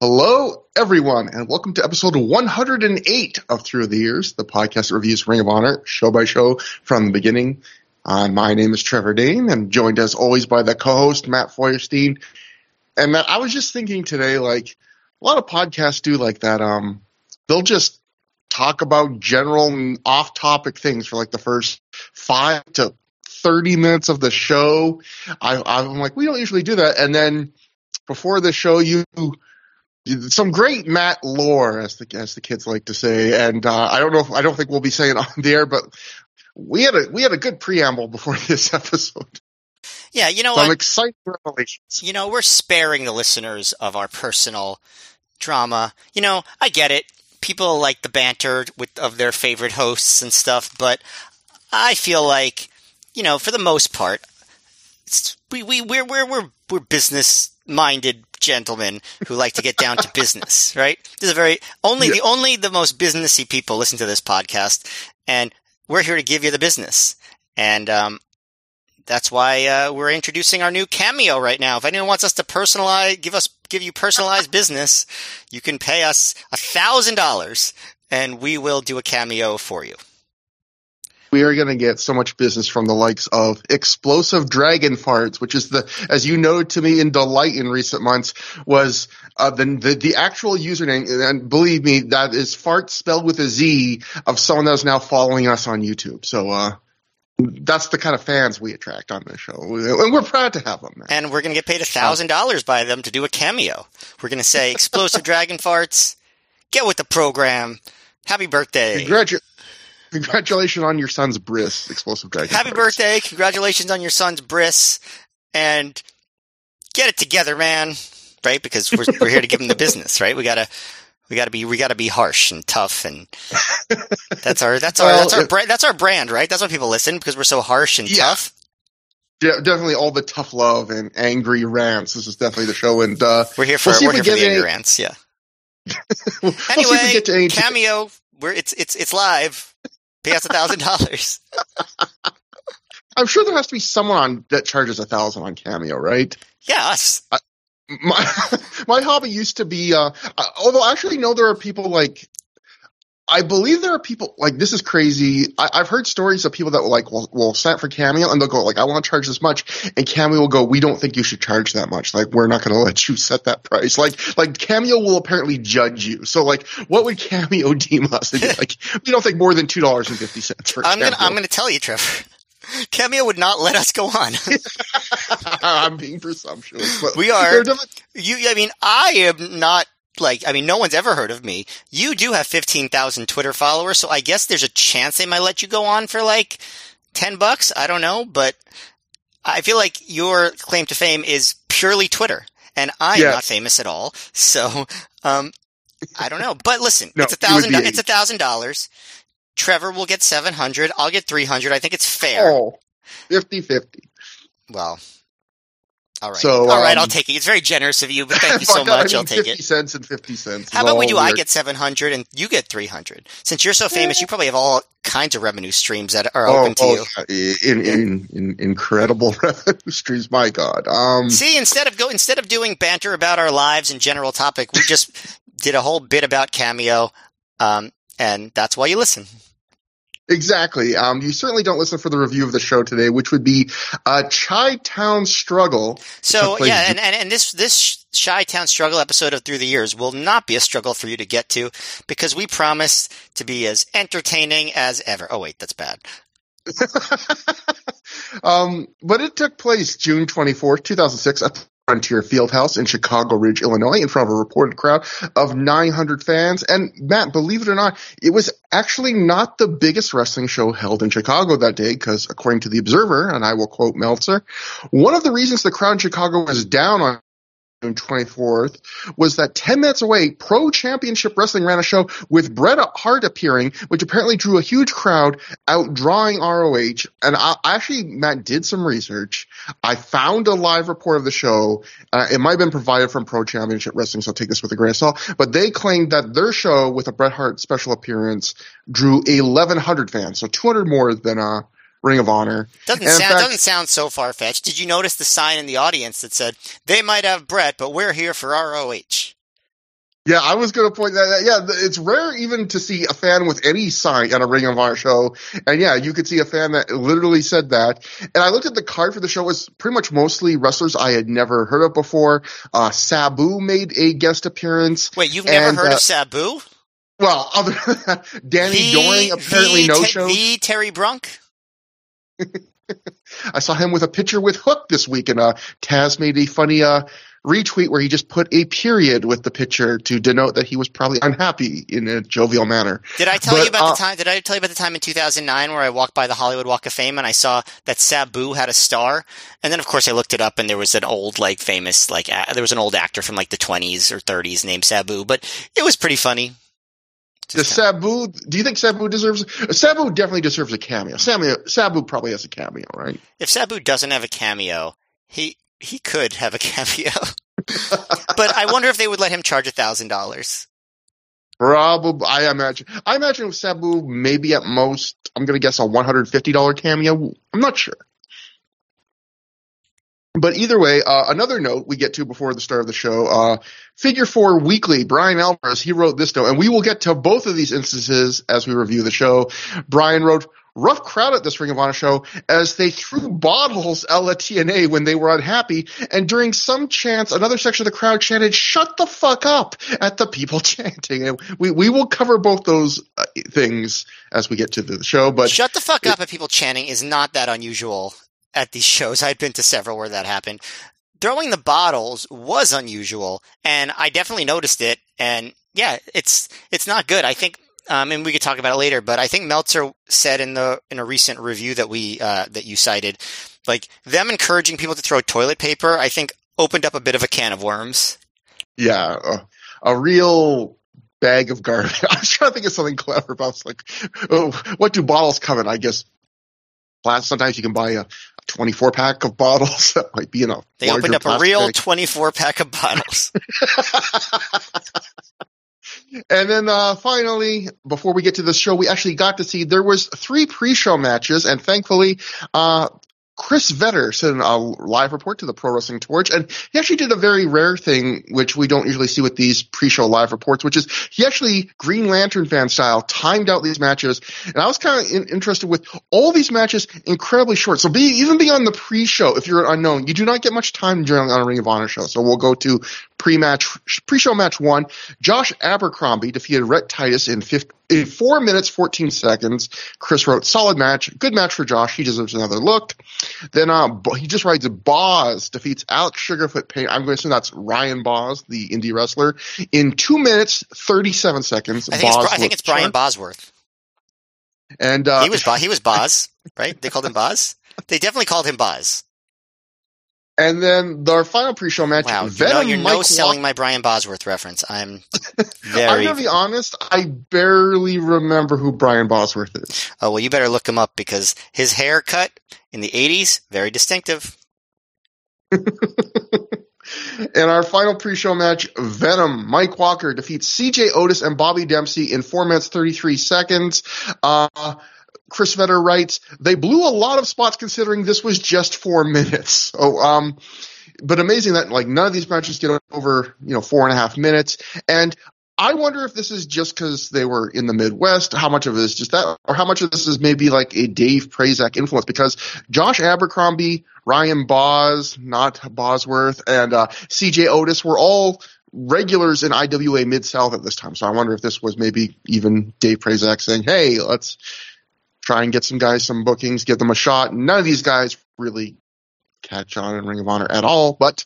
Hello, everyone, and welcome to episode 108 of ThROH the Years, the podcast that reviews Ring of Honor show by show from the beginning. Uh, my name is Trevor Dane, and joined as always by the co-host Matt Feuerstein. And Matt, I was just thinking today, like a lot of podcasts do like that. Um, they'll just talk about general off-topic things for like the first five to 30 minutes of the show. I, I'm like, we don't usually do that, and then before the show, you some great Matt lore, as the as the kids like to say. And uh, I don't know, if, I don't think we'll be saying on the air, but we had a we had a good preamble before this episode. Yeah, you know Some what? exciting revelations. You know, we're sparing the listeners of our personal drama. You know, I get it. People like the banter with of their favorite hosts and stuff, but I feel like, you know, for the most part, it's, we we we're we're we're we're business minded gentlemen who like to get down to business, right? This is a very only the only the most businessy people listen to this podcast, and we're here to give you the business, and um, that's why uh, we're introducing our new cameo right now. If anyone wants us to personalize, give us give you personalized business, you can pay us a thousand dollars, and we will do a cameo for you. We are going to get so much business from the likes of explosive dragon farts, which is the, as you noted to me in delight in recent months, was uh, the, the the actual username. And believe me, that is fart spelled with a Z of someone that is now following us on YouTube. So uh, that's the kind of fans we attract on this show, and we're proud to have them. Man. And we're going to get paid a thousand dollars by them to do a cameo. We're going to say explosive dragon farts. Get with the program. Happy birthday. Congratu- Congratulations on your son's bris, explosive dragon. Happy birthday. Congratulations on your son's bris. And get it together, man. Right? Because we're, we're here to give him the business, right? We gotta, we gotta be, we gotta be harsh and tough and that's our, that's our, Well, that's our, it- bra- that's our brand, right? That's why people listen because we're so harsh and Yeah. tough. De- definitely all the tough love and angry rants. This is definitely the show, and uh, We're here for, We'll we're we here for the any- rants. Yeah. we'll we Anyway, any- cameo. We're, it's, it's, it's live. Pay us a thousand dollars. I'm sure there has to be someone on that charges a thousand on Cameo, right? Yeah, us. My my hobby used to be, uh, uh, although I actually know there are people like. I believe there are people like this is crazy. I, I've heard stories of people that will like will, will sign up for Cameo and they'll go like I want to charge this much, and Cameo will go we don't think you should charge that much. Like we're not going to let you set that price. Like like Cameo will apparently judge you. So like what would Cameo deem us? Like we don't think more than two dollars and fifty cents for I'm gonna, Cameo. I'm gonna tell you, Trevor. Cameo would not let us go on. I'm being presumptuous, but We are- You, I mean, I am not like, I mean, no one's ever heard of me. You do have 15,000 Twitter followers, so I guess there's a chance they might let you go on for like 10 bucks. I don't know, but I feel like your claim to fame is purely Twitter and I'm Yes. not famous at all. So, um, I don't know, but listen, No, it's a thousand, it's a thousand dollars. Trevor will get 700. I'll get 300. I think it's fair. Oh, 50-50. Well, all right. So, all right, um, I'll take it. It's very generous of you, but thank you so Fuck I much. mean, I'll take 50 it. cents and 50 cents. How is about we all do I get 700 and you get 300? Since you're so famous, you probably have all kinds of revenue streams that are Oh, open to you. oh, in, in, in incredible revenue streams, my God. Um, See, instead of go instead of doing banter about our lives and general topic, we just did a whole bit about Cameo. Um, and that's why you listen. Exactly. Um, you certainly don't listen for the review of the show today, which would be uh, Chi Town Struggle. So yeah, and, and, and this this Chi-Town struggle episode of ThROH the Years will not be a struggle for you to get to because we promise to be as entertaining as ever. Oh wait, that's bad. um, but it took place June 24th, 2006 at the Frontier Fieldhouse in Chicago Ridge, Illinois, in front of a reported crowd of 900 fans. And Matt, believe it or not, it was actually not the biggest wrestling show held in Chicago that day because according to the Observer, and I will quote Meltzer, one of the reasons the crowd in Chicago was down on June 24th was that 10 minutes away, Pro Championship Wrestling ran a show with Bret Hart appearing, which apparently drew a huge crowd, outdrawing ROH. And I actually, Matt, did some research. I found a live report of the show. Uh, it might have been provided from Pro Championship Wrestling, so take this with a grain of salt. But they claimed that their show with a Bret Hart special appearance drew 1,100 fans, so 200 more than uh, Ring of Honor. Doesn't And sound fact- doesn't sound so far fetched. Did you notice the sign in the audience that said they might have Bret, but we're here for ROH? Yeah, I was going to point that. Out. Yeah, it's rare even to see a fan with any sign at a Ring of Honor show. And yeah, you could see a fan that literally said that. And I looked at the card for the show; it was pretty much mostly wrestlers I had never heard of before. Uh, Sabu made a guest appearance. Wait, you've never and, heard uh, of Sabu? Well, other than that, Danny The- Doring apparently no show. The Terry Brunk? I saw him with a picture with Hook this week, and uh, Taz made a funny uh, retweet where he just put a period with the picture to denote that he was probably unhappy in a jovial manner. Did I tell But, you about uh, the time? Did I tell you about the time in 2009 where I walked by the Hollywood Walk of Fame and I saw that Sabu had a star? And then, of course, I looked it up and there was an old, like, famous, like, a- there was an old actor from like the 20s or 30s named Sabu, but it was pretty funny. Does Sabu? Do you think Sabu deserves? Sabu definitely deserves a cameo. Sabu, Sabu probably has a cameo, right? if Sabu doesn't have a cameo, he he could have a cameo. but I wonder if they would let him charge a thousand dollars. Probably. I imagine. I imagine with Sabu, maybe at most, I'm going to guess a 150 dollar cameo. I'm not sure. But either way, uh, another note we get to before the start of the show, uh, Figure Four Weekly, Bryan Alvarez, he wrote this note, and we will get to both of these instances as we review the show. Bryan wrote, rough crowd at this Ring of Honor show as they threw bottles at La TNA when they were unhappy, and during some chants, another section of the crowd chanted, shut the fuck up at the people chanting. And we, we will cover both those uh, things as we get to the show, but Shut the fuck up at people chanting is not that unusual at these shows. I'd been to several where that happened. Throwing the bottles was unusual, and I definitely noticed it. And yeah, it's it's not good. I think, um, and we could talk about it later. But I think Meltzer said in the in a recent review that we uh, that you cited, like them encouraging people to throw toilet paper. I think opened up a bit of a can of worms. yeah, uh, a real bag of garbage. I was trying to think of something clever, but I was like, oh, what do bottles come in? I guess glass. Sometimes you can buy a, a 24 pack of bottles that might be enough. They opened up a real bag. 24 pack of bottles. and then uh, finally, before we get to the show, we actually got to see there was three pre-show matches, and thankfully, uh, Chris Vetter sent a live report to the Pro Wrestling Torch, and he actually did a very rare thing, which we don't usually see with these pre-show live reports, which is he actually Green Lantern fan style timed out these matches, and I was kind of in, interested with all these matches incredibly short. So be, even beyond the pre-show, if you're unknown, you do not get much time during on a Ring of Honor show. So we'll go to pre-match, pre-show match one. Josh Abercrombie defeated Rhett Titus in, 50, in four minutes, 14 seconds. Chris wrote, solid match. Good match for Josh. He deserves another look. Then, uh, he just writes, Boz defeats Alex Sugarfoot Payne. I'm going to assume that's Ryan Boz, the indie wrestler, in two minutes, 37 seconds. I think, it's, Boz Bri- I think it's Brian sharp. Bosworth. And, uh, he was he was Boz, right? They called him Boz. They definitely called him Boz. And then our final pre-show match, Wow, you know, Venom you're Mike no selling Wa- my Brian Bosworth reference. I'm very. I'm going to be honest, I barely remember who Brian Bosworth is. oh well, you better look him up because his haircut in the '80s very distinctive. In our final pre-show match, Venom, Mike Walker defeats CJ Otis and Bobby Dempsey in 4 minutes 33 seconds. Uh, Chris Vetter writes, they blew a lot of spots considering this was just 4 minutes. So, um, but amazing that like none of these matches get over, you know, four and a half minutes. And I wonder if this is just because they were in the Midwest, how much of it is just that, or how much of this is maybe like a Dave Prazak influence because Josh Abercrombie, Ryan Boz, not Bosworth, and uh, CJ Otis were all regulars in IWA Mid South at this time. So I wonder if this was maybe even Dave Prazak saying, hey, let's try and get some guys some bookings, give them a shot. None of these guys really catch on in Ring of Honor at all, but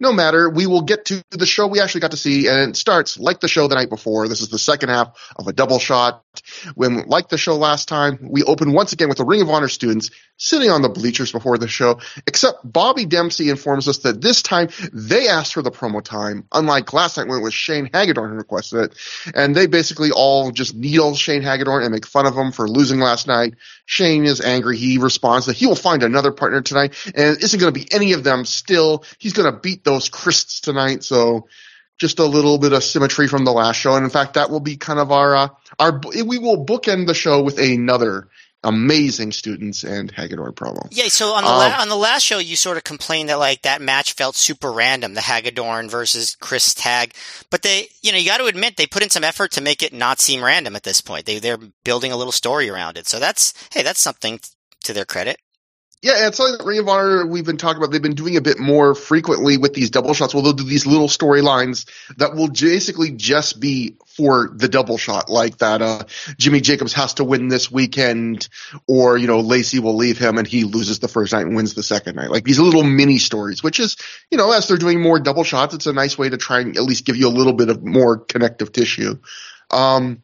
no matter. We will get to the show we actually got to see, and it starts like the show the night before. This is the second half of a double shot. When, like the show last time, we open once again with the Ring of Honor students sitting on the bleachers before the show, except Bobby Dempsey informs us that this time they asked for the promo time, unlike last night when it was Shane Hagedorn who requested it. And they basically all just needle Shane Hagedorn and make fun of him for losing last night. Shane is angry. He responds that he will find another partner tonight, and it isn't going to be any of them still. He's going to beat those Crists tonight, so just a little bit of symmetry from the last show. And in fact, that will be kind of our, uh, our, we will bookend the show with another amazing students and Hagedorn promo. Yeah, so on the um, la- on the last show, you sort of complained that like that match felt super random, the Hagedorn versus Crist Tag. But they, you know, you got to admit they put in some effort to make it not seem random at this point. They they're building a little story around it. So that's hey, that's something to their credit. Yeah, it's something that Ring of Honor we've been talking about. They've been doing a bit more frequently with these double shots. Well, they'll do these little storylines that will basically just be for the double shot, like that. Uh, Jimmy Jacobs has to win this weekend, or you know, Lacey will leave him and he loses the first night and wins the second night. Like these little mini stories, which is, you know, as they're doing more double shots, it's a nice way to try and at least give you a little bit of more connective tissue. Um,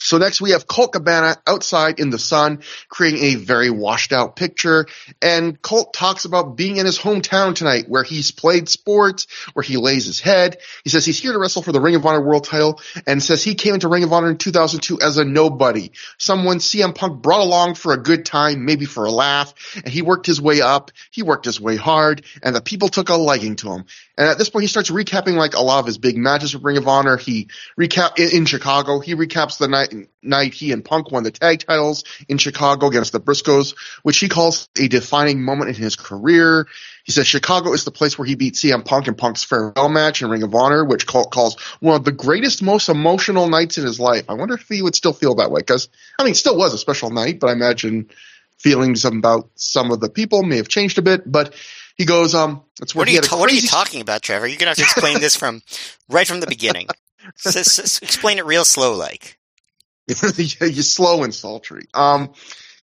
so next we have Colt Cabana outside in the sun, creating a very washed out picture. And Colt talks about being in his hometown tonight, where he's played sports, where he lays his head. He says he's here to wrestle for the Ring of Honor World Title, and says he came into Ring of Honor in 2002 as a nobody, someone CM Punk brought along for a good time, maybe for a laugh, and he worked his way up. He worked his way hard, and the people took a liking to him. And at this point, he starts recapping like a lot of his big matches with Ring of Honor. He recap in, in Chicago. He recaps the night night he and Punk won the tag titles in Chicago against the Briscoes, which he calls a defining moment in his career. He says Chicago is the place where he beat CM Punk in Punk's farewell match in Ring of Honor, which calls one of the greatest, most emotional nights in his life. I wonder if he would still feel that way because I mean, it still was a special night, but I imagine feelings about some of the people may have changed a bit. But he goes, um, that's where what he are you, What are you talking about, Trevor? You're gonna have to explain this from right from the beginning. explain it real slow, like. you slow and sultry. Um,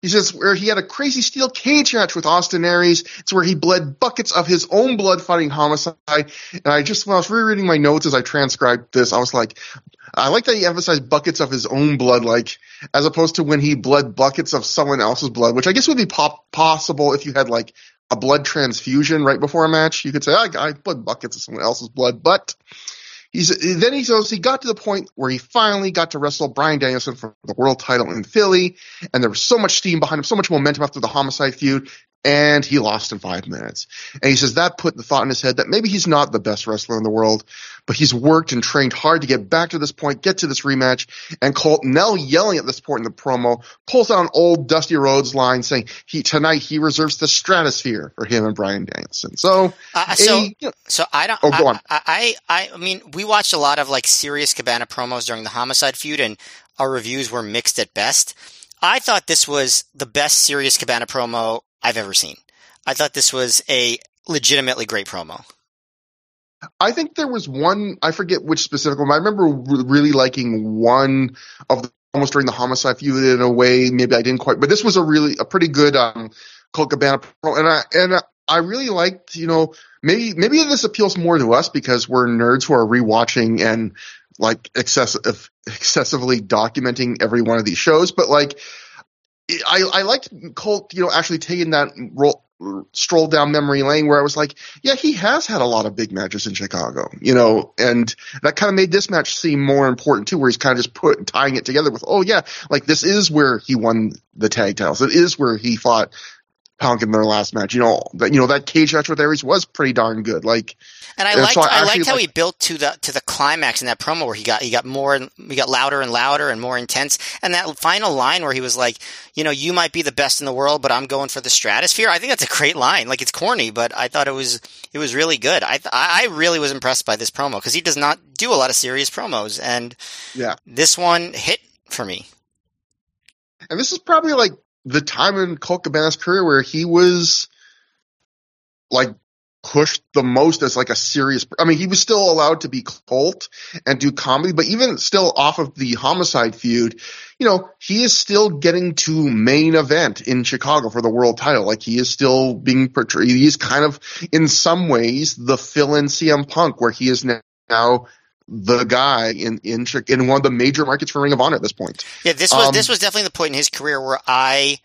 he says where he had a crazy steel cage match with Austin Aries. It's where he bled buckets of his own blood fighting homicide. And I just, when I was rereading my notes as I transcribed this, I was like, I like that he emphasized buckets of his own blood, like, as opposed to when he bled buckets of someone else's blood, which I guess would be pop- possible if you had like a blood transfusion right before a match. You could say, I, I buckets of someone else's blood, but He's, then he says he got to the point where he finally got to wrestle Bryan Danielson for the world title in Philly, and there was so much steam behind him, so much momentum after the homicide feud, and he lost in five minutes. And he says that put the thought in his head that maybe he's not the best wrestler in the world, but he's worked and trained hard to get back to this point, get to this rematch. And Colt, now yelling at this point in the promo, pulls out an old Dusty Rhodes line saying he tonight he reserves the stratosphere for him and Bryan Danielson. So, uh, so, a, you know, so I don't. Oh, go on. I, I, I mean, we watched a lot of like serious Cabana promos during the Homicide feud, and our reviews were mixed at best. I thought this was the best serious Cabana promo I've ever seen. I thought this was a legitimately great promo. I think there was one, I forget which specific one, I remember really liking one of the, almost during the homicide feud in a way, maybe I didn't quite, but this was a really, a pretty good, um, Colt Cabana promo. And I, and I really liked, you know, maybe, maybe this appeals more to us because we're nerds who are rewatching and like excessive, excessively documenting every one of these shows, but like, I, I liked Colt, you know, actually taking that role, stroll down memory lane where I was like, yeah, he has had a lot of big matches in Chicago, you know, and that kind of made this match seem more important too, where he's kind of just put tying it together with, oh yeah, like this is where he won the tag titles. It is where he fought Punk in their last match. You know that you know that cage match with Aries was pretty darn good. Like, and I liked so I, I liked how he built to the to the climax in that promo where he got he got more he got louder and louder and more intense. And that final line where he was like, you know, you might be the best in the world, but I'm going for the stratosphere. I think that's a great line. Like it's corny, but I thought it was it was really good. I I really was impressed by this promo because he does not do a lot of serious promos, and yeah, this one hit for me. And this is probably like the time in Colt Cabana's career where he was like pushed the most as like a serious. I mean, he was still allowed to be Colt and do comedy, but even still off of the homicide feud, you know, he is still getting to main event in Chicago for the world title. Like he is still being portrayed. He's kind of in some ways the fill-in CM Punk where he is now the guy in in in one of the major markets for Ring of Honor at this point. Yeah, this was um, this was definitely the point in his career where I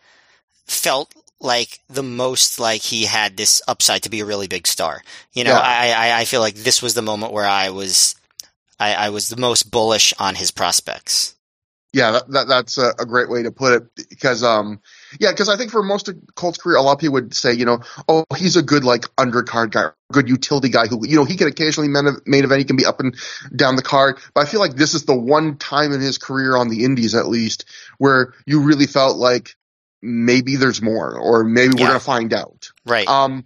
felt like the most like he had this upside to be a really big star. You know, yeah. I, I I feel like this was the moment where I was I, I was the most bullish on his prospects. Yeah, that, that that's a, a, great way to put it because um yeah, because I think for most of Colt's career, a lot of people would say, you know, oh, he's a good like undercard guy, good utility guy who, you know, he can occasionally main event, he can be up and down the card. But I feel like this is the one time in his career on the Indies, at least, where you really felt like maybe there's more, or maybe we're going to find out. Right. Um,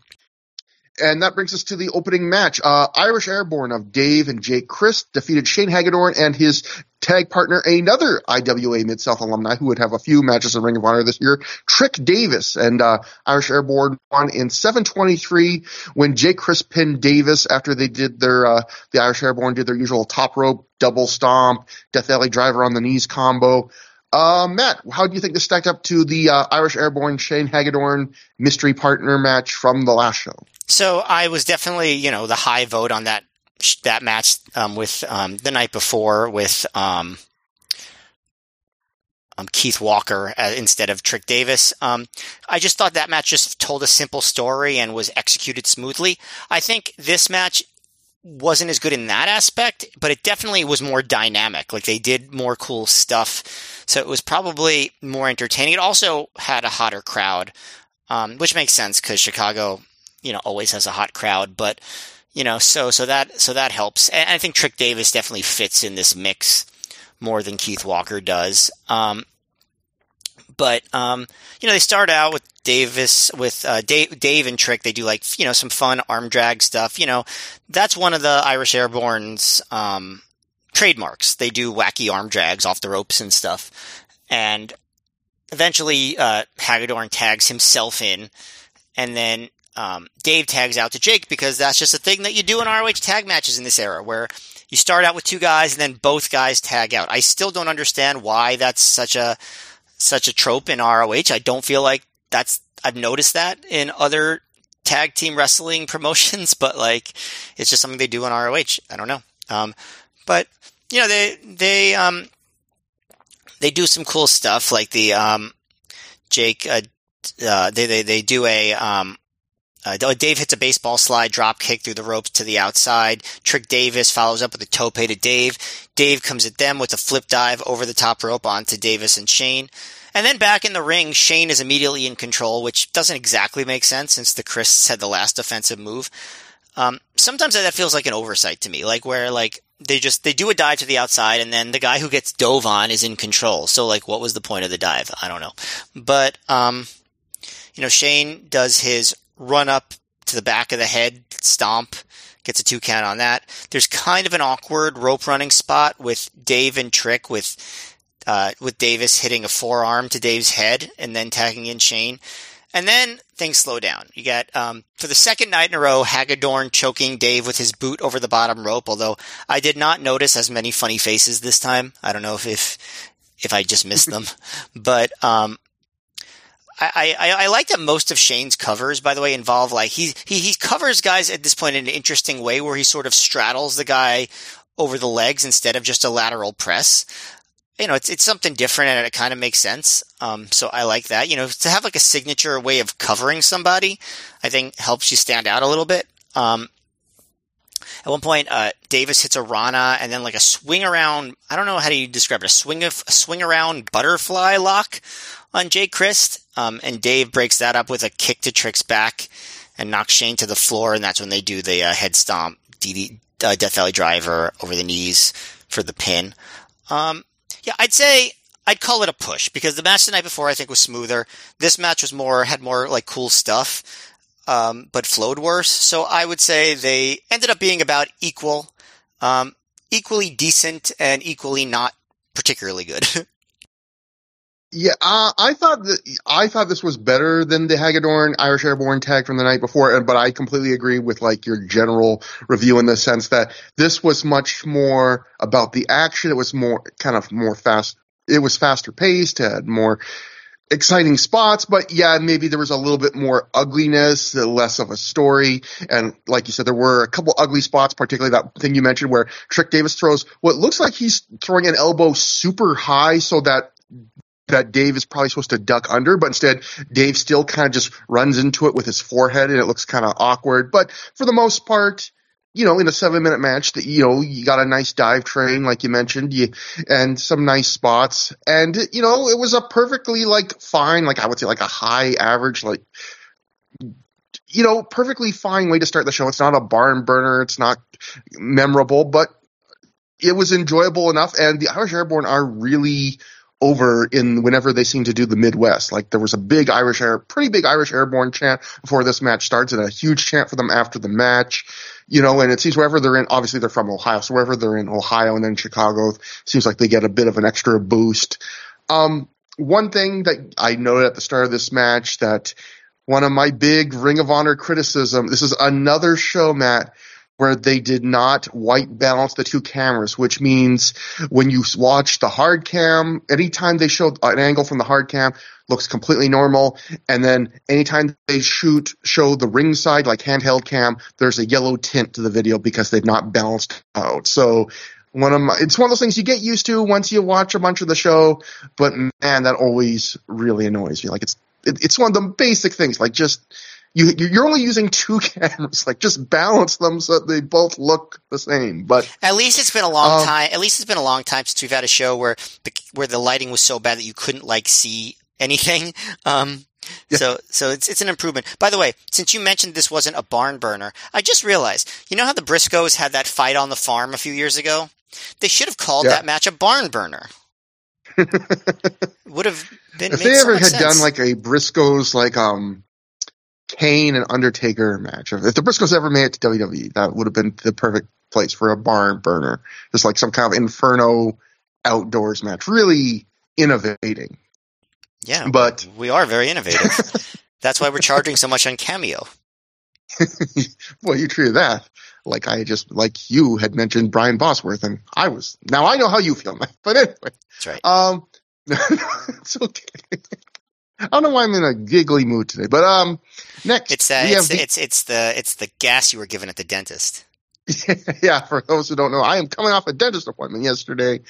and that brings us to the opening match. Uh, Irish Airborne of Dave and Jake Crist defeated Shane Hagedorn and his tag partner, another IWA Mid South alumni who would have a few matches in Ring of Honor this year, Trick Davis. And uh, Irish Airborne won in 723 when Jake Crist pinned Davis after they did their, uh, the Irish Airborne did their usual top rope, double stomp, Death Valley driver on the knees combo. Uh, Matt, how do you think this stacked up to the uh, Irish Airborne Shane Hagedorn mystery partner match from the last show? So I was definitely, you know, the high vote on that that match um, with um, the night before with um, um, Keith Walker uh, instead of Trick Davis. Um, I just thought that match just told a simple story and was executed smoothly. I think this match wasn't as good in that aspect, but it definitely was more dynamic. Like they did more cool stuff, so it was probably more entertaining. It also had a hotter crowd, um, which makes sense because Chicago, you know, always has a hot crowd. But you know, so so that so that helps. And I think Trick Davis definitely fits in this mix more than Keith Walker does. Um, but um, you know, they start out with Davis with uh, Dave, Dave and Trick. They do like you know some fun arm drag stuff. You know, that's one of the Irish Airborne's um, trademarks. They do wacky arm drags off the ropes and stuff. And eventually, uh, tags himself in, and then um, Dave tags out to Jake because that's just a thing that you do in ROH tag matches in this era, where you start out with two guys and then both guys tag out. I still don't understand why that's such a such a trope in ROH. I don't feel like that's I've noticed that in other tag team wrestling promotions, but like it's just something they do in ROH. I don't know. Um, but you know they they um they do some cool stuff like the um Jake uh, uh they they they do a um uh, Dave hits a baseball slide drop kick through the ropes to the outside. Trick Davis follows up with a tope to Dave. Dave comes at them with a flip dive over the top rope onto Davis and Shane. And then back in the ring, Shane is immediately in control, which doesn't exactly make sense since the Chris had the last offensive move. Um, sometimes that feels like an oversight to me, like where like they just they do a dive to the outside, and then the guy who gets dove on is in control. So like, what was the point of the dive? I don't know. But um, you know, Shane does his run up to the back of the head stomp, gets a two count on that. There's kind of an awkward rope running spot with Dave and Trick with uh, with Davis hitting a forearm to Dave's head and then tagging in Shane. And then things slow down. You got, um, for the second night in a row, Hagedorn choking Dave with his boot over the bottom rope, although I did not notice as many funny faces this time. I don't know if, if, if I just missed them, but, um, I, I, I like that most of Shane's covers, by the way, involve like he, he he covers guys at this point in an interesting way where he sort of straddles the guy over the legs instead of just a lateral press. You know, it's it's something different and it kind of makes sense. Um, so I like that. You know, to have like a signature way of covering somebody, I think helps you stand out a little bit. Um, at one point, uh, Davis hits a Rana and then like a swing around. I don't know how do you describe it. A swing of a swing around butterfly lock on Jay Crist. Um, and Dave breaks that up with a kick to Trick's back and knocks Shane to the floor. And that's when they do the uh, head stomp, DD, uh, Death Valley driver over the knees for the pin. Um, yeah, I'd say I'd call it a push because the match the night before I think was smoother. This match was more had more like cool stuff, um, but flowed worse. So I would say they ended up being about equal, um, equally decent and equally not particularly good. Yeah, uh, I thought that I thought this was better than the Hagedorn Irish Airborne tag from the night before, but I completely agree with like your general review in the sense that this was much more about the action. It was more kind of more fast. It was faster paced, had more exciting spots, but yeah, maybe there was a little bit more ugliness, less of a story. And like you said, there were a couple ugly spots, particularly that thing you mentioned where Trick Davis throws what looks like he's throwing an elbow super high so that that Dave is probably supposed to duck under, but instead Dave still kind of just runs into it with his forehead and it looks kind of awkward. But for the most part, you know, in a seven minute match that, you know, you got a nice dive train, like you mentioned, you, and some nice spots. And, you know, it was a perfectly like fine, like I would say like a high average, like, you know, perfectly fine way to start the show. It's not a barn burner. It's not memorable, but it was enjoyable enough. And the Irish Airborne are really over in whenever they seem to do the Midwest. Like there was a big Irish air, pretty big Irish airborne chant before this match starts, and a huge chant for them after the match. You know, and it seems wherever they're in, obviously they're from Ohio, so wherever they're in Ohio and then Chicago, seems like they get a bit of an extra boost. Um, one thing that I noted at the start of this match that one of my big Ring of Honor criticism. This is another show, Matt, where they did not white balance the two cameras, which means when you watch the hard cam, anytime they show an angle from the hard cam, looks completely normal. And then anytime they shoot, show the ringside, like handheld cam, there's a yellow tint to the video because they've not balanced out. So one of my, it's one of those things you get used to once you watch a bunch of the show, but man, that always really annoys me. Like it's, it, it's one of the basic things, like just, you you're only using two cameras. Like just balance them so they both look the same. But at least it's been a long um, time. At least it's been a long time since we've had a show where the where the lighting was so bad that you couldn't like see anything. Um, yeah. So, so it's it's an improvement. By the way, since you mentioned this wasn't a barn burner, I just realized. You know how the Briscoes had that fight on the farm a few years ago? They should have called yeah. that match a barn burner. Would have been. If they ever had sense. done like a Briscoes like um Kane and Undertaker match. If the Briscoes ever made it to WWE, that would have been the perfect place for a barn burner. Just like some kind of inferno outdoors match. Really innovating. Yeah, but we are very innovative. That's why we're charging so much on Cameo. well, you treated that like I just like you had mentioned Brian Bosworth, and I was now I know how you feel, but anyway, that's right. Um, it's okay. I don't know why I'm in a giggly mood today, but um, next it's uh, it's, the, it's it's the it's the gas you were given at the dentist. yeah, for those who don't know, I am coming off a dentist appointment yesterday,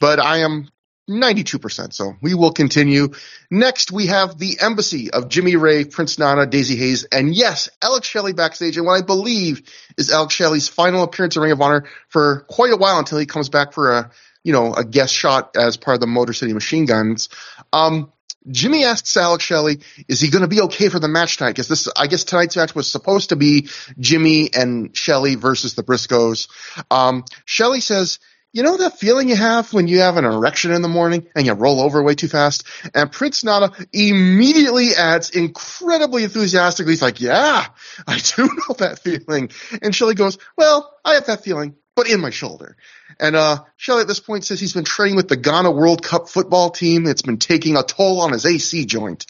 but I am 92%. So we will continue. Next, we have the embassy of Jimmy Rave, Prince Nana, Daizee Haze, and yes, Alex Shelley backstage. And what I believe is Alex Shelley's final appearance in Ring of Honor for quite a while until he comes back for a, you know, a guest shot as part of the Motor City Machine Guns. Um, Jimmy asks Alex Shelley, is he going to be okay for the match tonight? Because this, I guess tonight's match was supposed to be Jimmy and Shelley versus the Briscoes. Um, Shelley says, you know that feeling you have when you have an erection in the morning and you roll over way too fast? And Prince Nana immediately adds incredibly enthusiastically, he's like, yeah, I do know that feeling. And Shelley goes, well, I have that feeling, but in my shoulder. And uh, Shelley at this point says he's been training with the Ghana World Cup football team. It's been taking a toll on his AC joint.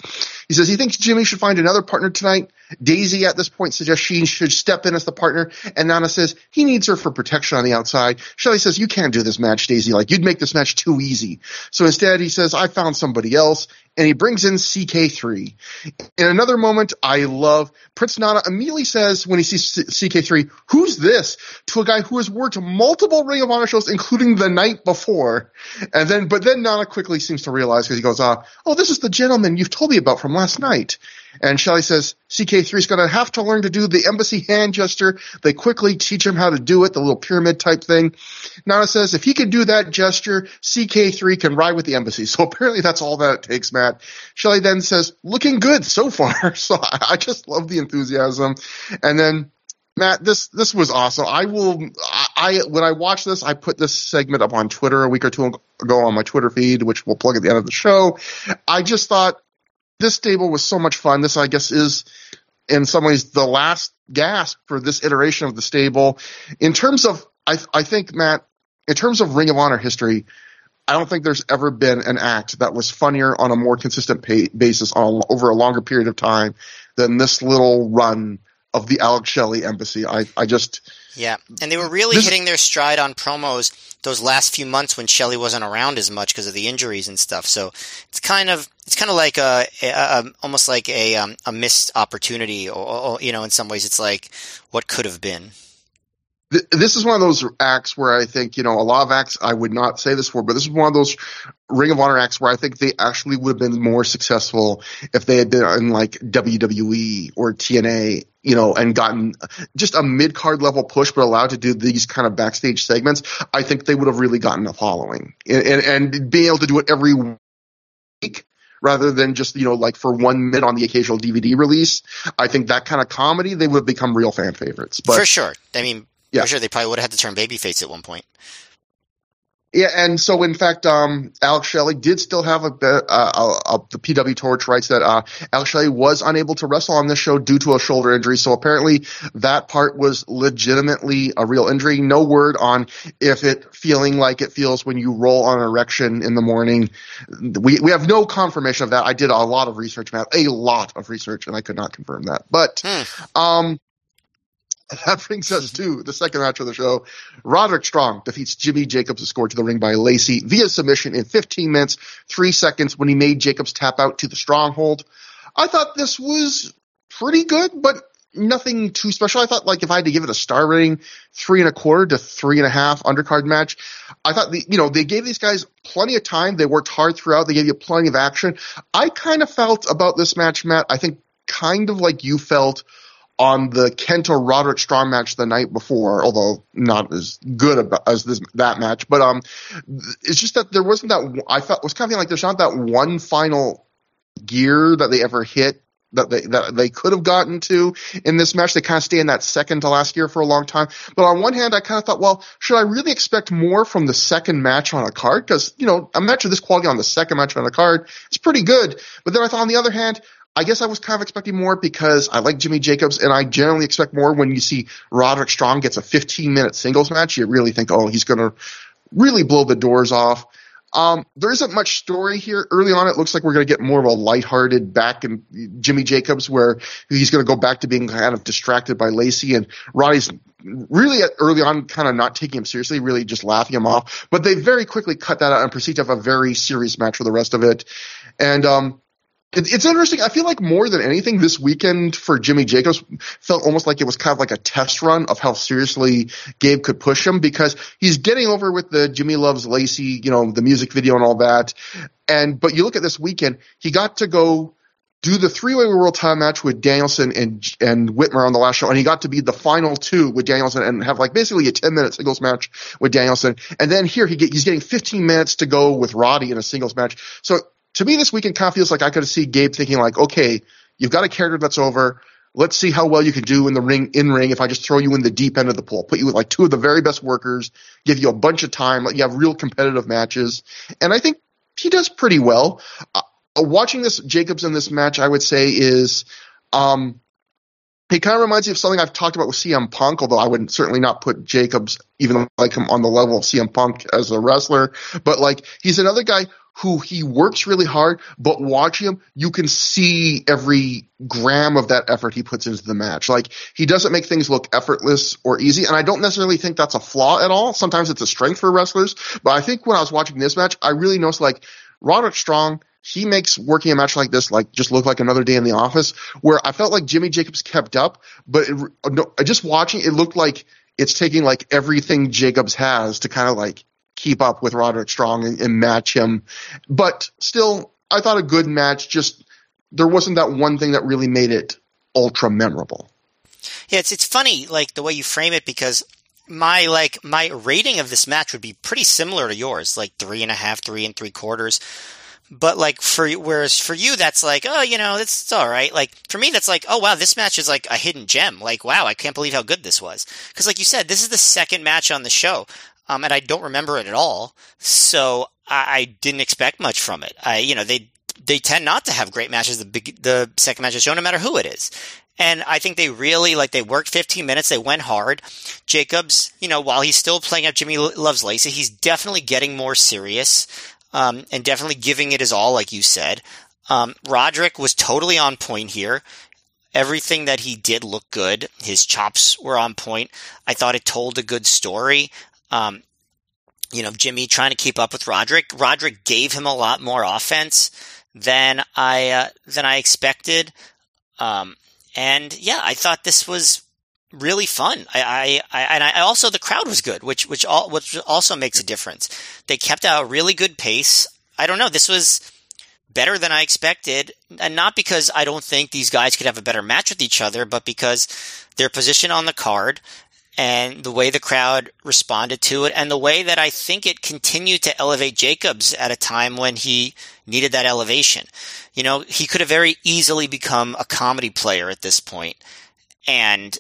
He says he thinks Jimmy should find another partner tonight. Daizee at this point suggests she should step in as the partner, and Nana says he needs her for protection on the outside. Shelley says you can't do this match, Daizee. Like you'd make this match too easy. So instead, he says I found somebody else, and he brings in CK3. In another moment, I love Prince Nana immediately says when he sees CK3, "Who's this?" to a guy who has worked multiple Ring of Honor shows, including the night before, and then but then Nana quickly seems to realize because he goes, "Ah, oh, this is the gentleman you've told me about from last night." And Shelley says CK3 is going to have to learn to do the embassy hand gesture. They quickly teach him how to do it, the little pyramid type thing. Nana says if he can do that gesture, CK3 can ride with the embassy. So apparently that's all that it takes, Matt. Shelley then says, looking good so far. So I, just love the enthusiasm. And then Matt, this this was awesome. I will. I, I when I watched this, I put this segment up on Twitter a week or two ago on my Twitter feed, which we'll plug at the end of the show. I just thought this stable was so much fun. This, I guess, is in some ways the last gasp for this iteration of the stable. In terms of, I, I think, Matt, in terms of Ring of Honor history, I don't think there's ever been an act that was funnier on a more consistent pay, basis on over a longer period of time than this little run of the Alex Shelley embassy. I, I just yeah, and they were really hitting their stride on promos those last few months when Shelley wasn't around as much because of the injuries and stuff. So it's kind of it's kind of like a, a, a almost like a um, a missed opportunity, or, or, you know, in some ways, it's like what could have been this is one of those acts where I think, you know, a lot of acts I would not say this for, but this is one of those Ring of Honor acts where I think they actually would have been more successful if they had been in like WWE or TNA, you know, and gotten just a mid card level push, but allowed to do these kind of backstage segments. I think they would have really gotten a following and, and, and being able to do it every week rather than just, you know, like for one minute on the occasional DVD release. I think that kind of comedy, they would have become real fan favorites. But for sure. I mean, yeah. For sure, they probably would have had to turn babyface at one point. Yeah, and so in fact, um, Alex Shelley did still have a, uh, uh, uh, the PW Torch writes that uh, Alex Shelley was unable to wrestle on this show due to a shoulder injury. So apparently that part was legitimately a real injury. No word on if it feeling like it feels when you roll on an erection in the morning. We we have no confirmation of that. I did a lot of research, Matt, a lot of research, and I could not confirm that. But hmm. Um, that brings us to the second match of the show. Roderick Strong defeats Jimmy Jacobs, to score to the ring by Lacey via submission in 15 minutes, 3 seconds when he made Jacobs tap out to the stronghold. I thought this was pretty good, but nothing too special. I thought like if I had to give it a star rating, three and a quarter to three and a half undercard match. I thought the, you know, they gave these guys plenty of time. They worked hard throughout. They gave you plenty of action. I kind of felt about this match, Matt, I think kind of like you felt – on the KENTA Roderick Strong match the night before, although not as good as this that match. But um, it's just that there wasn't that I felt was kind of like there's not that one final gear that they ever hit that they that they could have gotten to in this match. They kind of stay in that second to last gear for a long time. But on one hand, I kind of thought, well, should I really expect more from the second match on a card? Because you know, a match of this quality on the second match on a card is pretty good. But then I thought, on the other hand, I guess I was kind of expecting more because I like Jimmy Jacobs and I generally expect more when you see Roderick Strong gets a 15 minute singles match. You really think, oh, he's going to really blow the doors off. Um, there isn't much story here. Early on, it looks like we're going to get more of a lighthearted back in Jimmy Jacobs, where he's going to go back to being kind of distracted by Lacey, and Roddy's really early on kind of not taking him seriously, really just laughing him off. But they very quickly cut that out and proceed to have a very serious match for the rest of it. And um, it's interesting. I feel like more than anything, this weekend for Jimmy Jacobs felt almost like it was kind of like a test run of how seriously Gabe could push him because he's getting over with the Jimmy Loves Lacey, you know, the music video and all that. And, but you look at this weekend, he got to go do the three-way world title match with Danielson and and Whitmer on the last show, and he got to be the final two with Danielson and have like basically a ten-minute singles match with Danielson. And then here he get, he's getting 15 minutes to go with Roddy in a singles match. So to me, this weekend kind of feels like I could see Gabe thinking like, okay, you've got a character that's over. Let's see how well you can do in the ring, in ring. If I just throw you in the deep end of the pool, put you with like two of the very best workers, give you a bunch of time, let you have real competitive matches. And I think he does pretty well. Uh, watching this Jacobs in this match, I would say is, um, he kind of reminds me of something I've talked about with CM Punk, although I would certainly not put Jacobs even like him on the level of CM Punk as a wrestler. But like he's another guy who he works really hard, but watching him, you can see every gram of that effort he puts into the match. Like he doesn't make things look effortless or easy, and I don't necessarily think that's a flaw at all. Sometimes it's a strength for wrestlers, but I think when I was watching this match, I really noticed like Roderick Strong. He makes working a match like this like just look like another day in the office. Where I felt like Jimmy Jacobs kept up, but it, no, just watching it looked like it's taking like everything Jacobs has to kind of like keep up with Roderick Strong and, and match him. But still, I thought a good match. Just there wasn't that one thing that really made it ultra memorable. Yeah, it's it's funny like the way you frame it because my like my rating of this match would be pretty similar to yours, like three and a half, three and three quarters. But like for whereas for you that's like oh you know it's, it's all right. Like for me that's like oh wow this match is like a hidden gem. Like wow I can't believe how good this was because like you said this is the second match on the show um, and I don't remember it at all. So I, I, didn't expect much from it. I, you know, they they tend not to have great matches. The big, the second match of show, no matter who it is. And I think they really like they worked 15 minutes. They went hard. Jacobs, you know, while he's still playing up Jimmy Loves Lacey, he's definitely getting more serious um, and definitely giving it his all, like you said. Um, Roderick was totally on point here. Everything that he did looked good. His chops were on point. I thought it told a good story. Um, you know, Jimmy trying to keep up with Roderick. Roderick gave him a lot more offense than I uh, than I expected. Um, and yeah, I thought this was really fun. I, I, I, and I also the crowd was good, which which all which also makes a difference. They kept out a really good pace. I don't know. This was better than I expected, and not because I don't think these guys could have a better match with each other, but because their position on the card and the way the crowd responded to it and the way that I think it continued to elevate Jacobs at a time when he needed that elevation. You know, he could have very easily become a comedy player at this point and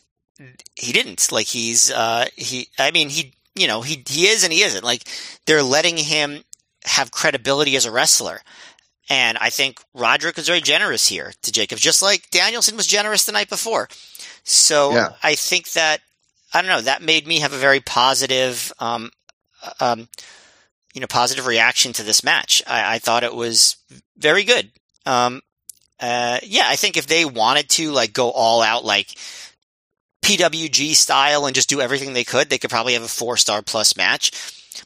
he didn't. Like he's, uh, he, I mean, he you know, he, he is and he isn't. Like, they're letting him have credibility as a wrestler. And I think Roderick was very generous here to Jacobs, just like Danielson was generous the night before. So Yeah. I think that, I don't know, that made me have a very positive, um, um, you know, positive reaction to this match. I, I thought it was very good. Um, uh, yeah, I think if they wanted to like go all out, like PWG style and just do everything they could, they could probably have a four star plus match.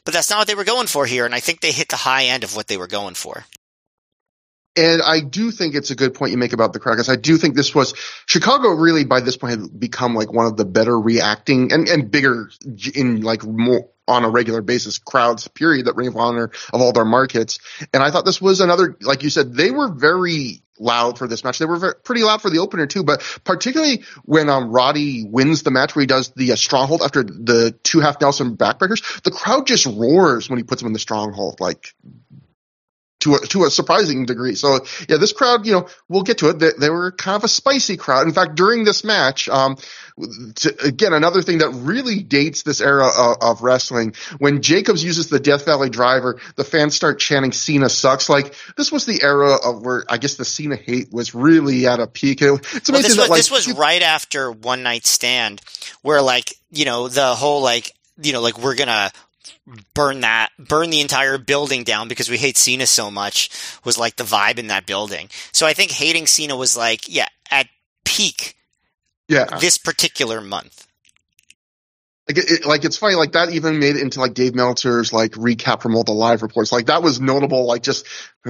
But that's not what they were going for here, and I think they hit the high end of what they were going for. And I do think it's a good point you make about the because I do think this was Chicago really by this point had become like one of the better reacting and, and bigger in like more on a regular basis crowds period that Ring of Honor of all their markets. And I thought this was another, like you said, they were very loud for this match. They were very, pretty loud for the opener too, but particularly when um, Roddy wins the match where he does the uh, stronghold after the two half Nelson backbreakers, the crowd just roars when he puts him in the stronghold. Like to a, to a surprising degree. So yeah, this crowd, you know, we'll get to it. They, they were kind of a spicy crowd. In fact, during this match, um, to, again, another thing that really dates this era of, of, wrestling, when Jacobs uses the Death Valley driver, the fans start chanting Cena sucks. Like this was the era of where I guess the Cena hate was really at a peak. It's amazing well, this, that, was, like, this was right after One Night Stand where like, you know, the whole like, you know, like we're gonna burn that, burn the entire building down because we hate Cena so much was like the vibe in that building. So I think hating Cena was like, yeah, at peak yeah. this particular month. Like, it, like it's funny, like that even made it into like Dave Meltzer's like recap from all the live reports. Like that was notable. Like just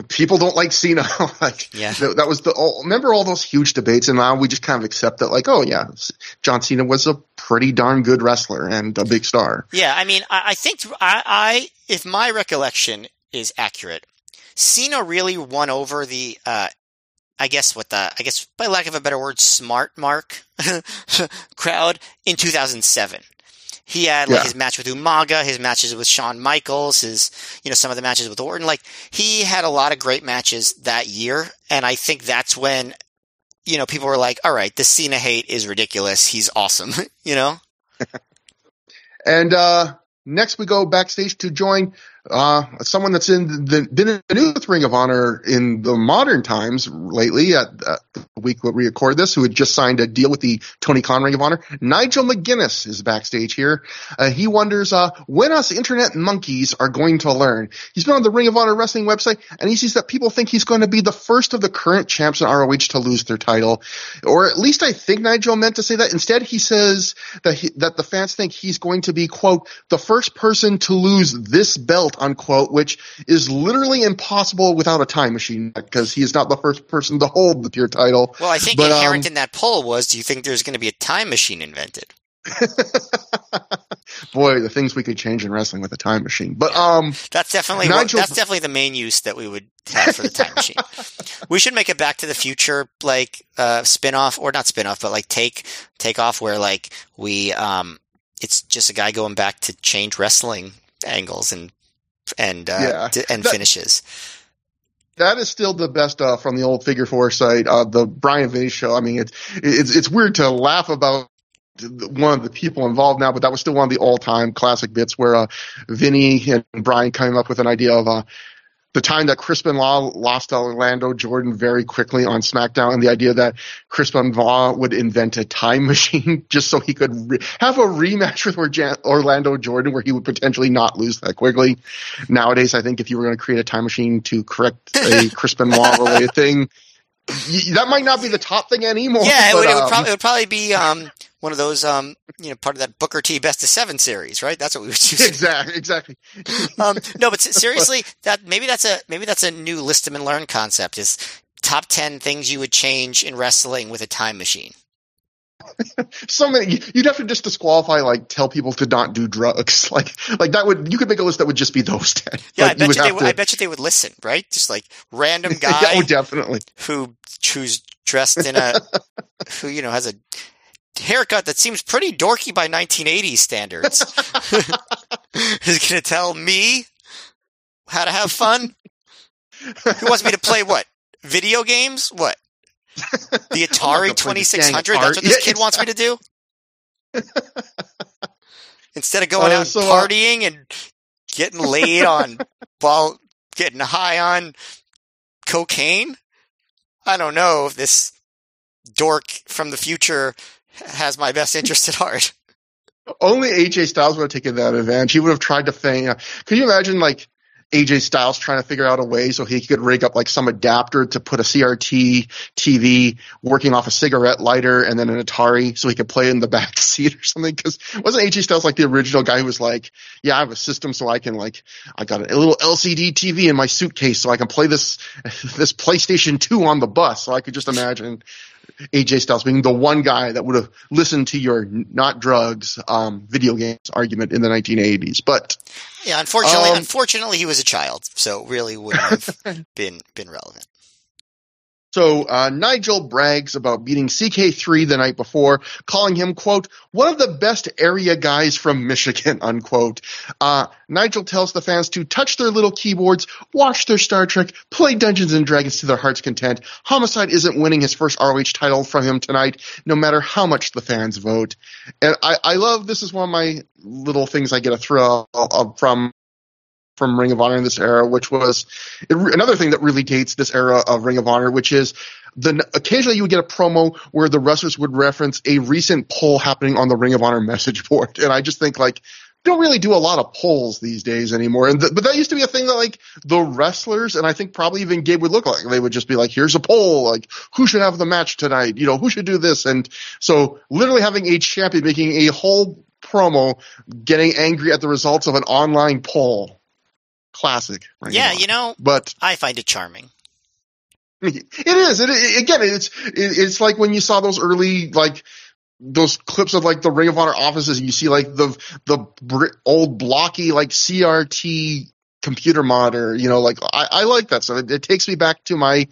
people don't like Cena. like Yeah. that, that was the all, remember all those huge debates, and now we just kind of accept that. Like, oh yeah, John Cena was a pretty darn good wrestler and a big star. Yeah, I mean, I, I think I, I, if my recollection is accurate, Cena really won over the, uh, I guess what the, I guess by lack of a better word, smart mark crowd in 2007. He had like Yeah. his match with Umaga, his matches with Shawn Michaels, his, you know, some of the matches with Orton. Like he had a lot of great matches that year. And I think that's when, you know, people were like, all right, the Cena hate is ridiculous. He's awesome, you know? And uh next we go backstage to join uh someone that's in the been in the with Ring of Honor in the modern times lately at uh, the week we record this who had just signed a deal with the Tony Khan Ring of Honor. Nigel McGuinness is backstage here. Uh, he wonders uh when us internet monkeys are going to learn. He's been on the Ring of Honor wrestling website and he sees that people think he's going to be the first of the current champs in ROH to lose their title. Or at least I think Nigel meant to say that. Instead he says that he, that the fans think he's going to be quote the first person to lose this belt unquote, which is literally impossible without a time machine because he is not the first person to hold the pure title. Well, I think But, inherent um, in that poll was, do you think there's going to be a time machine invented? Boy, the things we could change in wrestling with a time machine. But um, That's definitely what, Nigel- that's definitely the main use that we would have for the time machine. We should make a Back to the Future like uh, spin off or not spin off, but like take take off where like we um it's just a guy going back to change wrestling angles and and uh, Yeah. d- and That- finishes. that is still the best uh, from the old Figure Four site, uh, the Bryan Vinny show. I mean, it's it's it's weird to laugh about one of the people involved now, but that was still one of the all-time classic bits where uh, Vinny and Bryan came up with an idea of uh, the time that Chris Benoit lost Orlando Jordan very quickly on SmackDown, and the idea that Chris Benoit would invent a time machine just so he could re- have a rematch with Orlando Jordan, where he would potentially not lose that quickly. Nowadays, I think if you were going to create a time machine to correct a Chris Benoit related thing, that might not be the top thing anymore. Yeah, it but, would, it, would um, prob- it would probably be um one of those um you know part of that Booker T Best of Seven series, right? That's what we would use. exactly, exactly. um, no, but seriously, that maybe that's a maybe that's a new list them and learn concept. Is top ten things you would change in wrestling with a time machine. so many you'd have to just disqualify like tell people to not do drugs like like that would you could make a list that would just be those 10 Yeah, like, I bet would you, they would. to- I bet you they would listen, right? Just like random yeah, oh, guy oh definitely who who's dressed in a who you know has a haircut that seems pretty dorky by 1980s standards is going to tell me how to have fun. Who wants me to play what? Video games? What? The Atari to play this dang 2600? That's what this Yeah, kid wants me to do? instead of going Uh, out so, and uh, partying and getting laid on while getting high on cocaine. I don't know if this dork from the future has my best interest at heart. Only AJ Styles would have taken that advantage. He would have tried to feign. Could you imagine like AJ Styles trying to figure out a way so he could rig up like some adapter to put a CRT TV working off a cigarette lighter and then an Atari so he could play in the back seat or something? Because wasn't AJ Styles like the original guy who was like, "Yeah, I have a system so I can like I got a little LCD TV in my suitcase so I can play this this PlayStation 2 on the bus." So I could just imagine AJ Styles being the one guy that would have listened to your not drugs um, video games argument in the 1980s. But Yeah, unfortunately, Um, unfortunately, he was a child, so really wouldn't have been been relevant. So uh, Nigel brags about beating CK3 the night before, calling him quote one of the best area guys from Michigan unquote. Uh, Nigel tells the fans to touch their little keyboards, watch their Star Trek, play Dungeons and Dragons to their heart's content. Homicide isn't winning his first ROH title from him tonight, no matter how much the fans vote. And I, I love this is one of my little things I get a thrill from from Ring of Honor in this era, which was another thing that really dates this era of Ring of Honor, which is the occasionally you would get a promo where the wrestlers would reference a recent poll happening on the Ring of Honor message board, and I just think like don't really do a lot of polls these days anymore. And th- but that used to be a thing that like the wrestlers and I think probably even Gabe would look like they would just be like, here's a poll, like who should have the match tonight, you know, who should do this, and so literally having a champion making a whole promo getting angry at the results of an online poll. Classic. Ring Yeah, you know, But I find it charming. it is. It, it- again, it's it, it's like when you saw those early like those clips of like the Ring of Honor offices, and you see like the the br- old blocky like CRT computer monitor. You know, like I, I like that stuff. It, it takes me back to my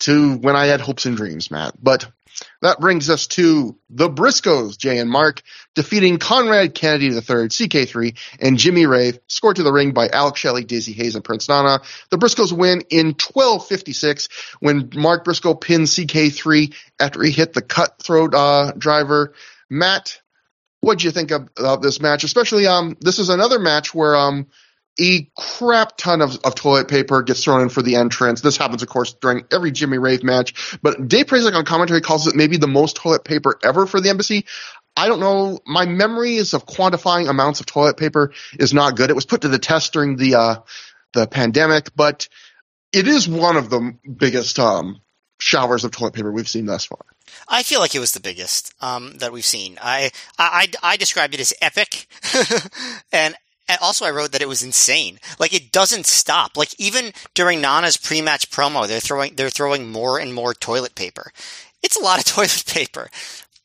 to when I had hopes and dreams, Matt. But that brings us to the Briscoes, Jay and Mark, defeating Conrad Kennedy III, CK3, and Jimmy Rave, scored to the ring by Alex Shelley, Daizee Haze, and Prince Nana. The Briscoes win in 12.56 when Mark Briscoe pinned CK3 after he hit the cutthroat uh, driver. Matt, what'd you think of this match? Especially, um, this is another match where um, a crap ton of, of toilet paper gets thrown in for the entrance. This happens, of course, during every Jimmy Rave match. But Dave Prazak on commentary calls it maybe the most toilet paper ever for the embassy. I don't know. My memories of quantifying amounts of toilet paper is not good. It was put to the test during the uh, the pandemic, but it is one of the biggest um, showers of toilet paper we've seen thus far. I feel like it was the biggest um, that we've seen. I, I I I described it as epic, and and also I wrote that it was insane. Like it doesn't stop. Like even during Nana's pre-match promo, they're throwing they're throwing more and more toilet paper. It's a lot of toilet paper.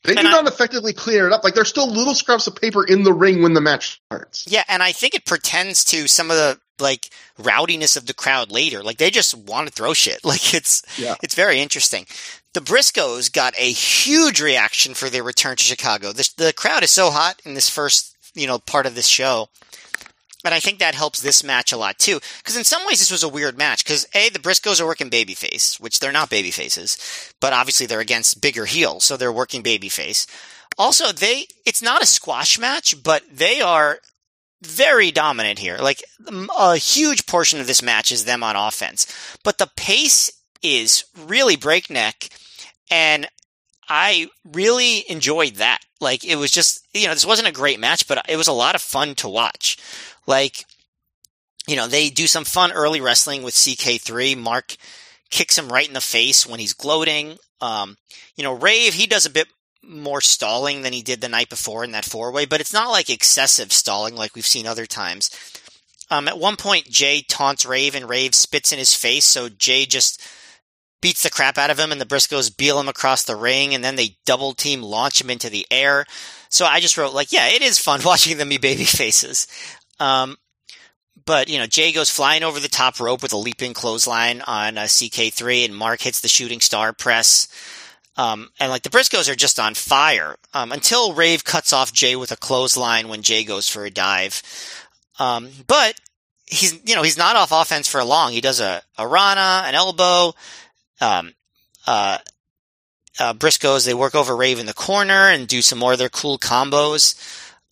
They do And I- not effectively clear it up. Like there's still little scraps of paper in the ring when the match starts. Yeah, and I think it pretends to some of the like rowdiness of the crowd later. Like they just want to throw shit. Like it's Yeah. it's very interesting. The Briscoes got a huge reaction for their return to Chicago. The crowd is so hot in this first, you know, part of this show. And I think that helps this match a lot too. Because in some ways this was a weird match. Because A, the Briscoes are working babyface, which they're not babyfaces, but obviously they're against bigger heels, so they're working babyface. Also, they, it's not a squash match, but they are very dominant here. Like a huge portion of this match is them on offense, but the pace is really breakneck, and I really enjoyed that. Like it was just, you know, this wasn't a great match, but it was a lot of fun to watch. Like, you know, they do some fun early wrestling with CK3. Mark kicks him right in the face when he's gloating. Um, you know, Rave, he does a bit more stalling than he did the night before in that four way, but it's not like excessive stalling like we've seen other times. Um, at one point, Jay taunts Rave and Rave spits in his face, so Jay just beats the crap out of him and the Briscoes beel him across the ring and then they double team launch him into the air. So I just wrote like, yeah, it is fun watching them be baby faces. Um, but you know, Jay goes flying over the top rope with a leaping clothesline on uh, CK3 and Mark hits the shooting star press. Um, and like the Briscoes are just on fire um, until Rave cuts off Jay with a clothesline when Jay goes for a dive. Um, but he's you know he's not off offense for long. He does a, a Rana, an elbow. Um, uh, uh, Briscoes they work over Rave in the corner and do some more of their cool combos.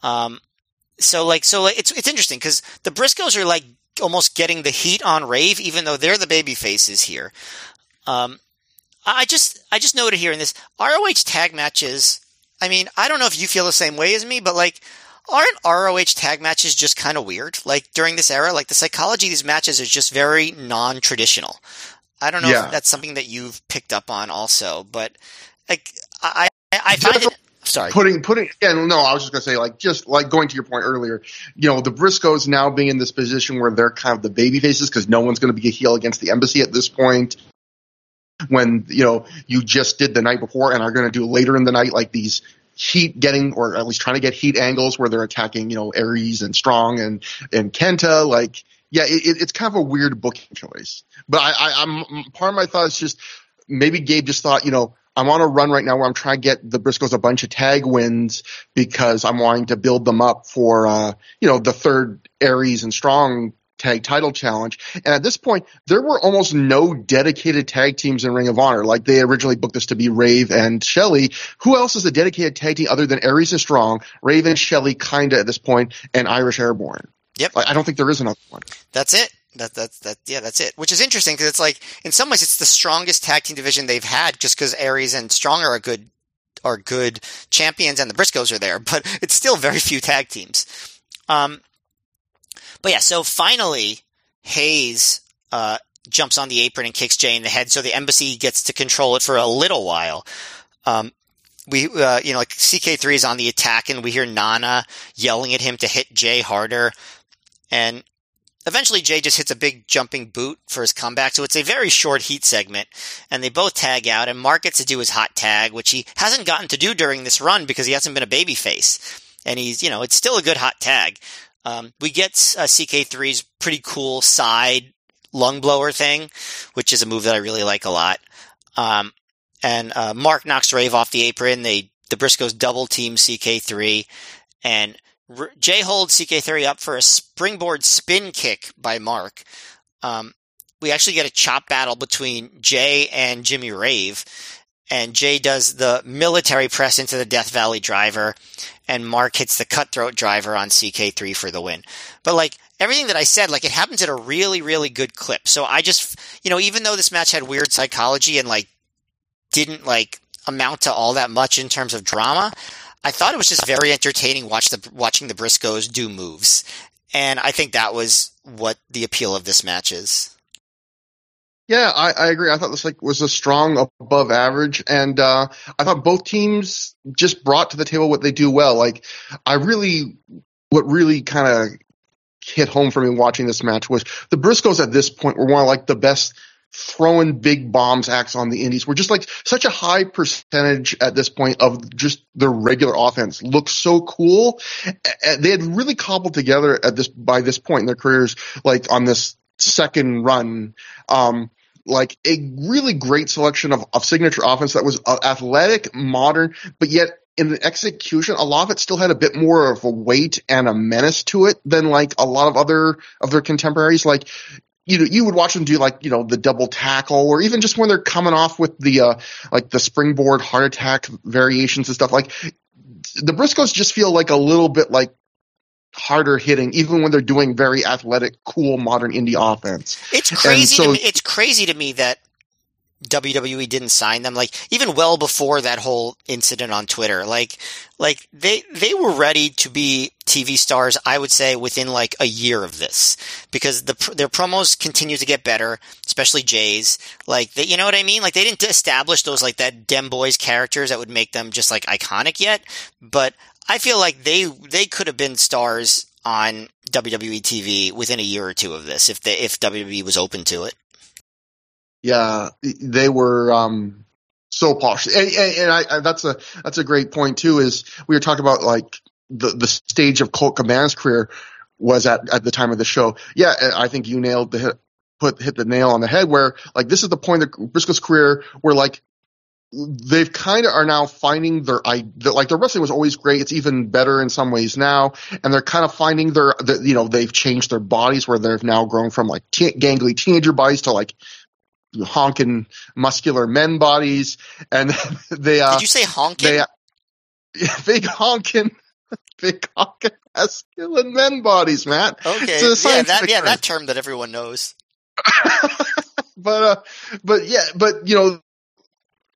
Um, so like so like, it's it's interesting because the Briscoes are like almost getting the heat on Rave, even though they're the baby faces here. Um, I just I just noted here in this ROH tag matches. I mean, I don't know if you feel the same way as me, but like, aren't ROH tag matches just kind of weird? Like during this era, like the psychology of these matches is just very non-traditional. I don't know Yeah. if that's something that you've picked up on also, but like I I, I find it. Sorry. putting putting again no i was just going to say like just like going to your point earlier you know the briscoes now being in this position where they're kind of the baby faces because no one's going to be a heel against the embassy at this point when you know you just did the night before and are going to do later in the night like these heat getting or at least trying to get heat angles where they're attacking you know aries and strong and and kenta like yeah it- it's kind of a weird booking choice but i, I i'm part of my thought is just maybe gabe just thought you know I'm on a run right now where I'm trying to get the Briscoes a bunch of tag wins because I'm wanting to build them up for, uh, you know, the third Aries and Strong tag title challenge. And at this point, there were almost no dedicated tag teams in Ring of Honor. Like they originally booked this to be Rave and Shelley. Who else is a dedicated tag team other than Aries and Strong, Rave and Shelley kinda at this point, and Irish Airborne? Yep. I don't think there is another one. That's it. That that's that. Yeah, that's it. Which is interesting because it's like in some ways it's the strongest tag team division they've had, just because Aries and Strong are good are good champions and the Briscoes are there, but it's still very few tag teams. Um, but yeah, so finally Haze uh, jumps on the apron and kicks Jay in the head, so the embassy gets to control it for a little while. Um, we, uh, you know, like CK3 is on the attack, and we hear Nana yelling at him to hit Jay harder, and Eventually, Jay just hits a big jumping boot for his comeback, so it's a very short heat segment, and they both tag out, and Mark gets to do his hot tag, which he hasn't gotten to do during this run because he hasn't been a babyface. And he's, you know, it's still a good hot tag. Um, we get uh, CK3's pretty cool side lung blower thing, which is a move that I really like a lot. Um, and uh, Mark knocks Rave off the apron. They the Briscoes double team CK3, and Jay holds CK3 up for a springboard spin kick by Mark. Um, we actually get a chop battle between Jay and Jimmy Rave, and Jay does the military press into the Death Valley driver, and Mark hits the cutthroat driver on CK3 for the win. But like everything that I said, like it happens at a really, really good clip. So I just, you know, even though this match had weird psychology and like didn't like amount to all that much in terms of drama, I thought it was just very entertaining watch the watching the Briscoes do moves, and I think that was what the appeal of this match is. Yeah, I, I agree. I thought this like was a strong above average, and uh, I thought both teams just brought to the table what they do well. Like, I really, what really kind of hit home for me watching this match was the Briscoes at this point were one of like the best throwing big bombs acts on the indies. We're just like such a high percentage at this point of just their regular offense looks so cool. They had really cobbled together at this by this point in their careers, like on this second run. Um, like a really great selection of, of signature offense that was uh, athletic, modern, but yet in the execution, a lot of it still had a bit more of a weight and a menace to it than like a lot of other of their contemporaries. Like you know, you would watch them do like, you know, the double tackle or even just when they're coming off with the, uh, like the springboard heart attack variations and stuff. Like the Briscoes just feel like a little bit like harder hitting, even when they're doing very athletic, cool, modern indie offense. It's crazy. so- to me, it's crazy to me that WWE didn't sign them. Like even well before that whole incident on Twitter, like like they they were ready to be TV stars. I would say within like a year of this because the their promos continue to get better, especially Jay's. Like they, you know what I mean? Like they didn't establish those like that Dem Boys characters that would make them just like iconic yet, but I feel like they they could have been stars on WWE TV within a year or two of this if they if WWE was open to it. Yeah, they were um so posh, and, and, I, I that's a that's a great point too. Is we were talking about like the the stage of Colt Cabana's career was at at the time of the show. Yeah, I think you nailed the hit, put hit the nail on the head. Where like this is the point of Briscoe's career where like they've kind of are now finding their I like their wrestling was always great. It's even better in some ways now, and they're kind of finding their the, you know they've changed their bodies where they've now grown from like te- gangly teenager bodies to like honking muscular men bodies, and they uh Did you say honking? they big honking Big honking masculine men bodies, Matt. Okay, yeah, that yeah, term. that term that everyone knows. but uh, but yeah, but you know,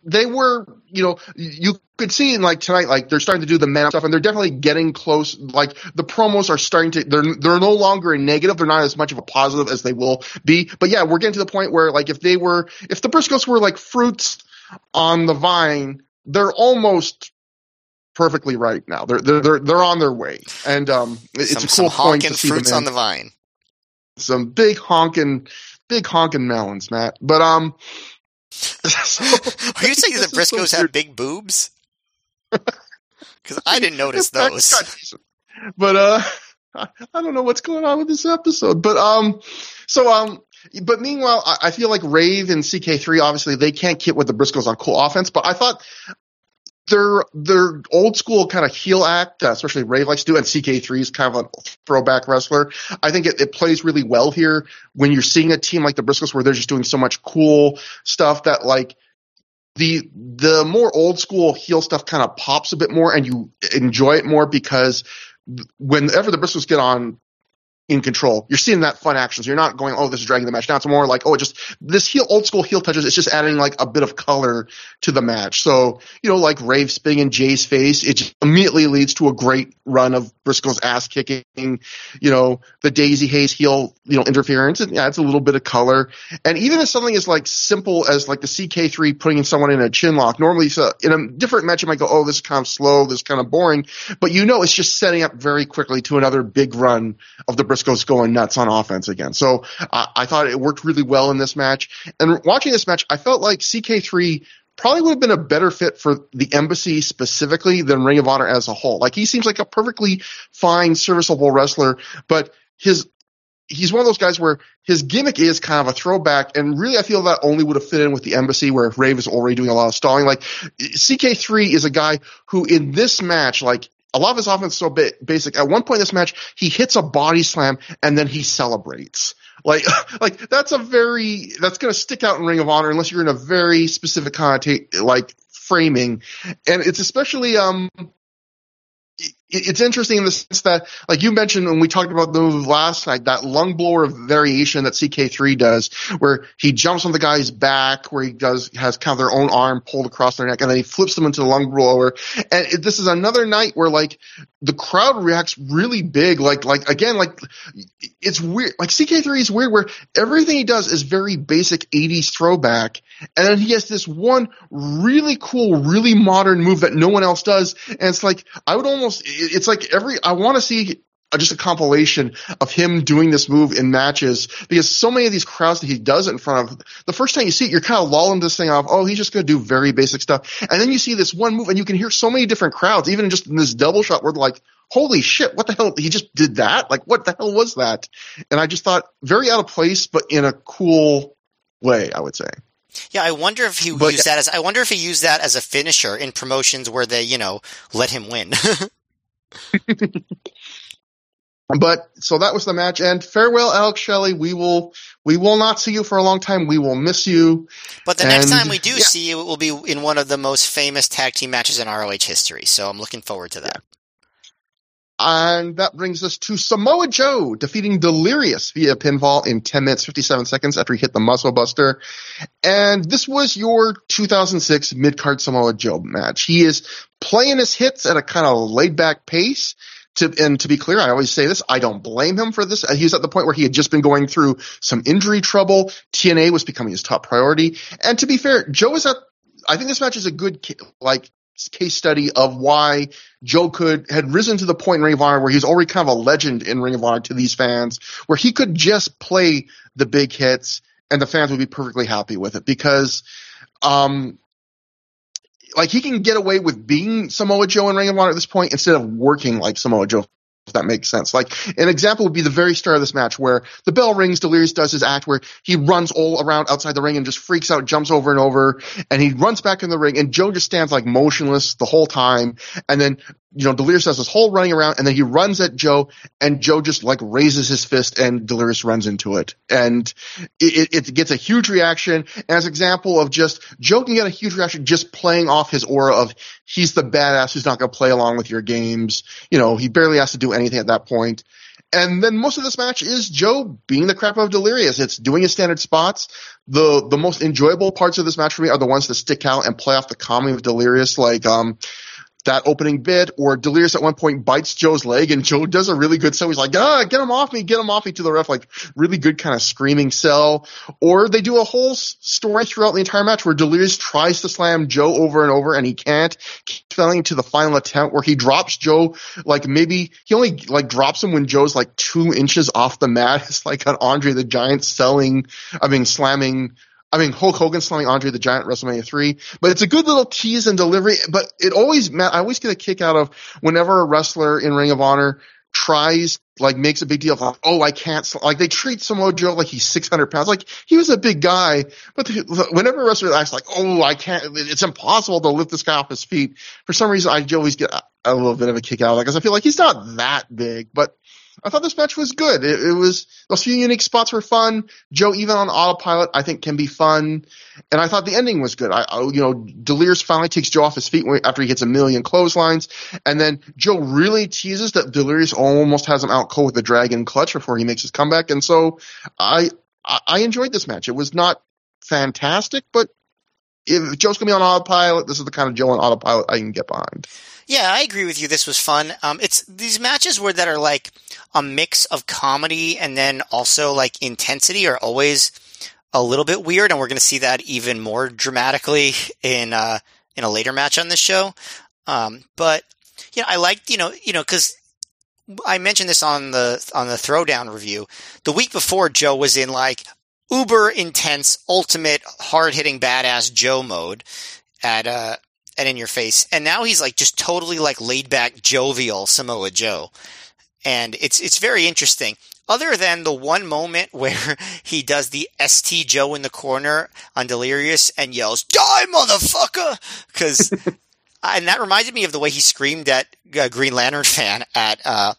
they were, you know, you could see in like tonight, like they're starting to do the man stuff, and they're definitely getting close. Like the promos are starting to, they're they're no longer a negative. They're not as much of a positive as they will be. But yeah, we're getting to the point where like if they were, if the Briscoes were like fruits on the vine, they're almost perfectly right now. They're they're they're, they're on their way, and um, it's some a some cool point to honking see fruits them on the vine. some big honking, big honking melons, Matt. But um, so- Are you saying that is so Briscoes have big boobs? Because I didn't notice those. But uh, I I don't know what's going on with this episode. But um, so um. But meanwhile, I I feel like Rave and CK3 obviously they can't get with the Briscoes on cool offense. But I thought their their old school kind of heel act, uh, especially Rave likes to do, and CK3 is kind of a throwback wrestler. I think it, it plays really well here when you're seeing a team like the Briscoes where they're just doing so much cool stuff that like the the more old school heel stuff kind of pops a bit more and you enjoy it more because whenever the Briscoes get on in control, you're seeing that fun action. So you're not going, oh, this is dragging the match down. It's more like, oh, it just this heel old school heel touches. It's just adding like a bit of color to the match. So you know, like Rave spinning in Jay's face, it just immediately leads to a great run of Briscoe's ass kicking. You know, the Daizee Haze heel, you know, interference. It adds a little bit of color. And even if something is like simple as like the CK3 putting someone in a chin lock, normally so in a different match you might go, oh, this is kind of slow, this is kind of boring. But you know, it's just setting up very quickly to another big run of the Briscoes going nuts on offense again. So I I thought it worked really well in this match. And watching this match, I felt like CK3 probably would have been a better fit for the embassy specifically than Ring of Honor as a whole. Like he seems like a perfectly fine, serviceable wrestler, but his he's one of those guys where his gimmick is kind of a throwback, and really I feel that only would have fit in with the embassy where Rave is already doing a lot of stalling. Like CK3 is a guy who in this match, like a lot of his offense is so ba- basic. At one point in this match, he hits a body slam and then he celebrates. Like, like that's a very that's going to stick out in Ring of Honor unless you're in a very specific connotate like framing, and it's especially um it's interesting in the sense that, like you mentioned when we talked about the move last night, that lung blower variation that CK3 does, where he jumps on the guy's back, where he does has kind of their own arm pulled across their neck, and then he flips them into the lung blower. And it, this is another night where like the crowd reacts really big. Like like again, like it's weird. Like CK3 is weird, where everything he does is very basic '80s throwback, and then he has this one really cool, really modern move that no one else does. And it's like, I would almost, it's like every, I want to see just a compilation of him doing this move in matches because so many of these crowds that he does it in front of, the first time you see it, you're kind of lulling this thing off. Oh, he's just going to do very basic stuff. And then you see this one move and you can hear so many different crowds, even just in this double shot where they're like, holy shit, what the hell? He just did that? Like, what the hell was that? And I just thought very out of place, but in a cool way, I would say. Yeah, I wonder if he But- used that as I wonder if he used that as a finisher in promotions where they, you know, let him win. But so that was the match, and farewell, Alex Shelley. We will we will not see you for a long time. We will miss you. but the next time we do yeah. see you, it will be in one of the most famous tag team matches in ROH history. So I'm looking forward to that. And that brings us to Samoa Joe defeating Delirious via pinfall in 10 minutes 57 seconds after he hit the Muscle Buster. And this was your 2006 mid card Samoa Joe match. He is playing his hits at a kind of laid back pace. To, and to be clear, I always say this, I don't blame him for this. Uh, he was at the point where he had just been going through some injury trouble. TNA was becoming his top priority. And to be fair, Joe is at, I think this match is a good, like, case study of why Joe could had risen to the point in Ring of Honor where he's already kind of a legend in Ring of Honor to these fans, where he could just play the big hits and the fans would be perfectly happy with it because, um, like he can get away with being Samoa Joe in Ring of Honor at this point instead of working like Samoa Joe. If that makes sense. Like an example would be the very start of this match where the bell rings, Delirious does his act where he runs all around outside the ring and just freaks out, jumps over and over, and he runs back in the ring and Joe just stands like motionless the whole time. And then, you know, Delirious does this whole running around and then he runs at Joe and Joe just like raises his fist and Delirious runs into it. And it, it, gets a huge reaction as example of just Joe can get a huge reaction just playing off his aura of he's the badass who's not going to play along with your games. You know, he barely has to do anything at that point. And then most of this match is Joe being the crap of Delirious. It's doing his standard spots. The the most enjoyable parts of this match for me are the ones that stick out and play off the comedy of Delirious, like um that opening bit, or Delirious at one point bites Joe's leg, and Joe does a really good sell. He's like, ah, get him off me, get him off me to the ref, like really good kind of screaming sell. Or they do a whole story throughout the entire match where Delirious tries to slam Joe over and over, and he can't, failing to the final attempt where he drops Joe, like maybe he only like drops him when Joe's like two inches off the mat. It's like an Andre the Giant selling, I mean, slamming I mean, Hulk Hogan slamming Andre the Giant WrestleMania 3, but it's a good little tease and delivery, but it always, I always get a kick out of whenever a wrestler in Ring of Honor tries, like makes a big deal of like, oh, I can't, like they treat Samoa Joe like he's 600 pounds. Like he was a big guy, but the, whenever a wrestler acts like, oh, I can't, it's impossible to lift this guy off his feet. For some reason, I always get a, a little bit of a kick out of that because I feel like he's not that big, but I thought this match was good. It, it, was those few unique spots were fun. Joe even on autopilot I think can be fun, and I thought the ending was good. I, I you know Delirious finally takes Joe off his feet after he hits a million clotheslines, and then Joe really teases that Delirious almost has him out cold with the dragon clutch before he makes his comeback, and so I I enjoyed this match. It was not fantastic, but if Joe's gonna be on autopilot, this is the kind of Joe on autopilot I can get behind. Yeah, I agree with you. This was fun. Um, it's these matches where that are like a mix of comedy and then also like intensity are always a little bit weird, and we're going to see that even more dramatically in uh, in a later match on this show. Um, but you know, I liked you know you know because I mentioned this on the on the throwdown review. The week before, Joe was in like uber intense, ultimate, hard hitting, badass Joe mode at uh and in your face, and now he's like just totally like laid back, jovial Samoa Joe and it's it's very interesting. Other than the one moment where he does the ST Joe in the corner on Delirious and yells "Die, motherfucker!" because and that reminded me of the way he screamed at uh, Green Lantern fan at uh,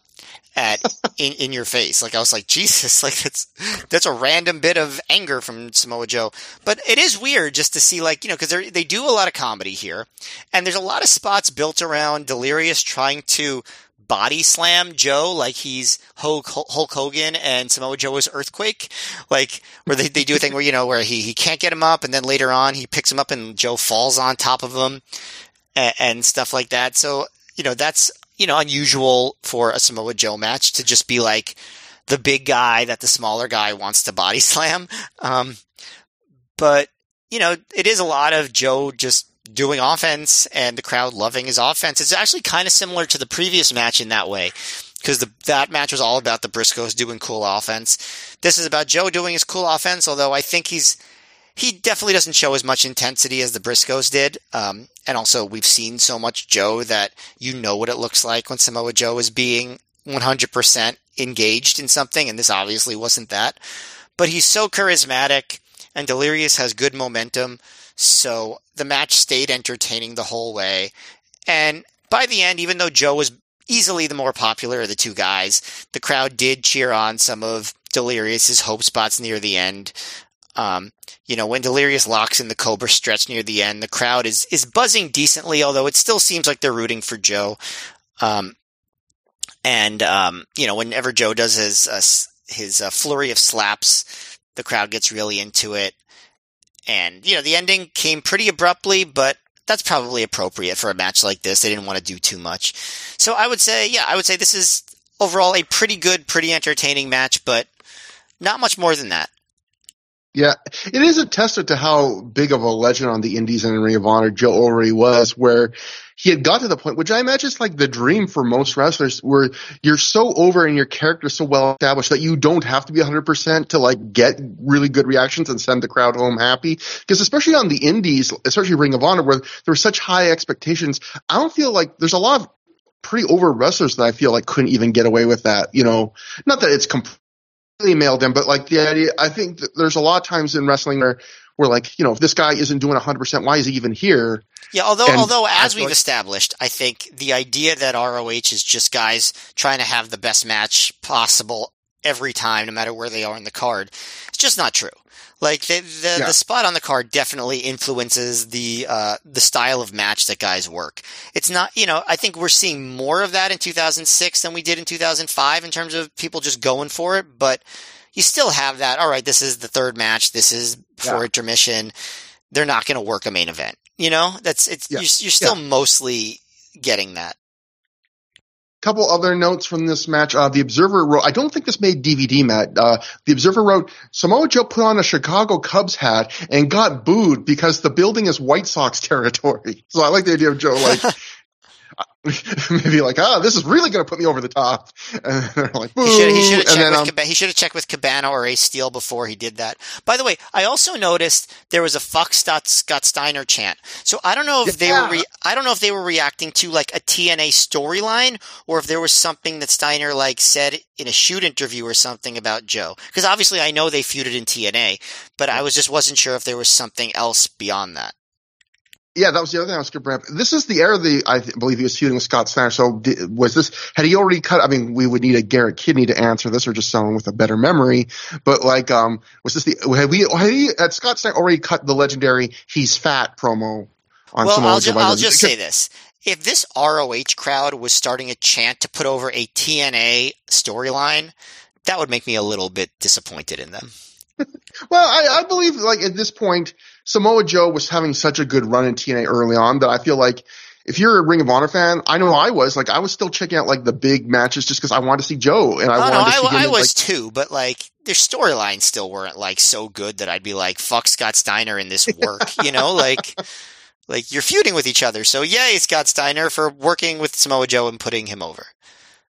at in, in your face. Like I was like, Jesus, like that's that's a random bit of anger from Samoa Joe. But it is weird just to see like you know because they do a lot of comedy here, and there's a lot of spots built around Delirious trying to body slam Joe like he's Hulk, Hulk Hogan and Samoa Joe is Earthquake, like where they, they do a thing where you know where he he can't get him up and then later on he picks him up and Joe falls on top of him and, and stuff like that. So you know that's you know unusual for a Samoa Joe match to just be like the big guy that the smaller guy wants to body slam. Um, but you know, it is a lot of Joe just doing offense and the crowd loving his offense. It's actually kind of similar to the previous match in that way because that match was all about the Briscoes doing cool offense. This is about Joe doing his cool offense, although I think he's he definitely doesn't show as much intensity as the Briscoes did. Um, and also, we've seen so much Joe that you know what it looks like when Samoa Joe is being 100% engaged in something, and this obviously wasn't that. But he's so charismatic, and Delirious has good momentum. So the match stayed entertaining the whole way. And by the end, even though Joe was easily the more popular of the two guys, the crowd did cheer on some of Delirious's hope spots near the end. Um, you know, when Delirious locks in the Cobra stretch near the end, the crowd is is buzzing decently, although it still seems like they're rooting for Joe. Um, and um, you know, whenever Joe does his uh, his uh, flurry of slaps, the crowd gets really into it. And, you know, the ending came pretty abruptly, but that's probably appropriate for a match like this. They didn't want to do too much. So I would say, yeah, I would say this is overall a pretty good, pretty entertaining match, but not much more than that. Yeah, it is a testament to how big of a legend on the Indies and in Ring of Honor Joe already was, where he had got to the point, which I imagine is like the dream for most wrestlers, where you're so over and your character so well established that you don't have to be 100% to like get really good reactions and send the crowd home happy. Because especially on the Indies, especially Ring of Honor, where there were such high expectations, I don't feel like there's a lot of pretty over wrestlers that I feel like couldn't even get away with that. You know, not that it's completely mailed in, but like the idea, I think there's a lot of times in wrestling where we're like, you know, if this guy isn't doing 100%, why is he even here? Yeah, although and although as we've like, established, I think the idea that ROH is just guys trying to have the best match possible every time, no matter where they are in the card. It's just not true. Like the the, Yeah. the spot on the card definitely influences the uh, the style of match that guys work. It's not, you know, I think we're seeing more of that in 2006 than we did in 2005 in terms of people just going for it. But you still have that. All right, this is the third match. This is before Yeah. intermission. They're not going to work a main event. You know, that's it's Yeah. you're, you're still mostly getting that. Couple other notes from this match. Uh, the Observer wrote, I don't think this made DVD, Matt. Uh, the Observer wrote, Samoa Joe put on a Chicago Cubs hat and got booed because the building is White Sox territory. So I like the idea of Joe, like, maybe like, ah, this is really going to put me over the top. And they're like, boo. He should he should have checked then, with um, Cab- he should have checked with Cabana or Ace Steel before he did that. By the way, I also noticed there was a "fuck Scott, Scott Steiner" chant. So I don't know if they were re- I don't know if they were reacting to like a TNA storyline or if there was something that Steiner like said in a shoot interview or something about Joe. Because obviously I know they feuded in TNA, but I was just wasn't sure if there was something else beyond that. Yeah, that was the other thing I was going to bring up. This is the era the I th- believe he was feuding with Scott Steiner. So di- was this had he already cut? I mean, we would need a Garrett Kidney to answer this, or just someone with a better memory. But like, um, was this the had we had he had Scott Steiner already cut the legendary "He's Fat" promo on Well, I'll, ju- I'll just say this. If this ROH crowd was starting a chant to put over a TNA storyline, that would make me a little bit disappointed in them. Well, I, I believe like at this point, Samoa Joe was having such a good run in TNA early on that I feel like if you're a Ring of Honor fan, I know I was like I was still checking out like the big matches just because I wanted to see Joe and I oh, wanted no, to see I, him. I was like, too, but like their storylines still weren't like so good that I'd be like, fuck Scott Steiner in this work, you know, like. Like you're feuding with each other, so yay, Scott Steiner for working with Samoa Joe and putting him over.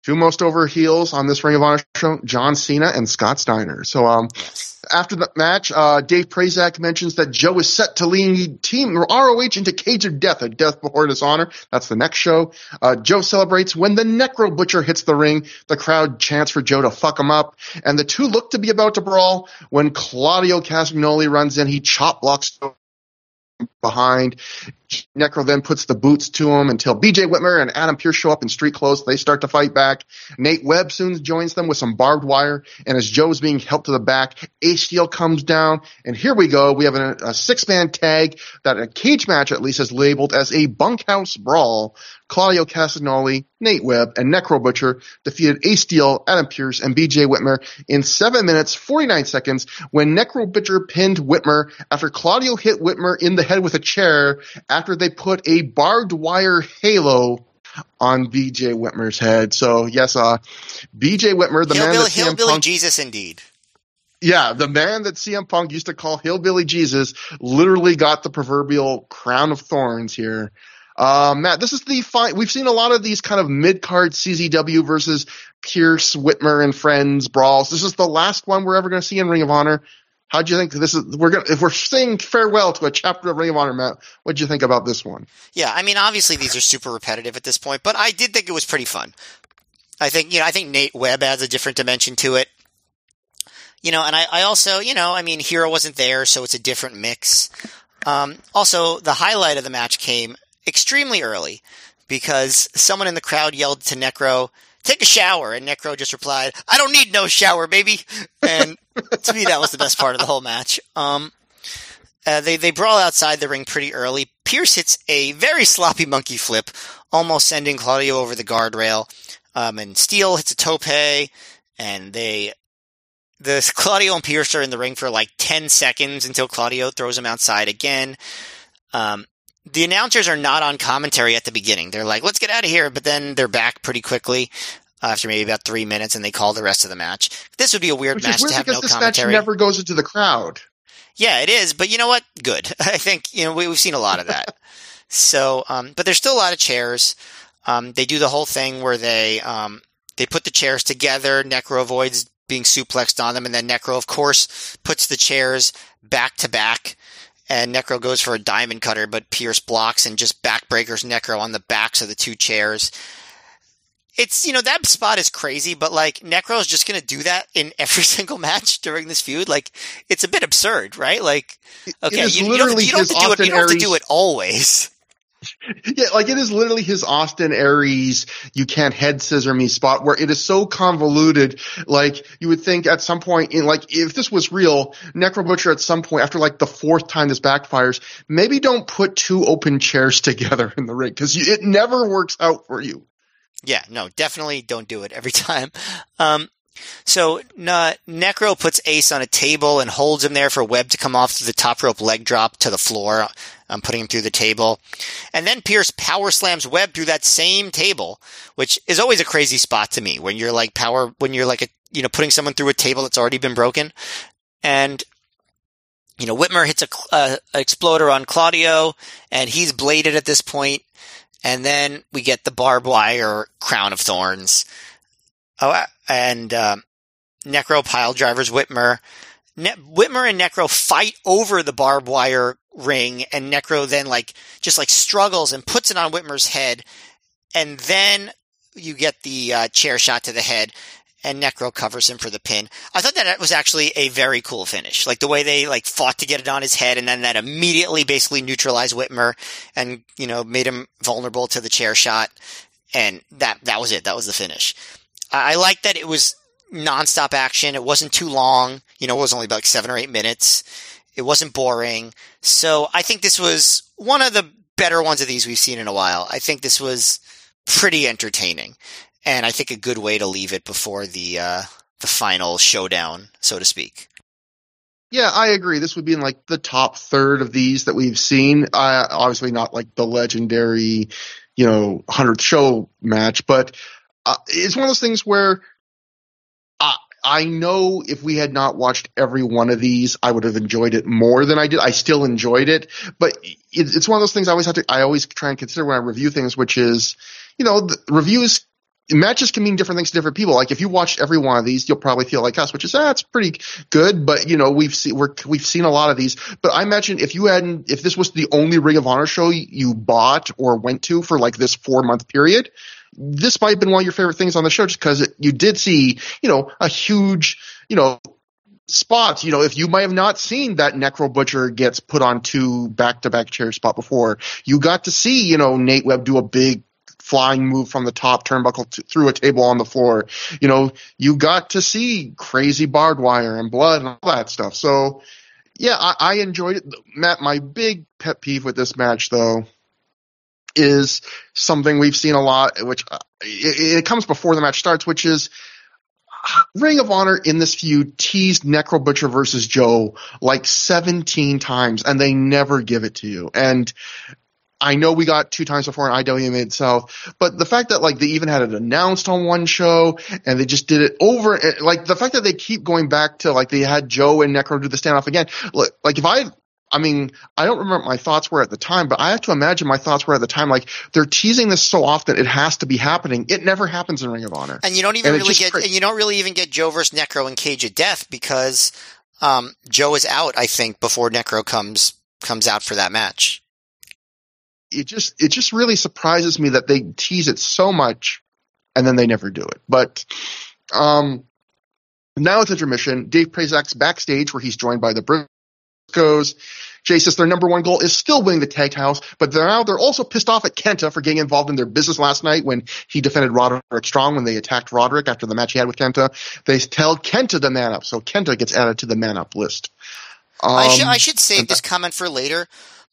Two most over heels on this Ring of Honor show: John Cena and Scott Steiner. So um. Yes. After the match, uh, Dave Prazak mentions that Joe is set to lead Team ROH into Cage of Death, a death before dishonor. That's the next show. Uh, Joe celebrates when the Necro Butcher hits the ring. The crowd chants for Joe to fuck him up, and the two look to be about to brawl when Claudio Castagnoli runs in. He chop blocks Joe behind. Necro then puts the boots to him until BJ Whitmer and Adam Pearce show up in street clothes. They start to fight back. Nate Webb soon joins them with some barbed wire, and as Joe's being helped to the back, Ace Steel comes down, and here we go. We have a, a six-man tag that a cage match at least is labeled as a bunkhouse brawl. Claudio Castagnoli, Nate Webb, and Necro Butcher defeated Ace Steel, Adam Pearce, and BJ Whitmer in 7 minutes 49 seconds when Necro Butcher pinned Whitmer after Claudio hit Whitmer in the head with a chair after they put a barbed wire halo on BJ Whitmer's head. So yes, uh, BJ Whitmer, the man Hillbilly, that CM Hillbilly Punk, Jesus, indeed. yeah, the man that CM Punk used to call Hillbilly Jesus, literally got the proverbial crown of thorns here. Uh, Matt, this is the fine. We've seen a lot of these kind of mid card CZW versus Pearce, Whitmer, and friends brawls. This is the last one we're ever going to see in Ring of Honor. How do you think this is? We're gonna if we're saying farewell to a chapter of Ring of Honor, Matt. What do you think about this one? Yeah, I mean, obviously these are super repetitive at this point, but I did think it was pretty fun. I think, you know, I think Nate Webb adds a different dimension to it. You know, and I, I also, you know, I mean, Hero wasn't there, so it's a different mix. Um, also, the highlight of the match came extremely early because someone in the crowd yelled to Necro, take a shower. And Necro just replied, I don't need no shower, baby. And to me, that was the best part of the whole match. Um, uh, they, they brawl outside the ring pretty early. Pearce hits a very sloppy monkey flip, almost sending Claudio over the guardrail. Um, and Steel hits a tope, and they, the Claudio and Pearce are in the ring for like 10 seconds until Claudio throws him outside again. Um, the announcers are not on commentary at the beginning. They're like, let's get out of here. But then they're back pretty quickly after maybe about three minutes and they call the rest of the match. This would be a weird Which match weird to have no this commentary. match never goes into the crowd. Yeah, it is. But you know what? Good. I think, you know, we, we've seen a lot of that. so, um, but there's still a lot of chairs. Um, they do the whole thing where they, um, they put the chairs together. Necro avoids being suplexed on them. And then Necro, of course, puts the chairs back to back. And Necro goes for a diamond cutter, but Pearce blocks and just backbreakers Necro on the backs of the two chairs. It's, you know, that spot is crazy, but like Necro is just going to do that in every single match during this feud. Like, it's a bit absurd, right? Like, okay, you, you don't, you don't have to do it, you don't have to do it always. Yeah, like it is literally his Austin Aries, you can't head scissor me spot where it is so convoluted. Like you would think at some point in like, if this was real, Necro Butcher at some point after like the fourth time this backfires, maybe don't put two open chairs together in the ring because it never works out for you. Yeah, no, definitely don't do it every time. Um, so Necro puts Ace on a table and holds him there for Webb to come off the top rope leg drop to the floor, um, putting him through the table. And then Pearce power slams Webb through that same table, which is always a crazy spot to me when you're like power, when you're like a, you know, putting someone through a table that's already been broken. And, you know, Whitmer hits a, uh, exploder on Claudio and he's bladed at this point. And then we get the barbed wire crown of thorns. Oh, and um, Necro pile drivers Whitmer. Ne- Whitmer and Necro fight over the barbed wire ring, and Necro then like just like struggles and puts it on Whitmer's head, and then you get the uh, chair shot to the head, and Necro covers him for the pin. I thought that was actually a very cool finish, like the way they like fought to get it on his head, and then that immediately basically neutralized Whitmer and you know made him vulnerable to the chair shot, and that that was it. That was the finish. I, I like that it was nonstop action. It wasn't too long. You know, it was only about like seven or eight minutes. It wasn't boring. So I think this was one of the better ones of these we've seen in a while. I think this was pretty entertaining, and I think a good way to leave it before the uh, the final showdown, so to speak. Yeah, I agree. This would be in like the top third of these that we've seen. Uh, obviously, not like the legendary, you know, hundredth show match, but uh, it's one of those things where I, know if we had not watched every one of these, I would have enjoyed it more than I did. I still enjoyed it, but it, it's one of those things I always have to, I always try and consider when I review things, which is, you know, reviews matches can mean different things to different people. Like if you watched every one of these, you'll probably feel like us, which is that's ah, pretty good. But you know, we've seen we're, we've seen a lot of these. But I imagine if you hadn't, if this was the only Ring of Honor show you bought or went to for like this four month period, this might have been one of your favorite things on the show just because you did see, you know, a huge, you know, spots. You know, if you might have not seen that Necro Butcher gets put on two back to back chair spot before, you got to see, you know, Nate Webb do a big flying move from the top turnbuckle to, through a table on the floor. You know, you got to see crazy barbed wire and blood and all that stuff. So, yeah, I, I enjoyed it. Matt, my big pet peeve with this match, though, is something we've seen a lot, which uh, it, it, comes before the match starts, which is Ring of Honor in this feud teased Necro Butcher versus Joe like 17 times, and they never give it to you. And I know we got two times before in IWA Mid South, but the fact that like they even had it announced on one show and they just did it over, eh, like the fact that they keep going back to like they had Joe and Necro do the standoff again. Like if I I mean, I don't remember what my thoughts were at the time, but I have to imagine my thoughts were at the time like they're teasing this so often it has to be happening. It never happens in Ring of Honor. And you don't even and really get and you don't really even get Joe versus Necro in Cage of Death because um, Joe is out, I think, before Necro comes comes out for that match. It just it just really surprises me that they tease it so much and then they never do it. But um now it's intermission. Dave Prazak's backstage where he's joined by the goes. Jay says their number one goal is still winning the tag titles, but they're now they're also pissed off at Kenta for getting involved in their business last night when he defended Roderick Strong when they attacked Roderick after the match he had with Kenta. They tell Kenta to man up, so Kenta gets added to the man up list. Um, I, should, I should save this comment for later,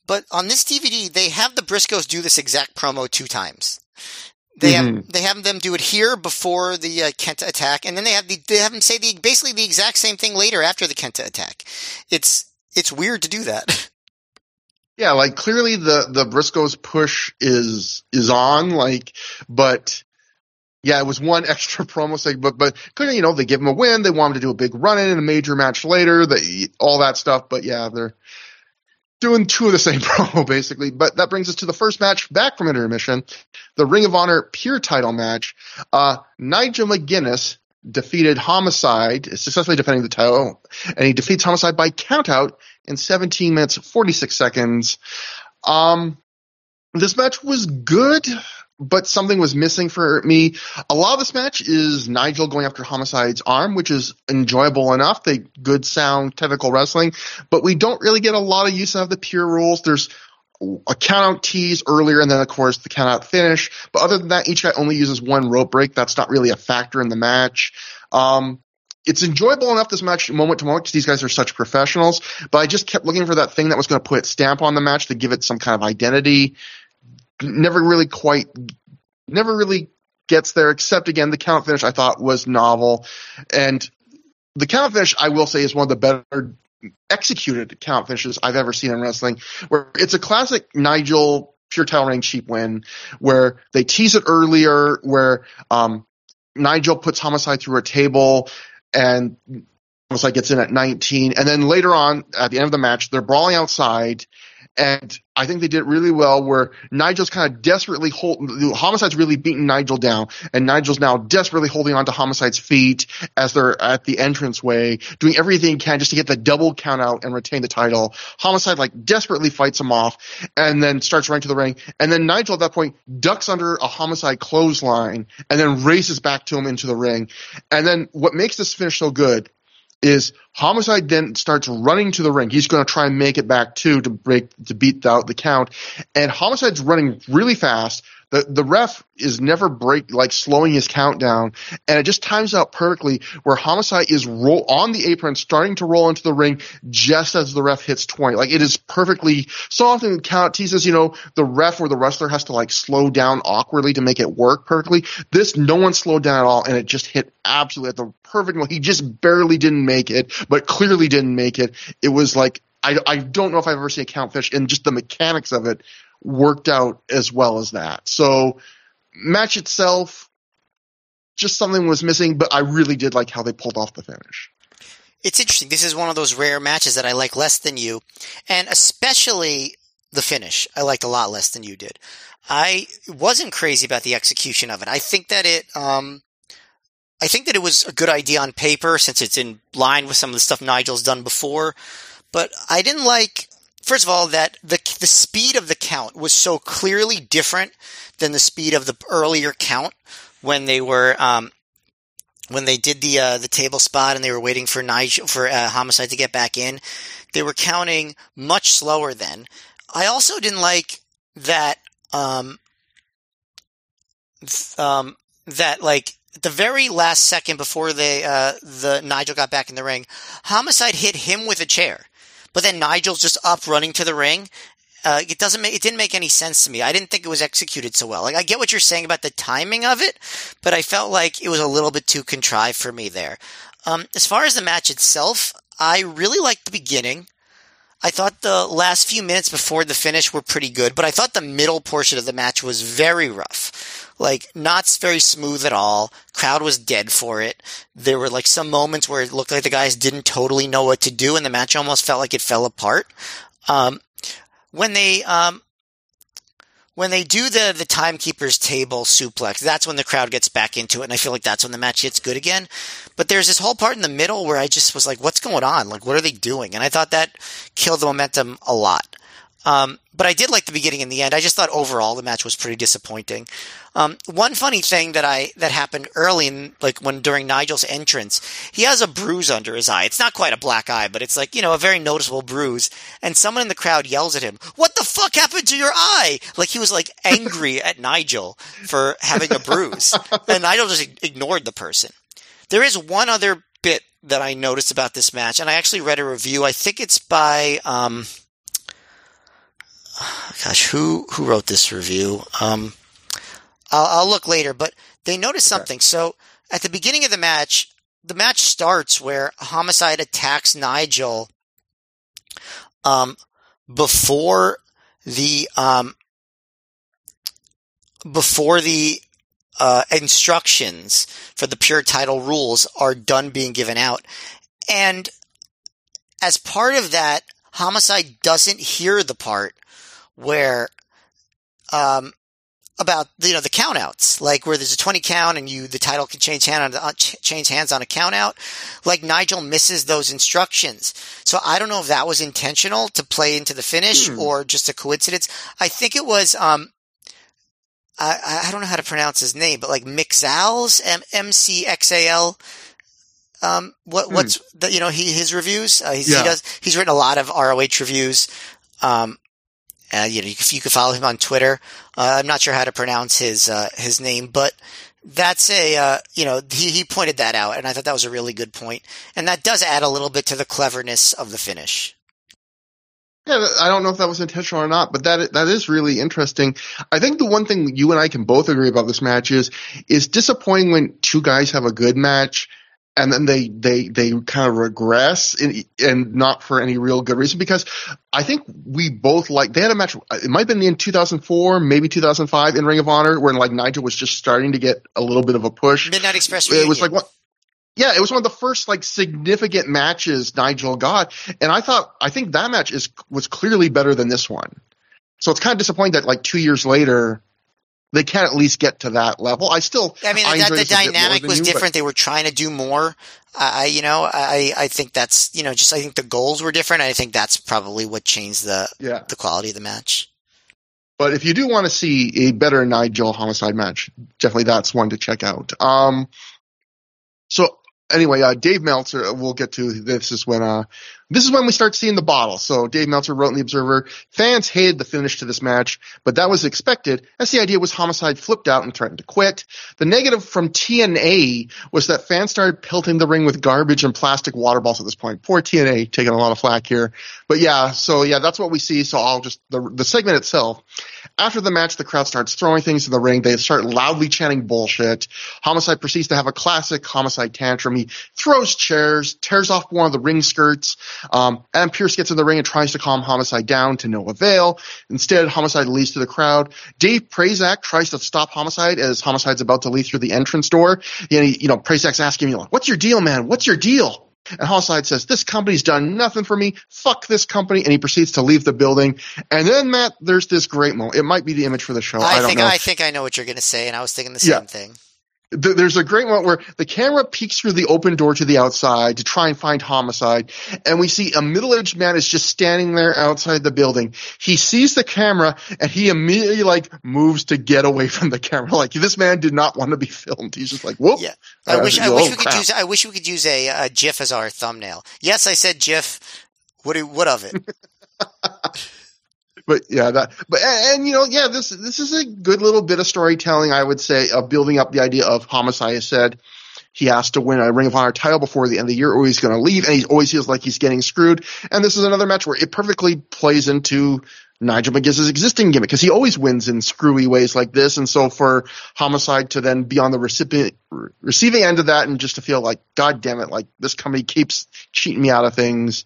but on this DVD they have the Briscoes do this exact promo two times. They mm-hmm. have they have them do it here before the uh, Kenta attack, and then they have the, they have them say the basically the exact same thing later after the Kenta attack. It's it's weird to do that. Yeah, like clearly the the Briscoes push is is on, like, but yeah, it was one extra promo segment, but but clearly, you know, they give him a win. They want him to do a big run in a major match later. They all that stuff, but yeah, they're doing two of the same promo basically. But that brings us to the first match back from intermission, the Ring of Honor Pure Title match. Uh, Nigel McGuinness defeated Homicide, successfully defending the title, and he defeats Homicide by countout in 17 minutes 46 seconds. Um, this match was good, but something was missing for me. A lot of this match is Nigel going after Homicide's arm, which is enjoyable enough. They good sound technical wrestling, but we don't really get a lot of use of the pure rules. There's a countout tease earlier, and then of course the countout finish. But other than that, each guy only uses one rope break. That's not really a factor in the match. Um, it's enjoyable enough this match moment to moment because these guys are such professionals. But I just kept looking for that thing that was going to put stamp on the match to give it some kind of identity. Never really quite, never really gets there. Except again, the count finish I thought was novel, and the count finish I will say is one of the better executed count finishes I've ever seen in wrestling. Where it's a classic Nigel pure title reign cheap win, where they tease it earlier, where um, Nigel puts Homicide through a table and Homicide gets in at 19. And then later on, at the end of the match, they're brawling outside. And I think they did really well where Nigel's kind of desperately hold, Homicide's really beating Nigel down and Nigel's now desperately holding on to Homicide's feet as they're at the entranceway, doing everything he can just to get the double count out and retain the title. Homicide like desperately fights him off and then starts running to the ring. And then Nigel at that point ducks under a Homicide clothesline and then races back to him into the ring. And then what makes this finish so good is Homicide then starts running to the ring. He's going to try and make it back too to break to beat out the count. And Homicide's running really fast. The the ref is never break like slowing his countdown, and it just times out perfectly where Homicide is roll on the apron, starting to roll into the ring just as the ref hits twenty. Like it is perfectly. So often count teases, you know, the ref or the wrestler has to like slow down awkwardly to make it work perfectly. This no one slowed down at all, and it just hit absolutely at the perfect. He just barely didn't make it, but clearly didn't make it. It was like I, I don't know if I've ever seen a count fish and just the mechanics of it worked out as well as that. So match itself, just something was missing, but I really did like how they pulled off the finish. It's interesting. This is one of those rare matches that I like less than you, and especially the finish. I liked a lot less than you did. I wasn't crazy about the execution of it. I think that it, um, I think that it was a good idea on paper since it's in line with some of the stuff Nigel's done before, but I didn't like first of all, that the the speed of the count was so clearly different than the speed of the earlier count when they were um, when they did the uh, the table spot and they were waiting for Nigel for uh, Homicide to get back in. They were counting much slower then. I also didn't like that um, th- um, that like the very last second before they uh, the Nigel got back in the ring, Homicide hit him with a chair. But then Nigel's just up running to the ring. Uh, it doesn't make, it didn't make any sense to me. I didn't think it was executed so well. Like, I get what you're saying about the timing of it, but I felt like it was a little bit too contrived for me there. Um, as far as the match itself, I really liked the beginning. I thought the last few minutes before the finish were pretty good, but I thought the middle portion of the match was very rough. Like, not very smooth at all. Crowd was dead for it. There were like some moments where it looked like the guys didn't totally know what to do and the match almost felt like it fell apart. Um, when they, um, when they do the the timekeeper's table suplex, that's when the crowd gets back into it, and I feel like that's when the match gets good again. But there's this whole part in the middle where I just was like, "What's going on? Like, what are they doing?" And I thought that killed the momentum a lot. Um, but I did like the beginning and the end. I just thought overall the match was pretty disappointing. Um, one funny thing that I that happened early in like when during Nigel's entrance, he has a bruise under his eye. It's not quite a black eye, but it's like you know a very noticeable bruise. And someone in the crowd yells at him, "What the fuck happened to your eye?" Like he was like angry at Nigel for having a bruise, and Nigel just ignored the person. There is one other bit that I noticed about this match, and I actually read a review. I think it's by. Um, gosh, who who wrote this review? Um, I'll, I'll look later, but they noticed something. Okay. So at the beginning of the match, the match starts where Homicide attacks Nigel um, before the um, before the uh, instructions for the pure title rules are done being given out, and as part of that, Homicide doesn't hear the part where um, about you know the countouts, like where there's a 20 count and you the title can change hand on, change hands on a countout. Like Nigel misses those instructions, so I don't know if that was intentional to play into the finish hmm. or just a coincidence. I think it was. Um, I I don't know how to pronounce his name, but like Mixal's M M C X A L. Um, what hmm. what's the you know he his reviews? Uh, yeah. He does he's written a lot of ROH reviews. Um, Uh, you know, you can, you can follow him on Twitter. Uh, I'm not sure how to pronounce his uh, his name, but that's a uh, you know he he pointed that out, and I thought that was a really good point, and that does add a little bit to the cleverness of the finish. Yeah, I don't know if that was intentional or not, but that that is really interesting. I think the one thing you and I can both agree about this match is is disappointing when two guys have a good match and then they they they kind of regress in, and not for any real good reason because I think we both like they had a match it might have been in 2004 maybe 2005 in Ring of Honor when like Nigel was just starting to get a little bit of a push Midnight Express it was like what yeah, it was one of the first like significant matches Nigel got, and I thought I think that match is was clearly better than this one. So it's kind of disappointing that like two years later they can't at least get to that level. I still, I mean, I that, the enjoyed this a bit more dynamic was you, but- different. They were trying to do more. I, I- you know, I, I think that's, you know, just I think the goals were different. I think that's probably what changed the Yeah, the quality of the match. but if you do want to see a better Nigel homicide match, definitely that's one to check out. Um, so anyway, uh, Dave Meltzer, we'll get to this is when, uh, this is when we start seeing the bottle. So Dave Meltzer wrote in the Observer, fans hated the finish to this match, but that was expected as the idea was homicide flipped out and threatened to quit. The negative from TNA was that fans started pelting the ring with garbage and plastic water balls at this point. Poor TNA taking a lot of flack here. But yeah, so yeah, that's what we see. So I'll just, the, the segment itself. After the match, the crowd starts throwing things in the ring. They start loudly chanting bullshit. Homicide proceeds to have a classic homicide tantrum. He throws chairs, tears off one of the ring skirts. Um, Adam Pearce gets in the ring and tries to calm Homicide down to no avail. Instead, Homicide leads to the crowd. Dave Prazak tries to stop Homicide as Homicide's about to leave through the entrance door. And he, you know, Prazak's asking him, what's your deal, man? What's your deal? And Homicide says, this company's done nothing for me. Fuck this company. And he proceeds to leave the building. And then, Matt, there's this great moment. It might be the image for the show. I, I, don't think know. I think I know what you're going to say, and I was thinking the Yeah. same thing. Th- there's a great moment where the camera peeks through the open door to the outside to try and find homicide and we see a middle-aged man is just standing there outside the building he sees the camera and he immediately like moves to get away from the camera like this man did not want to be filmed he's just like whoop Yeah. I Uh, wish I oh, wish we could use I wish we could use a, a GIF as our thumbnail. Yes, I said GIF. What do, what of it? but yeah that but and, and, you know yeah this this is a good little bit of storytelling i would say of building up the idea of homicide said he has to win a ring of honor title before the end of the year or he's going to leave and he always feels like he's getting screwed. And this is another match where it perfectly plays into Nigel McGuinn's existing gimmick because he always wins in screwy ways like this, and so for Homicide to then be on the recipient receiving end of that and just to feel like, God damn it, like this company keeps cheating me out of things,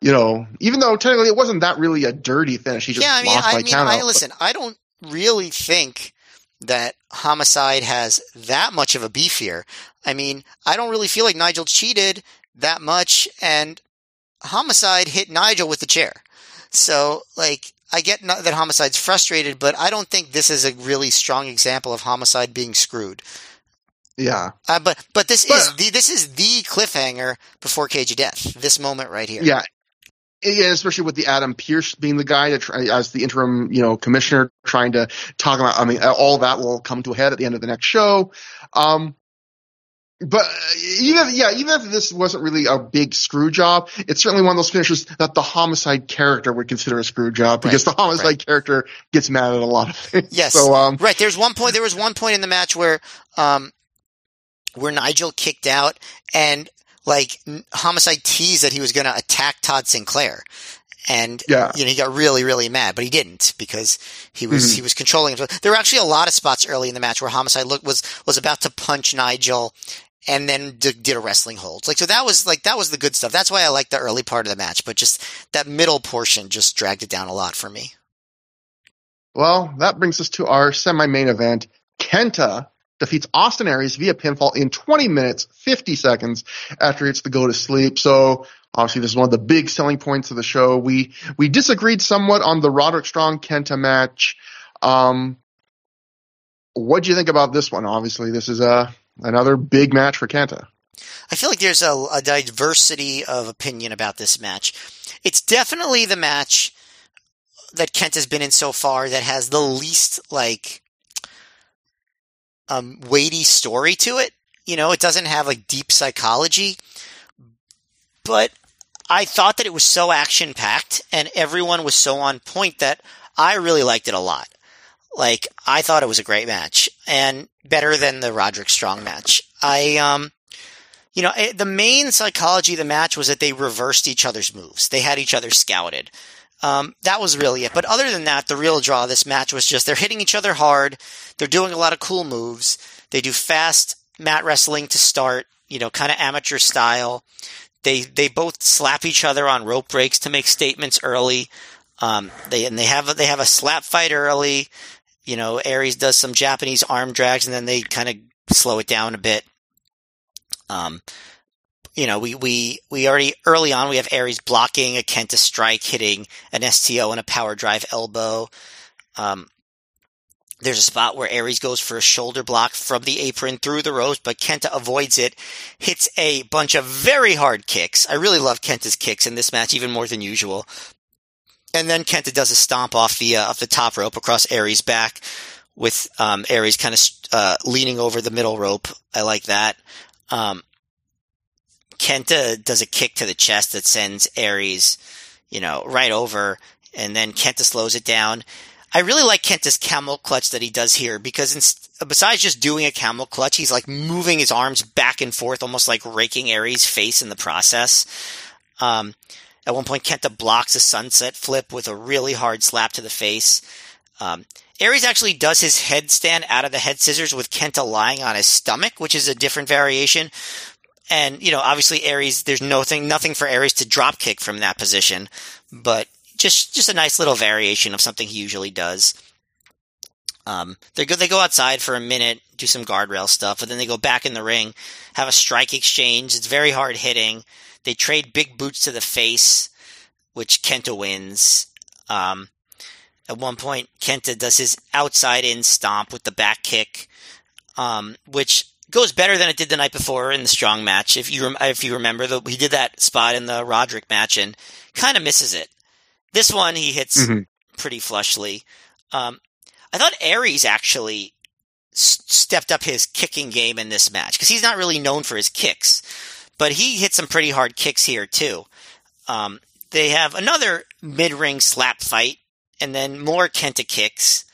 you know, even though technically it wasn't that really a dirty finish, he just yeah, I mean, lost I mean, count I listen. I don't really think that Homicide has that much of a beef here. I mean, I don't really feel like Nigel cheated that much, and Homicide hit Nigel with the chair. So, like, I get that Homicide's frustrated, but I don't think this is a really strong example of Homicide being screwed. Yeah, Uh, but but this But- is the this is the cliffhanger before Cage of Death. This moment right here. yeah. Yeah, especially with the Adam Pearce being the guy that try, as the interim, you know, commissioner trying to talk about. I mean, all that will come to a head at the end of the next show. Um, but uh, even if, yeah, even if this wasn't really a big screw job, it's certainly one of those finishes that the homicide character would consider a screw job because Right, the homicide right. character gets mad at a lot of things. Yes. So um, Right. There's one point. There was one point in the match where, um, where Nigel kicked out and like Homicide teased that he was going to attack Todd Sinclair, and yeah, you know he got really really mad, but he didn't because he was Mhm. he was controlling him. There were actually a lot of spots early in the match where Homicide look was was about to punch Nigel. And then d- did a wrestling hold, like so. That was like that was the good stuff. That's why I liked the early part of the match, but just that middle portion just dragged it down a lot for me. Well, that brings us to our semi-main event. Kenta defeats Austin Aries via pinfall in 20 minutes, 50 seconds after it's the go to sleep. So obviously this is one of the big selling points of the show. We, we disagreed somewhat on the Roderick Strong Kenta match. Um, what do you think about this one? Obviously this is a, another big match for Kenta. I feel like there's a, a diversity of opinion about this match. It's definitely the match that Kent has been in so far that has the least like um, weighty story to it. You know, it doesn't have like deep psychology, but I thought that it was so action packed and everyone was so on point that I really liked it a lot. Like, I thought it was a great match and better than the Roderick Strong match. I, um, you know, it, the main psychology of the match was that they reversed each other's moves. They had each other scouted. Um, that was really it. But other than that, the real draw of this match was just they're hitting each other hard. They're doing a lot of cool moves. They do fast mat wrestling to start, you know, kind of amateur style. They they both slap each other on rope breaks to make statements early. Um, they and they have a, they have a slap fight early. You know, Aries does some Japanese arm drags, and then they kind of slow it down a bit. Um, you know, we, we, we already early on we have Aries blocking a Kenta strike, hitting an STO and a power drive elbow. Um, there's a spot where Aries goes for a shoulder block from the apron through the ropes, but Kenta avoids it, hits a bunch of very hard kicks. I really love Kenta's kicks in this match, even more than usual. And then Kenta does a stomp off the uh, off the top rope across Aries' back, with um, Aries kind of uh, leaning over the middle rope. I like that. Um, Kenta does a kick to the chest that sends Aries, you know, right over, and then Kenta slows it down. I really like Kenta's camel clutch that he does here because in, besides just doing a camel clutch, he's like moving his arms back and forth, almost like raking Aries' face in the process. Um, at one point, Kenta blocks a sunset flip with a really hard slap to the face. Um, Aries actually does his headstand out of the head scissors with Kenta lying on his stomach, which is a different variation. And, you know, obviously Aries, there's nothing, nothing for Aries to drop kick from that position, but just just a nice little variation of something he usually does. Um, they go they go outside for a minute, do some guardrail stuff, but then they go back in the ring, have a strike exchange. It's very hard hitting. They trade big boots to the face, which Kenta wins. Um, at one point, Kenta does his outside in stomp with the back kick, um, which goes better than it did the night before in the strong match. If you if you remember, the, he did that spot in the Roderick match and kind of misses it. This one he hits mm-hmm. pretty flushly. Um, I thought Aries actually s- stepped up his kicking game in this match because he's not really known for his kicks, but he hit some pretty hard kicks here too. Um, they have another mid-ring slap fight and then more Kenta kicks,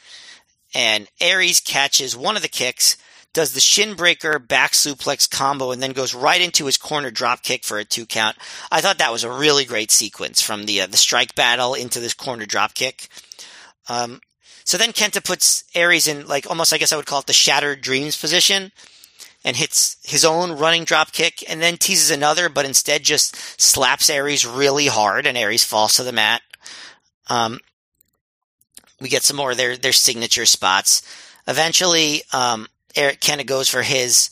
and Aries catches one of the kicks does the shin breaker back suplex combo and then goes right into his corner drop kick for a two count. I thought that was a really great sequence from the uh, the strike battle into this corner drop kick. Um, so then Kenta puts Aries in like almost I guess I would call it the shattered dreams position and hits his own running drop kick and then teases another but instead just slaps Aries really hard and Aries falls to the mat. Um, we get some more of their their signature spots. Eventually, um, Eric Kenta goes for his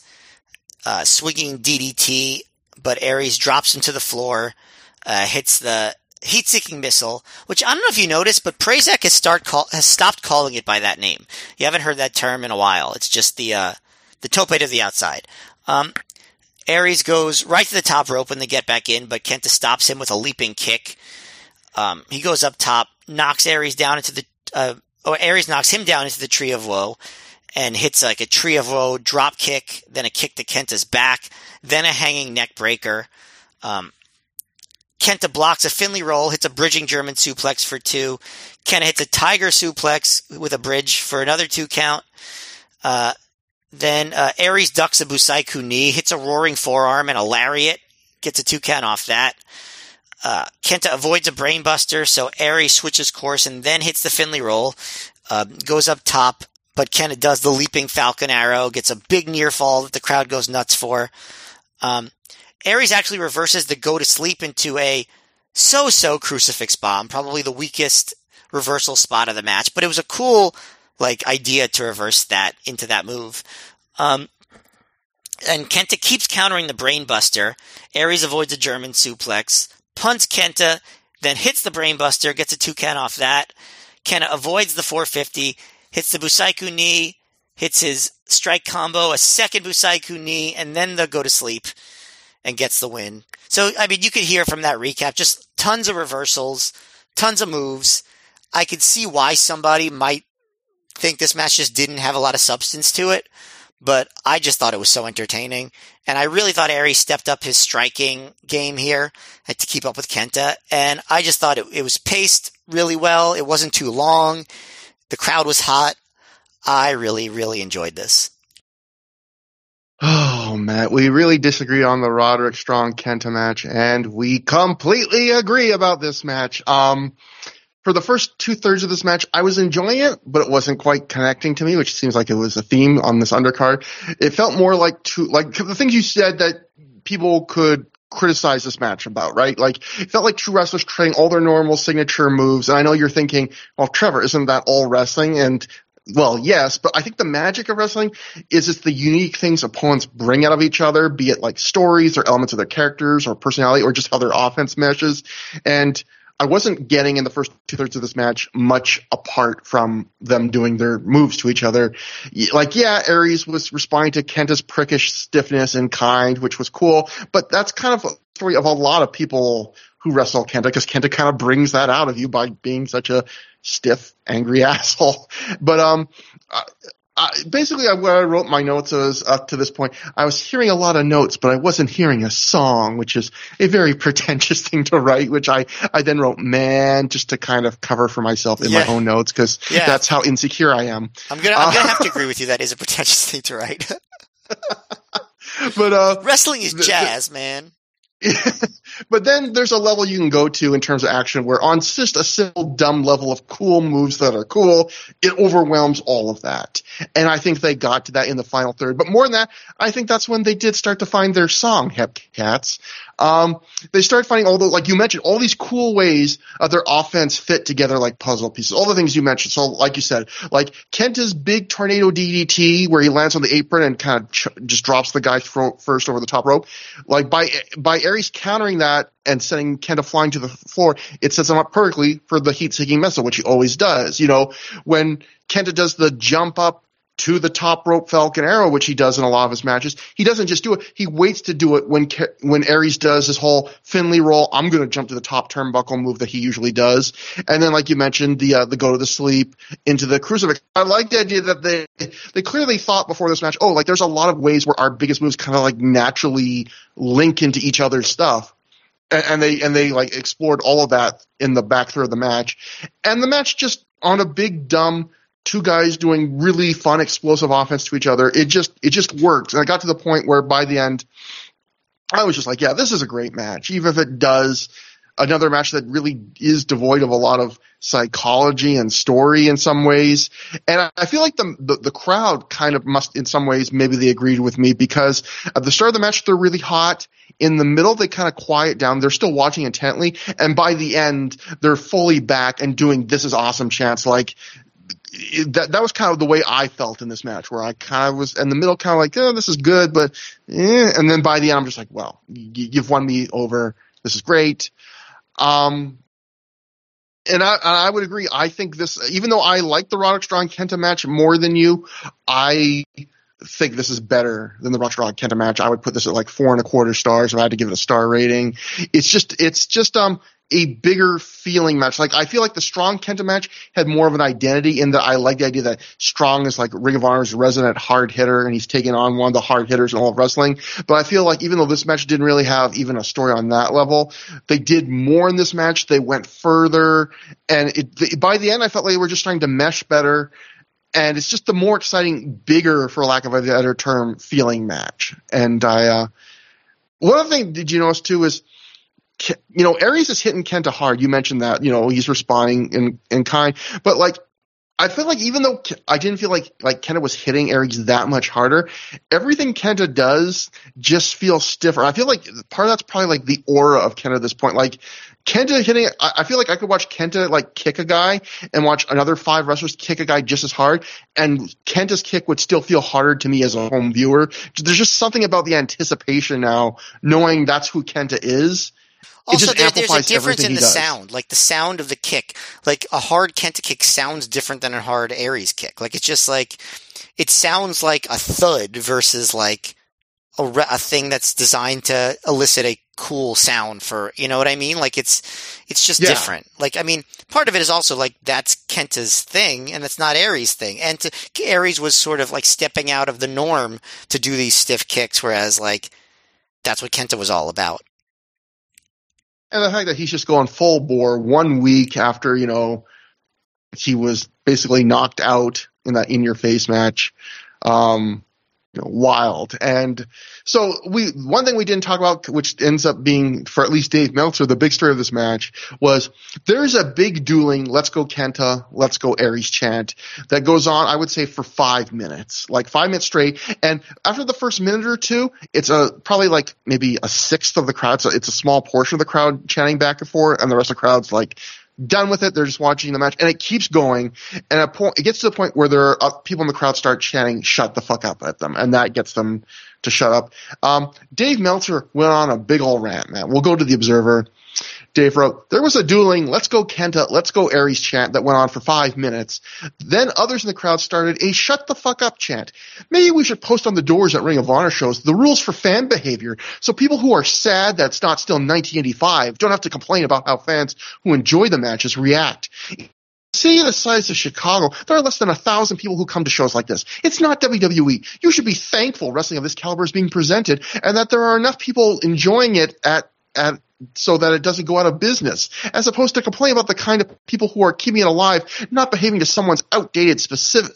uh, swinging DDT, but Aries drops him to the floor, uh, hits the heat-seeking missile, which I don't know if you noticed, but Prazak has start call, has stopped calling it by that name. You haven't heard that term in a while. It's just the uh, the tope to the outside. Um, Aries goes right to the top rope when they get back in, but Kenta stops him with a leaping kick. Um, he goes up top, knocks Aries down into the, uh, or Aries knocks him down into the tree of woe and hits like a tree of woe drop kick, then a kick to Kenta's back, then a hanging neck breaker. Um, Kenta blocks a Finlay roll, hits a bridging German suplex for two. Kenta hits a tiger suplex with a bridge for another two count. Uh, then uh, Aries ducks a Busaiku knee, hits a roaring forearm and a lariat, gets a two count off that. Uh, Kenta avoids a brainbuster, so Aries switches course and then hits the Finlay roll, uh, goes up top, but Kenta does the leaping falcon arrow, gets a big near fall that the crowd goes nuts for. Um, Aries actually reverses the go to sleep into a so-so crucifix bomb, probably the weakest reversal spot of the match, but it was a cool like idea to reverse that into that move. Um, and Kenta keeps countering the brainbuster. Aries avoids a German suplex, punts Kenta, then hits the brainbuster, gets a two count off that. Kenta avoids the 450, hits the Busaiku knee, hits his strike combo, a second Busaiku knee, and then the go to sleep and gets the win. So, I mean, you could hear from that recap just tons of reversals, tons of moves. I could see why somebody might think this match just didn't have a lot of substance to it, but I just thought it was so entertaining. And I really thought Aries stepped up his striking game here to keep up with Kenta. And I just thought it, it was paced really well. It wasn't too long. The crowd was hot. I really, really enjoyed this. Oh, Matt, we really disagree on the Roderick Strong Kenta match, and we completely agree about this match. Um, for the first two thirds of this match, I was enjoying it, but it wasn't quite connecting to me, which seems like it was a theme on this undercard. It felt more like two, like the things you said that people could criticize this match about, right? Like, it felt like two wrestlers trying all their normal signature moves. And I know you're thinking, well, Trevor, isn't that all wrestling? And well, yes, but I think the magic of wrestling is it's the unique things opponents bring out of each other, be it like stories or elements of their characters or personality or just how their offense meshes. And I wasn't getting in the first two thirds of this match much apart from them doing their moves to each other. Like, yeah, Aries was responding to Kenta's prickish stiffness and kind, which was cool, but that's kind of a story of a lot of people who wrestle Kenta because Kenta kind of brings that out of you by being such a stiff, angry asshole. But um, basically, what I wrote my notes was up to this point. I was hearing a lot of notes, but I wasn't hearing a song, which is a very pretentious thing to write. Which I I then wrote "man" just to kind of cover for myself in yeah. my own notes because yeah. that's how insecure I am. I'm gonna I'm gonna have to agree with you. That is a pretentious thing to write. but uh, wrestling is jazz, the, man. but then there's a level you can go to in terms of action where on just a simple dumb level of cool moves that are cool, it overwhelms all of that. And I think they got to that in the final third. But more than that, I think that's when they did start to find their song, Hepcats. Um, they started finding all the, like you mentioned, all these cool ways of their offense fit together like puzzle pieces. All the things you mentioned. So, like you said, like Kenta's big tornado DDT where he lands on the apron and kind of ch- just drops the guy first over the top rope. Like by by Aries countering that and sending Kenta flying to the floor, it sets him up perfectly for the heat-seeking missile, which he always does. You know, when Kenta does the jump up to the top rope Falcon Arrow, which he does in a lot of his matches. He doesn't just do it; he waits to do it when when Aries does his whole Finlay roll. I'm going to jump to the top turnbuckle move that he usually does, and then like you mentioned, the uh, the go to the sleep into the crucifix. I like the idea that they they clearly thought before this match. Oh, like there's a lot of ways where our biggest moves kind of like naturally link into each other's stuff. And, they and they like explored all of that in the back third of the match, and the match just on a big dumb two guys doing really fun, explosive offense to each other. It just it just works. And I got to the point where by the end, I was just like, yeah, this is a great match, even if it does another match that really is devoid of a lot of psychology and story in some ways. And I feel like the, the, the crowd kind of must, in some ways, maybe they agreed with me because at the start of the match they're really hot. In the middle they kind of quiet down. They're still watching intently, and by the end they're fully back and doing "This is awesome" chants like that that was kind of the way I felt in this match, where I kind of was in the middle, kind of like, oh, this is good, but, eh. and then by the end, I'm just like, well, you've won me over. This is great. Um, and I, I would agree. I think this, even though I like the Roderick Strong Kenta match more than you, I think this is better than the Roderick Strong Kenta match. I would put this at like four and a quarter stars if I had to give it a star rating. It's just, it's just, um, a bigger feeling match. Like I feel like the Strong Kenta match had more of an identity in that I like the idea that Strong is like Ring of Honor's resident hard hitter and he's taking on one of the hard hitters in all of wrestling. But I feel like even though this match didn't really have even a story on that level, they did more in this match. They went further and it, by the end I felt like they were just trying to mesh better. And it's just the more exciting, bigger, for lack of a better term, feeling match. And I, uh, one other thing did you notice too is you know, Aries is hitting Kenta hard. You mentioned that, you know, he's responding in, in kind, but like, I feel like even though I didn't feel like like Kenta was hitting Aries that much harder, everything Kenta does just feels stiffer. I feel like part of that's probably like the aura of Kenta at this point. Like Kenta hitting, I feel like I could watch Kenta like kick a guy and watch another five wrestlers kick a guy just as hard, and Kenta's kick would still feel harder to me as a home viewer. There's just something about the anticipation now, knowing that's who Kenta is also, there, there's a difference in the sound, like the sound of the kick. Like a hard Kenta kick sounds different than a hard Aries kick. Like it's just like it sounds like a thud versus like a, a thing that's designed to elicit a cool sound for you know what I mean. Like it's it's just yeah. different. Like I mean, part of it is also like that's Kenta's thing, and it's not Aries' thing. And to, Aries was sort of like stepping out of the norm to do these stiff kicks, whereas like that's what Kenta was all about. And the fact that he's just going full bore one week after you know he was basically knocked out in that in your face match. Um, you know, wild. And so we, one thing we didn't talk about, which ends up being for at least Dave Meltzer, the big story of this match was there's a big dueling, let's go Kenta, let's go Aries chant that goes on, I would say for five minutes, like five minutes straight. And after the first minute or two, it's a, probably like maybe a sixth of the crowd. So it's a small portion of the crowd chanting back and forth and the rest of the crowd's like, done with it. They're just watching the match, and it keeps going. And a point, it gets to the point where there are uh, people in the crowd start chanting "Shut the fuck up" at them, and that gets them to shut up. Um, Dave Meltzer went on a big old rant, man. We'll go to the Observer. Dave wrote, there was a dueling, let's go Kenta, let's go Aries chant that went on for five minutes. Then others in the crowd started a shut the fuck up chant. Maybe we should post on the doors at Ring of Honor shows the rules for fan behavior so people who are sad that it's not still 1985 don't have to complain about how fans who enjoy the matches react. City the size of Chicago, there are less than a thousand people who come to shows like this. It's not WWE. You should be thankful wrestling of this caliber is being presented and that there are enough people enjoying it at, at so that it doesn't go out of business, as opposed to complain about the kind of people who are keeping it alive, not behaving to someone's outdated specific,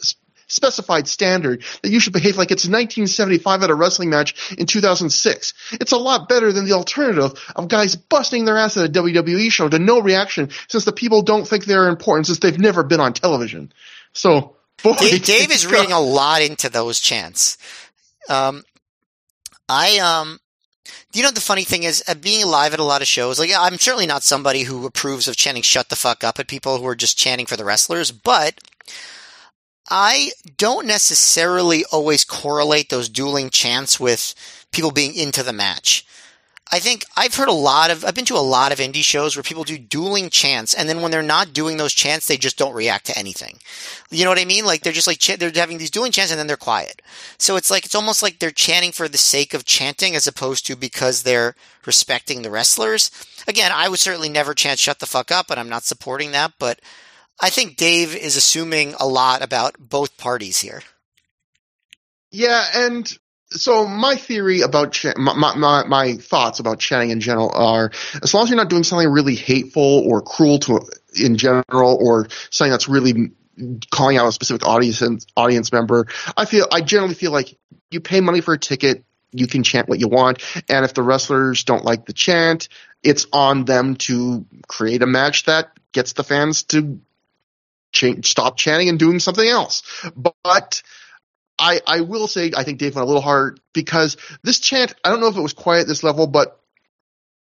specified standard that you should behave like it's 1975 at a wrestling match in 2006. It's a lot better than the alternative of guys busting their ass at a WWE show to no reaction since the people don't think they're important since they've never been on television. So, boy, Dave, Dave is reading a lot into those chants. Um, I um you know the funny thing is? Uh, being live at a lot of shows like i'm certainly not somebody who approves of chanting shut the fuck up at people who are just chanting for the wrestlers but i don't necessarily always correlate those dueling chants with people being into the match I think I've heard a lot of, I've been to a lot of indie shows where people do dueling chants, and then when they're not doing those chants, they just don't react to anything. You know what I mean? Like they're just like, they're having these dueling chants and then they're quiet. So it's like, it's almost like they're chanting for the sake of chanting as opposed to because they're respecting the wrestlers. Again, I would certainly never chant shut the fuck up, and I'm not supporting that, but I think Dave is assuming a lot about both parties here. Yeah, and so my theory about ch- my, my, my thoughts about chatting in general are as long as you're not doing something really hateful or cruel to in general or something that's really calling out a specific audience audience member i feel i generally feel like you pay money for a ticket you can chant what you want and if the wrestlers don't like the chant it's on them to create a match that gets the fans to ch- stop chanting and doing something else. But I, I will say I think Dave went a little hard because this chant, I don't know if it was quite at this level, but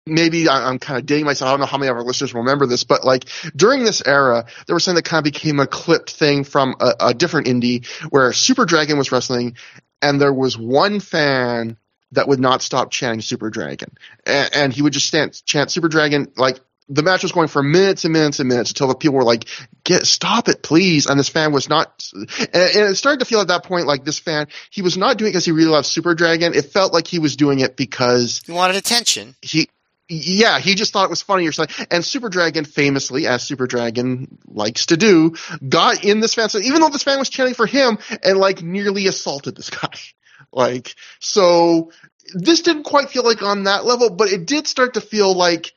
maybe I, am kind of dating myself. I don't know how many of our listeners remember this, but like during this era, there was something that kind of became a clipped thing from a, a different indie where Super Dragon was wrestling and there was one fan that would not stop chanting Super Dragon. And, and he would just stand, chant Super Dragon like the match was going for minutes and minutes and minutes until the people were like, "Get stop it, please!" And this fan was not. And, it started to feel at that point like this fan, he was not doing it because he really loved Super Dragon. It felt like he was doing it because he wanted attention. He, yeah, he just thought it was funny or something. And Super Dragon, famously, as Super Dragon likes to do, got in this fan. So even though this fan was chanting for him and like nearly assaulted this guy, like so. This didn't quite feel like on that level, but it did start to feel like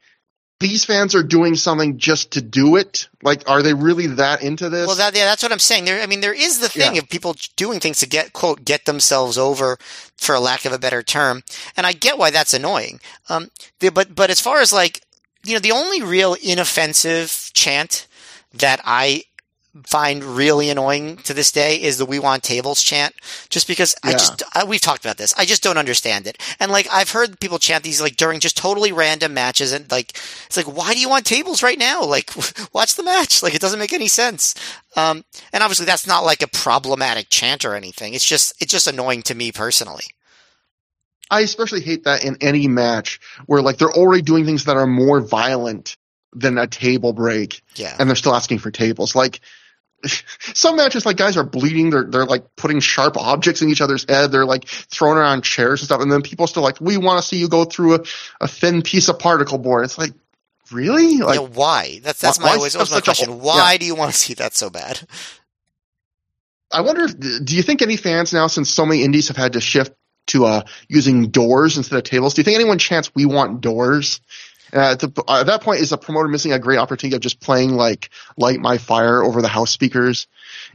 these fans are doing something just to do it? Like, are they really that into this? Well, that, yeah, that's what I'm saying. There, I mean, there is the thing yeah. of people doing things to get quote get themselves over, for a lack of a better term, and I get why that's annoying. Um, the, but but as far as like, you know, the only real inoffensive chant that I find really annoying to this day is the "We Want Tables" chant. Just because yeah. I just I, we've talked about this, I just don't understand it. And like I've heard people chant these like during just totally random matches, and like it's like, why do you want tables right now? Like watch the match. Like it doesn't make any sense. Um, and obviously that's not like a problematic chant or anything. It's just it's just annoying to me personally. I especially hate that in any match where like they're already doing things that are more violent than a table break. Yeah. And they're still asking for tables. Like some matches like guys are bleeding. They're they're like putting sharp objects in each other's head. They're like throwing around chairs and stuff. And then people still like we want to see you go through a, a thin piece of particle board. It's like really? Like yeah, why? That's that's why, my always, always my question. a, why yeah. do you want to see that so bad? I wonder if, do you think any fans now since so many indies have had to shift to uh using doors instead of tables do you think anyone chants we want doors Uh, to, uh, at that point, is a promoter missing a great opportunity of just playing like "Light My Fire" over the house speakers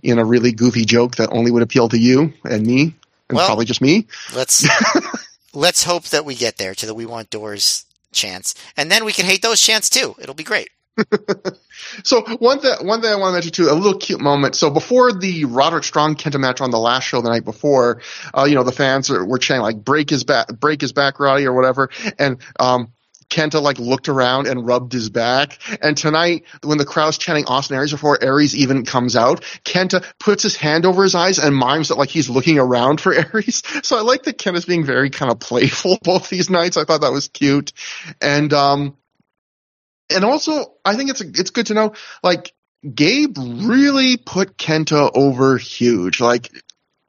in a really goofy joke that only would appeal to you and me, and Well- probably just me? Let's let's hope that we get there to the "We Want Doors" chance, and then we can hate those chants too. It'll be great. So one thing, one thing I want to mention too, a little cute moment. So before the Roderick Strong Kenta match on the last show the night before, uh, you know, the fans are, were chanting like "break his back, break his back, Roddy" or whatever, and um, Kenta like looked around and rubbed his back. And tonight, when the crowd's chanting Austin Aries before Aries even comes out, Kenta puts his hand over his eyes and mimes that like he's looking around for Aries. So I like that Kenta's being very kind of playful both these nights. I thought that was cute, and um and also I think it's it's good to know like Gabe really put Kenta over huge. Like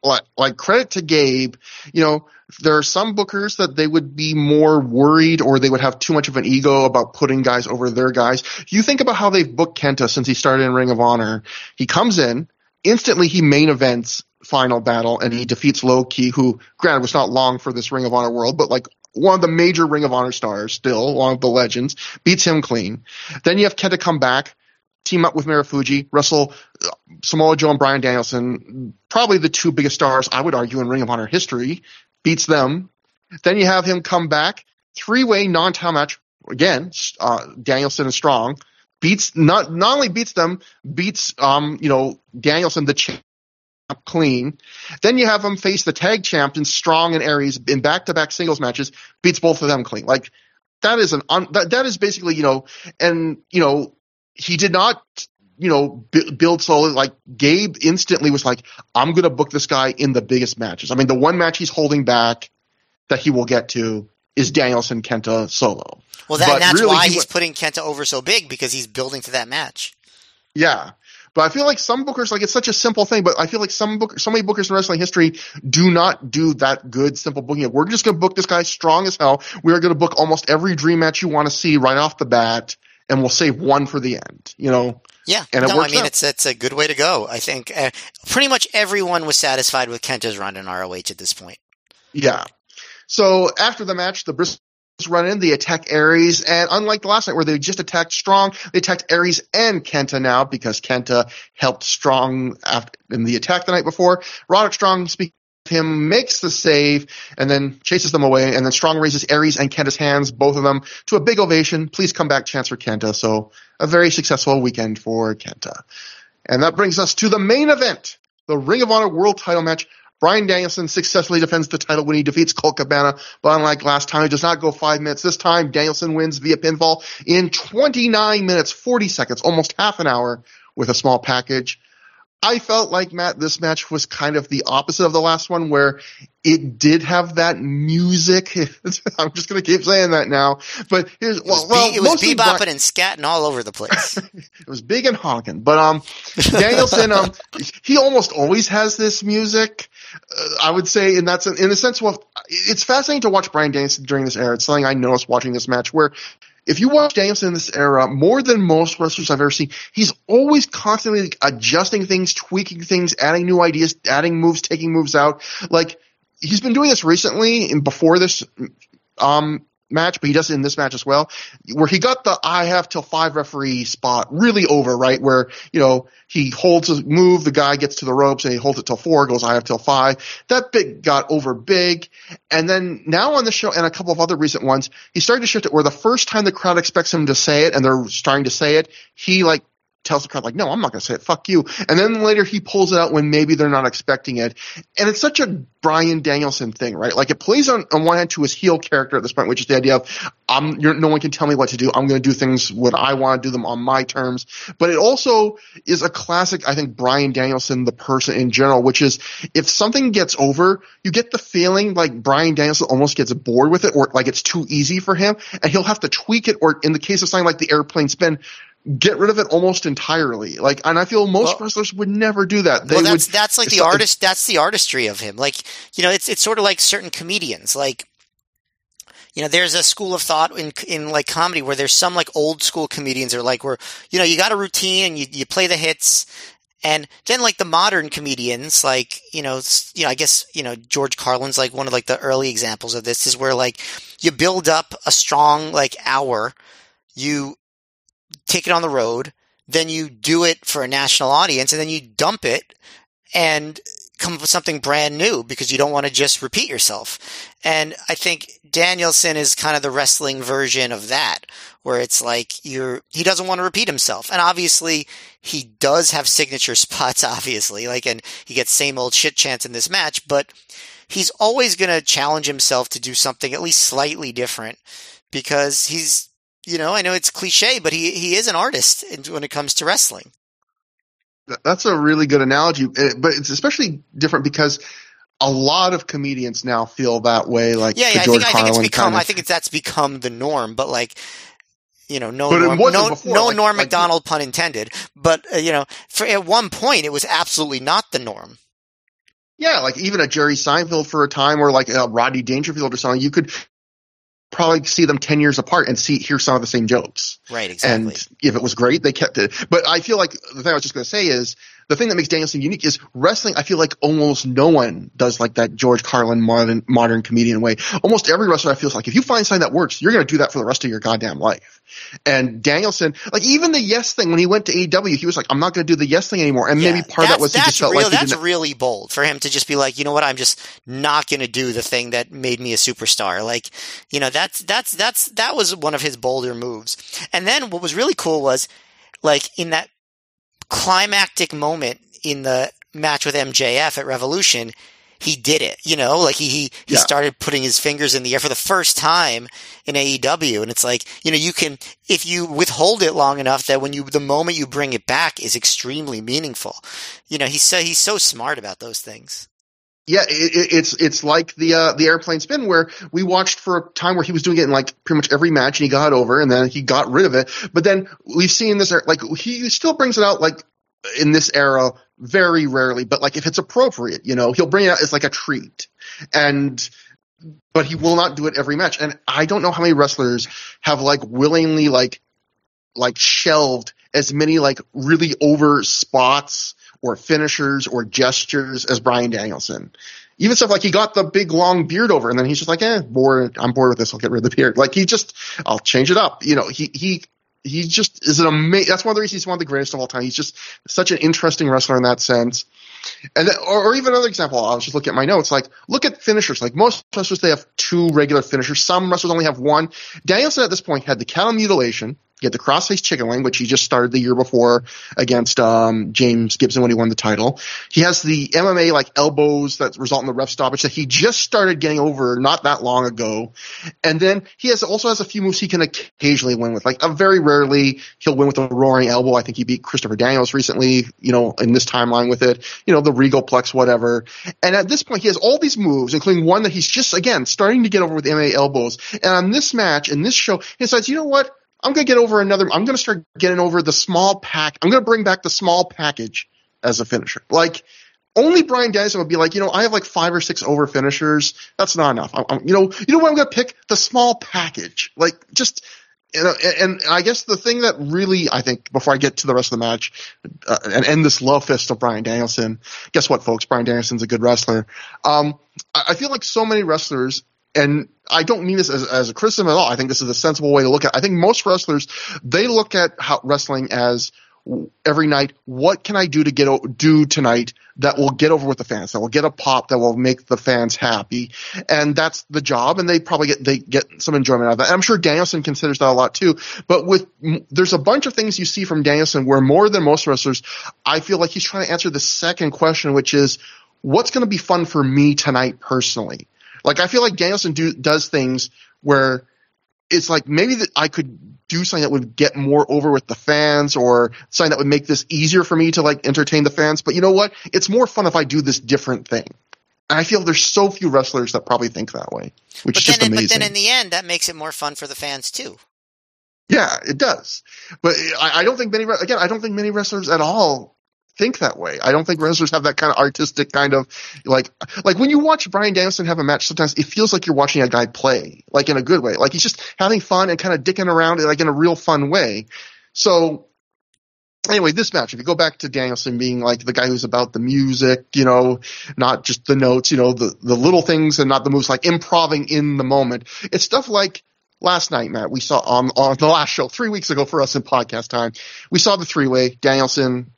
like like credit to Gabe, you know, there are some bookers that they would be more worried or they would have too much of an ego about putting guys over their guys. You think about how they've booked Kenta since he started in Ring of Honor. He comes in, instantly he main events final battle and he defeats Low Ki, who granted was not long for this Ring of Honor world, but like one of the major Ring of Honor stars still, one of the legends, beats him clean. Then you have Kenta come back, team up with Marufuji, wrestle uh, Samoa Joe and Bryan Danielson, probably the two biggest stars, I would argue, in Ring of Honor history, beats them. Then you have him come back, three way non title match, again, uh, Danielson and Strong, beats, not, not only beats them, beats, um, you know, Danielson, the champ, clean. Then you have him face the tag champions, Strong and Aries, in back to back singles matches, beats both of them clean. Like, that is an, un, that, that is basically, you know, and, you know, he did not, you know, b- build solid. Like Gabe instantly was like, I'm going to book this guy in the biggest matches. I mean, the one match he's holding back that he will get to is Danielson Kenta solo. Well, that, that's really, why he he's putting Kenta over so big because he's building to that match. Yeah. But I feel like some bookers, like it's such a simple thing, but I feel like some book, so many bookers in wrestling history do not do that good, simple booking. We're just going to book this guy strong as hell. We are going to book almost every dream match you want to see right off the bat, and we'll save one for the end. You know, Yeah, And no, I mean out. it's it's a good way to go. I think uh, pretty much everyone was satisfied with Kenta's run in ROH at this point. Yeah. So after the match, the Briscoes run in, they attack Aries, and unlike the last night where they just attacked Strong, they attacked Aries and Kenta now because Kenta helped Strong after, in the attack the night before. Roderick Strong speaks to him, makes the save, and then chases them away, and then Strong raises Aries and Kenta's hands, both of them, to a big ovation. Please come back, chance for Kenta. So a very successful weekend for Kenta. And that brings us to the main event, the Ring of Honor World Title match. Bryan Danielson successfully defends the title when he defeats Colt Cabana, but unlike last time, it does not go five minutes. This time, Danielson wins via pinfall in 29 minutes, 40 seconds, almost half an hour with a small package. I felt like Matt, this match was kind of the opposite of the last one, where it did have that music. I'm just going to keep saying that now, but here's It was, well, be- it was bebopping Bri- and scatting all over the place. it was big and honking. But um, Danielson, um, he almost always has this music. Uh, I would say, and that's in a sense. Well, it's fascinating to watch Bryan Danielson during this era. It's something I noticed watching this match where. If you watch Danielson in this era, more than most wrestlers I've ever seen, he's always constantly adjusting things, tweaking things, adding new ideas, adding moves, taking moves out. Like he's been doing this recently and before this um match, but he does it in this match as well, where he got the I have till five referee spot really over, right? Where, you know, he holds a move, the guy gets to the ropes and he holds it till four, goes I have till five. That bit got over big. And then now on the show and a couple of other recent ones, he started to shift it where the first time the crowd expects him to say it and they're starting to say it, he like tells the crowd like, no, I'm not going to say it. Fuck you. And then later he pulls it out when maybe they're not expecting it. And it's such a Bryan Danielson thing, right? Like it plays on, on one hand to his heel character at this point, which is the idea of, I'm, no one can tell me what to do. I'm going to do things what I want to do them on my terms. But it also is a classic, I think, Bryan Danielson, the person in general, which is if something gets over, you get the feeling like Bryan Danielson almost gets bored with it or like it's too easy for him and he'll have to tweak it or in the case of something like the airplane spin, get rid of it almost entirely. Like, and I feel most Well- wrestlers would never do that. They well, that's would, that's like the artist. That's the artistry of him. Like you know, it's it's sort of like certain comedians. Like you know, there's a school of thought in in like comedy where there's some like old school comedians are like where you know you got a routine and you you play the hits And then like the modern comedians, like, you know, you know, I guess, you know, George Carlin's like one of like the early examples of this is where like you build up a strong like hour, you take it on the road, then you do it for a national audience and then you dump it and come up with something brand new because you don't want to just repeat yourself. And I think Danielson is kind of the wrestling version of that, where it's like you're, he doesn't want to repeat himself. And obviously he does have signature spots, obviously, like, and he gets same old shit chance in this match, but he's always going to challenge himself to do something at least slightly different because he's, you know, I know it's cliche, but he, he is an artist when it comes to wrestling. That's a really good analogy, eh, but it's especially different because a lot of comedians now feel that way. Like yeah, yeah I, think, I think it's become. Kind of, I think it's that's become the norm. But like, you know, no, Norm, no, before, no like, Norm like, Macdonald, pun intended. But uh, you know, for at one point, it was absolutely not the norm. Yeah, like even a Jerry Seinfeld for a time, or like a Rodney Dangerfield or something, you could probably see them 10 years apart and see hear some of the same jokes. Right, exactly. And if it was great, they kept it. But I feel like the thing I was just going to say is the thing that makes Danielson unique is wrestling. I feel like almost no one does like that George Carlin modern modern comedian way. Almost every wrestler I feel like if you find something that works, you're going to do that for the rest of your goddamn life. And Danielson, like even the yes thing when he went to AEW, he was like, "I'm not going to do the yes thing anymore." And yeah, maybe part of that was he just felt real, like that's really bold for him to just be like, "You know what? I'm just not going to do the thing that made me a superstar." Like, you know, that's that's that's that was one of his bolder moves. And then what was really cool was like in that climactic moment in the match with MJF at Revolution, he did it. You know, like he he, he yeah. started putting his fingers in the air for the first time in AEW, and it's like you know you can if you withhold it long enough that when you the moment you bring it back is extremely meaningful. You know, he's so he's so smart about those things. Yeah, it, it's it's like the uh, the airplane spin where we watched for a time where he was doing it in like pretty much every match and he got over and then he got rid of it. But then we've seen this like he still brings it out like in this era very rarely, but like if it's appropriate, you know, he'll bring it out as like a treat. And but he will not do it every match. And I don't know how many wrestlers have like willingly like like shelved as many like really over spots or finishers or gestures as Bryan Danielson. Even stuff like he got the big long beard over and then he's just like, eh, bored. I'm bored with this. I'll get rid of the beard. Like he just, I'll change it up. You know, he, he he just is an amazing. That's one of the reasons he's one of the greatest of all time. He's just such an interesting wrestler in that sense. And then, or, or, even another example, I was just looking at my notes. Like, look at finishers. Like most wrestlers, they have two regular finishers. Some wrestlers only have one. Danielson at this point had the cattle mutilation, he had the crossface chicken wing, which he just started the year before against um, James Gibson when he won the title. He has the MMA like elbows that result in the ref stoppage that he just started getting over not that long ago. And then he has also has a few moves he can occasionally win with. Like very rarely he'll win with a roaring elbow. I think he beat Christopher Daniels recently, you know, in this timeline with it. You know, the Regal Plex, whatever. And at this point, he has all these moves, including one that he's just again starting to get over with MMA elbows. And on this match, in this show, he decides, you know what? I'm going to get over another. I'm going to start getting over the small pack. I'm going to bring back the small package as a finisher. Like only Bryan Danielson would be like, you know, I have like five or six over finishers. That's not enough. I'm, I'm, you know, you know what I'm going to pick? The small package. Like just, you know, and, and, I guess the thing that really, I think, before I get to the rest of the match uh, and end this love fist of Bryan Danielson, guess what, folks? Bryan Danielson's a good wrestler. Um, I, I feel like so many wrestlers and I don't mean this as, as a criticism at all. I think this is a sensible way to look at. It. I think most wrestlers they look at how wrestling as every night. What can I do to get do tonight that will get over with the fans? That will get a pop. That will make the fans happy. And that's the job. And they probably get they get some enjoyment out of that. And I'm sure Danielson considers that a lot too. But with there's a bunch of things you see from Danielson where more than most wrestlers, I feel like he's trying to answer the second question, which is what's going to be fun for me tonight personally like I feel like Danielson do, does things where it's like maybe that I could do something that would get more over with the fans or something that would make this easier for me to like entertain the fans. But you know what? It's more fun if I do this different thing. And I feel there's so few wrestlers that probably think that way, which but is just then, amazing. But then in the end, that makes it more fun for the fans too. Yeah, it does. But I, I don't think many, again, I don't think many wrestlers at all think that way. I don't think wrestlers have that kind of artistic kind of like like when you watch Bryan Danielson have a match. Sometimes it feels like you're watching a guy play, like in a good way. Like he's just having fun and kind of dicking around, like in a real fun way. So anyway, this match, if you go back to Danielson being like the guy who's about the music, you know, not just the notes, you know, the, the little things and not the moves, like improving in the moment. It's stuff like last night, Matt, we saw on, on the last show, three weeks ago for us in podcast time, we saw the three way, Danielson,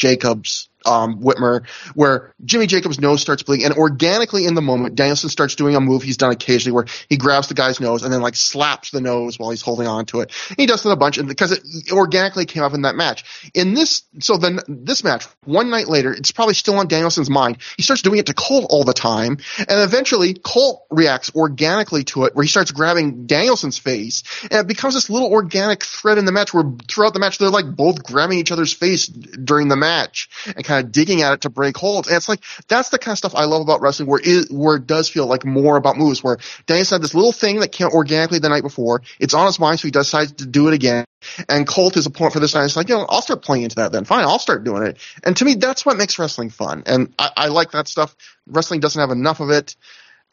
Jacobs, um, Whitmer, where Jimmy Jacobs' nose starts bleeding, and organically in the moment, Danielson starts doing a move he's done occasionally where he grabs the guy's nose and then like slaps the nose while he's holding on to it. And he does it a bunch, and because it organically came up in that match. In this, so then this match, one night later, it's probably still on Danielson's mind. He starts doing it to Colt all the time, and eventually Colt reacts organically to it, where he starts grabbing Danielson's face, and it becomes this little organic thread in the match where throughout the match they're like both grabbing each other's face during the match and kind of digging at it to break holds. And it's like that's the kind of stuff I love about wrestling, where it where it does feel like more about moves. Where Danielson had this little thing that came organically the night before. It's on his mind, so he decides to do it again. And Colt is a point for this night. It's like, you know, I'll start playing into that then. Fine, I'll start doing it. And to me, that's what makes wrestling fun. And I, I like that stuff. Wrestling doesn't have enough of it.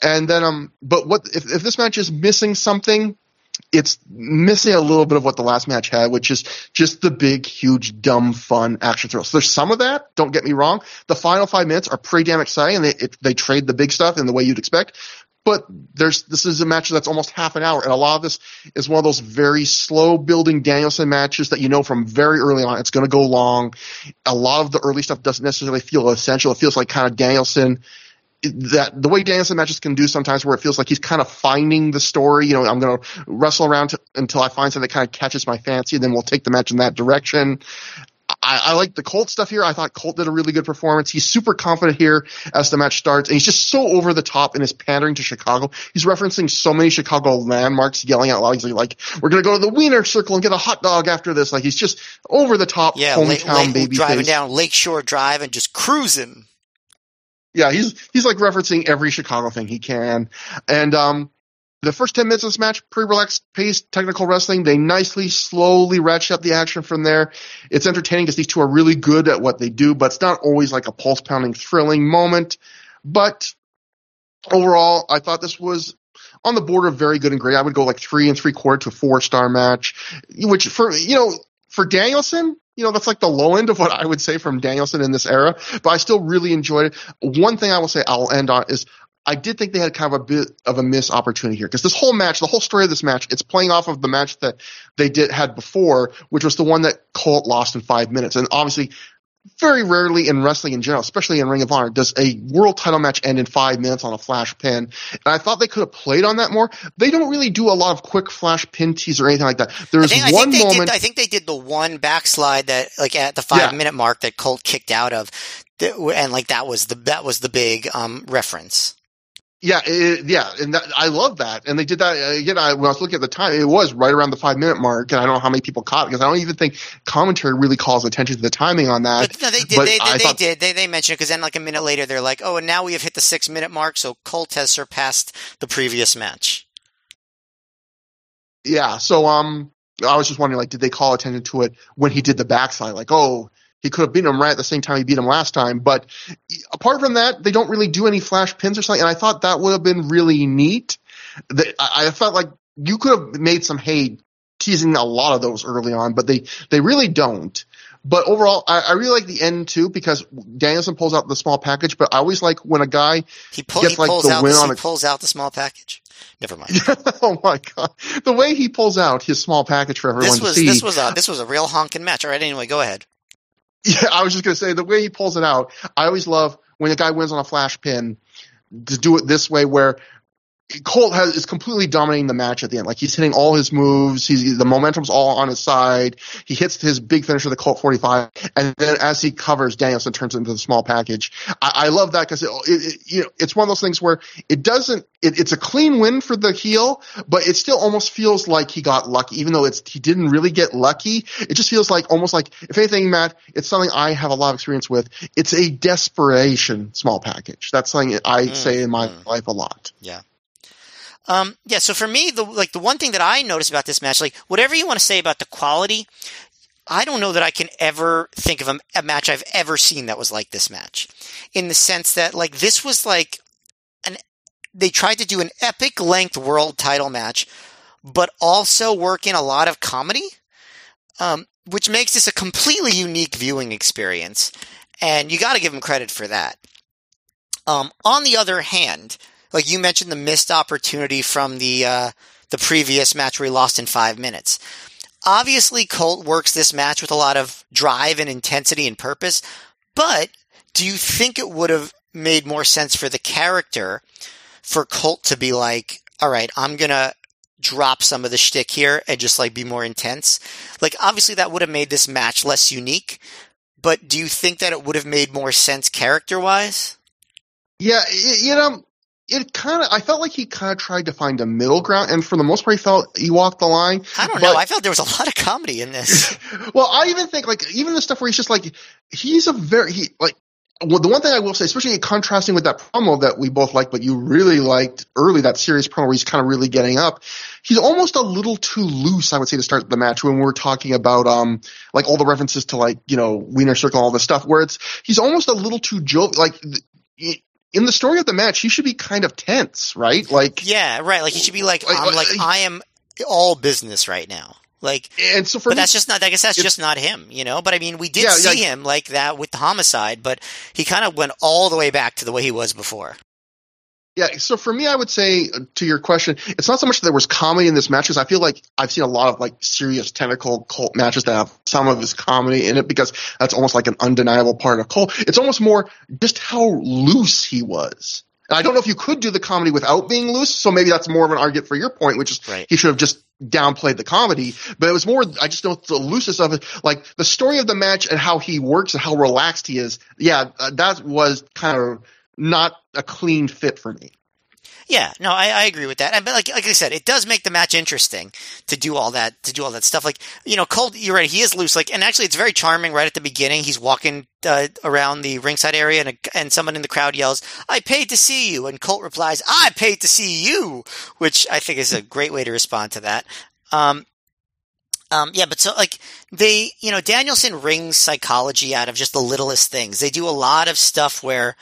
And then, um, but what if, if this match is missing something? It's missing a little bit of what the last match had, which is just the big, huge, dumb, fun action thrills. So there's some of that. Don't get me wrong. The final five minutes are pretty damn exciting, and they it, they trade the big stuff in the way you'd expect. But there's this is a match that's almost half an hour, and a lot of this is one of those very slow building Danielson matches that you know from very early on it's going to go long. A lot of the early stuff doesn't necessarily feel essential. It feels like kind of Danielson that the way Danielson matches can do sometimes where it feels like he's kind of finding the story. You know, I'm going to wrestle around to, until I find something that kind of catches my fancy, and then we'll take the match in that direction. I, I like the Colt stuff here. I thought Colt did a really good performance. He's super confident here as the match starts, and he's just so over the top in his pandering to Chicago. He's referencing so many Chicago landmarks, yelling out loud. He's like, "We're gonna go to the Wiener Circle and get a hot dog after this." Like he's just over the top yeah, hometown lake, lake, baby driving face. down Lakeshore Drive and just cruising. Yeah, he's he's like referencing every Chicago thing he can. And um the first 10 minutes of this match, pretty relaxed paced technical wrestling. They nicely, slowly ratchet up the action from there. It's entertaining because these two are really good at what they do, but it's not always like a pulse pounding, thrilling moment. But overall, I thought this was on the border of very good and great. I would go like three and three quarter to four star match, which for, you know, for Danielson, you know, that's like the low end of what I would say from Danielson in this era, but I still really enjoyed it. One thing I will say I'll end on is I did think they had kind of a bit of a missed opportunity here because this whole match, the whole story of this match, it's playing off of the match that they did had before, which was the one that Colt lost in five minutes. And obviously, very rarely in wrestling in general, especially in Ring of Honor, does a world title match end in five minutes on a flash pin. And I thought they could have played on that more. They don't really do a lot of quick flash pin tees or anything like that. There's think, one I think moment. Did, I think they did the one backslide that, like, at the five Yeah. minute mark that Colt kicked out of, and like that was the that was the big um reference. Yeah, it, yeah, and that, I love that. And they did that uh, again. I, when I was looking at the time, it was right around the five minute mark, and I don't know how many people caught it because I don't even think commentary really calls attention to the timing on that. But no, they did. but They, they, they thought- did. They they mentioned it because then, like a minute later, they're like, "Oh, and now we have hit the six minute mark, so Colt has surpassed the previous match." Yeah, so um, I was just wondering, like, did they call attention to it when he did the backslide? Like, oh, he could have beaten him right at the same time he beat him last time. But apart from that, they don't really do any flash pins or something. And I thought that would have been really neat. That I felt like you could have made some hay teasing a lot of those early on, but they they really don't. But overall, I, I really like the end too because Danielson pulls out the small package. But I always like when a guy He, pull, Gets, he like, pulls the out. win The, on he a- pulls out the small package. Never mind. oh my god, the way he pulls out his small package for everyone this to see. this was a this was a real honking match. All right, anyway, go ahead. Yeah, I was just gonna say the way he pulls it out. I always love when a guy wins on a flash pin to do it this way, where Colt has is completely dominating the match at the end. Like he's hitting all his moves. He's the momentum's all on his side. He hits his big finisher, the Colt 45, and then as he covers, Danielson turns it into the small package. I, I love that because it, it, it, you know it's one of those things where it doesn't. It, it's a clean win for the heel, but it still almost feels like he got lucky, even though it's he didn't really get lucky. It just feels like almost like if anything, Matt, it's something I have a lot of experience with. It's a desperation small package. That's something I Mm, say in my mm. life a lot. Um, yeah, so for me, the like the one thing that I noticed about this match, like whatever you want to say about the quality, I don't know that I can ever think of a, a match I've ever seen that was like this match, in the sense that like this was like an they tried to do an epic length world title match, but also work in a lot of comedy. Um, which makes this a completely unique viewing experience. And you got to give them credit for that. Um, on the other hand, like you mentioned, the missed opportunity from the uh, the previous match where he lost in five minutes. Obviously, Colt works this match with a lot of drive and intensity and purpose, but do you think it would have made more sense for the character for Colt to be like, all right, I'm going to drop some of the shtick here and just like be more intense? Like, obviously, that would have made this match less unique, but do you think that it would have made more sense character wise? Yeah, you know, it kind of I felt like he kind of tried to find a middle ground, and for the most part, he felt he walked the line. I don't know. I felt there was a lot of comedy in this. well, I even think like even the stuff where he's just like he's a very he like. Well, the one thing I will say, especially contrasting with that promo that we both liked, but you really liked early, that serious promo where he's kind of really getting up, he's almost a little too loose, I would say, to start the match when we're talking about, um, like all the references to like, you know, Wiener Circle, all this stuff, where it's, he's almost a little too joke, like, in the story of the match, he should be kind of tense, right? Like, yeah, right. Like he should be like, I'm like, I am all business right now. Like, and so for but me, that's just not. I guess that's just not him, you know. But I mean, we did Yeah, see like- him like that with the homicide, but he kind of went all the way back to the way he was before. Yeah, so for me, I would say uh, to your question, it's not so much that there was comedy in this match because I feel like I've seen a lot of like serious technical Colt matches that have some of his comedy in it because that's almost like an undeniable part of Colt. It's almost more just how loose he was. And I don't know if you could do the comedy without being loose, so maybe that's more of an argument for your point, which is Right. he should have just downplayed the comedy. But it was more, I just know the looseness of it, like the story of the match and how he works and how relaxed he is. Yeah, uh, that was kind of not a clean fit for me. Yeah, no, I, I agree with that. And but like like I said, it does make the match interesting to do all that to do all that stuff. Like you know, Colt, you're right. He is loose. Like, and actually, it's very charming. Right at the beginning, he's walking uh, around the ringside area, and a, and someone in the crowd yells, "I paid to see you," and Colt replies, "I paid to see you," which I think is a great way to respond to that. Um, um, yeah, but so like they, you know, Danielson wrings psychology out of just the littlest things. They do a lot of stuff where,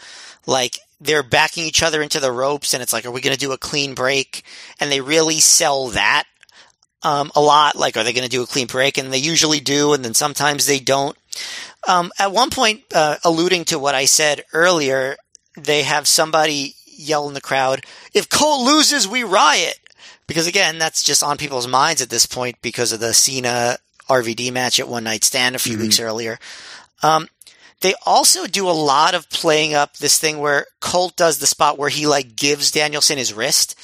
like, they're backing each other into the ropes, and it's like, are we going to do a clean break? And they really sell that um, a lot. Like, are they going to do a clean break? And they usually do, and then sometimes they don't. Um, at one point, uh, alluding to what I said earlier, they have somebody yell in the crowd, "If Cole loses, we riot." Because again, that's just on people's minds at this point because of the Cena RVD match at One Night Stand a few weeks earlier. Um, they also do a lot of playing up this thing where Colt does the spot where he like gives Danielson his wrist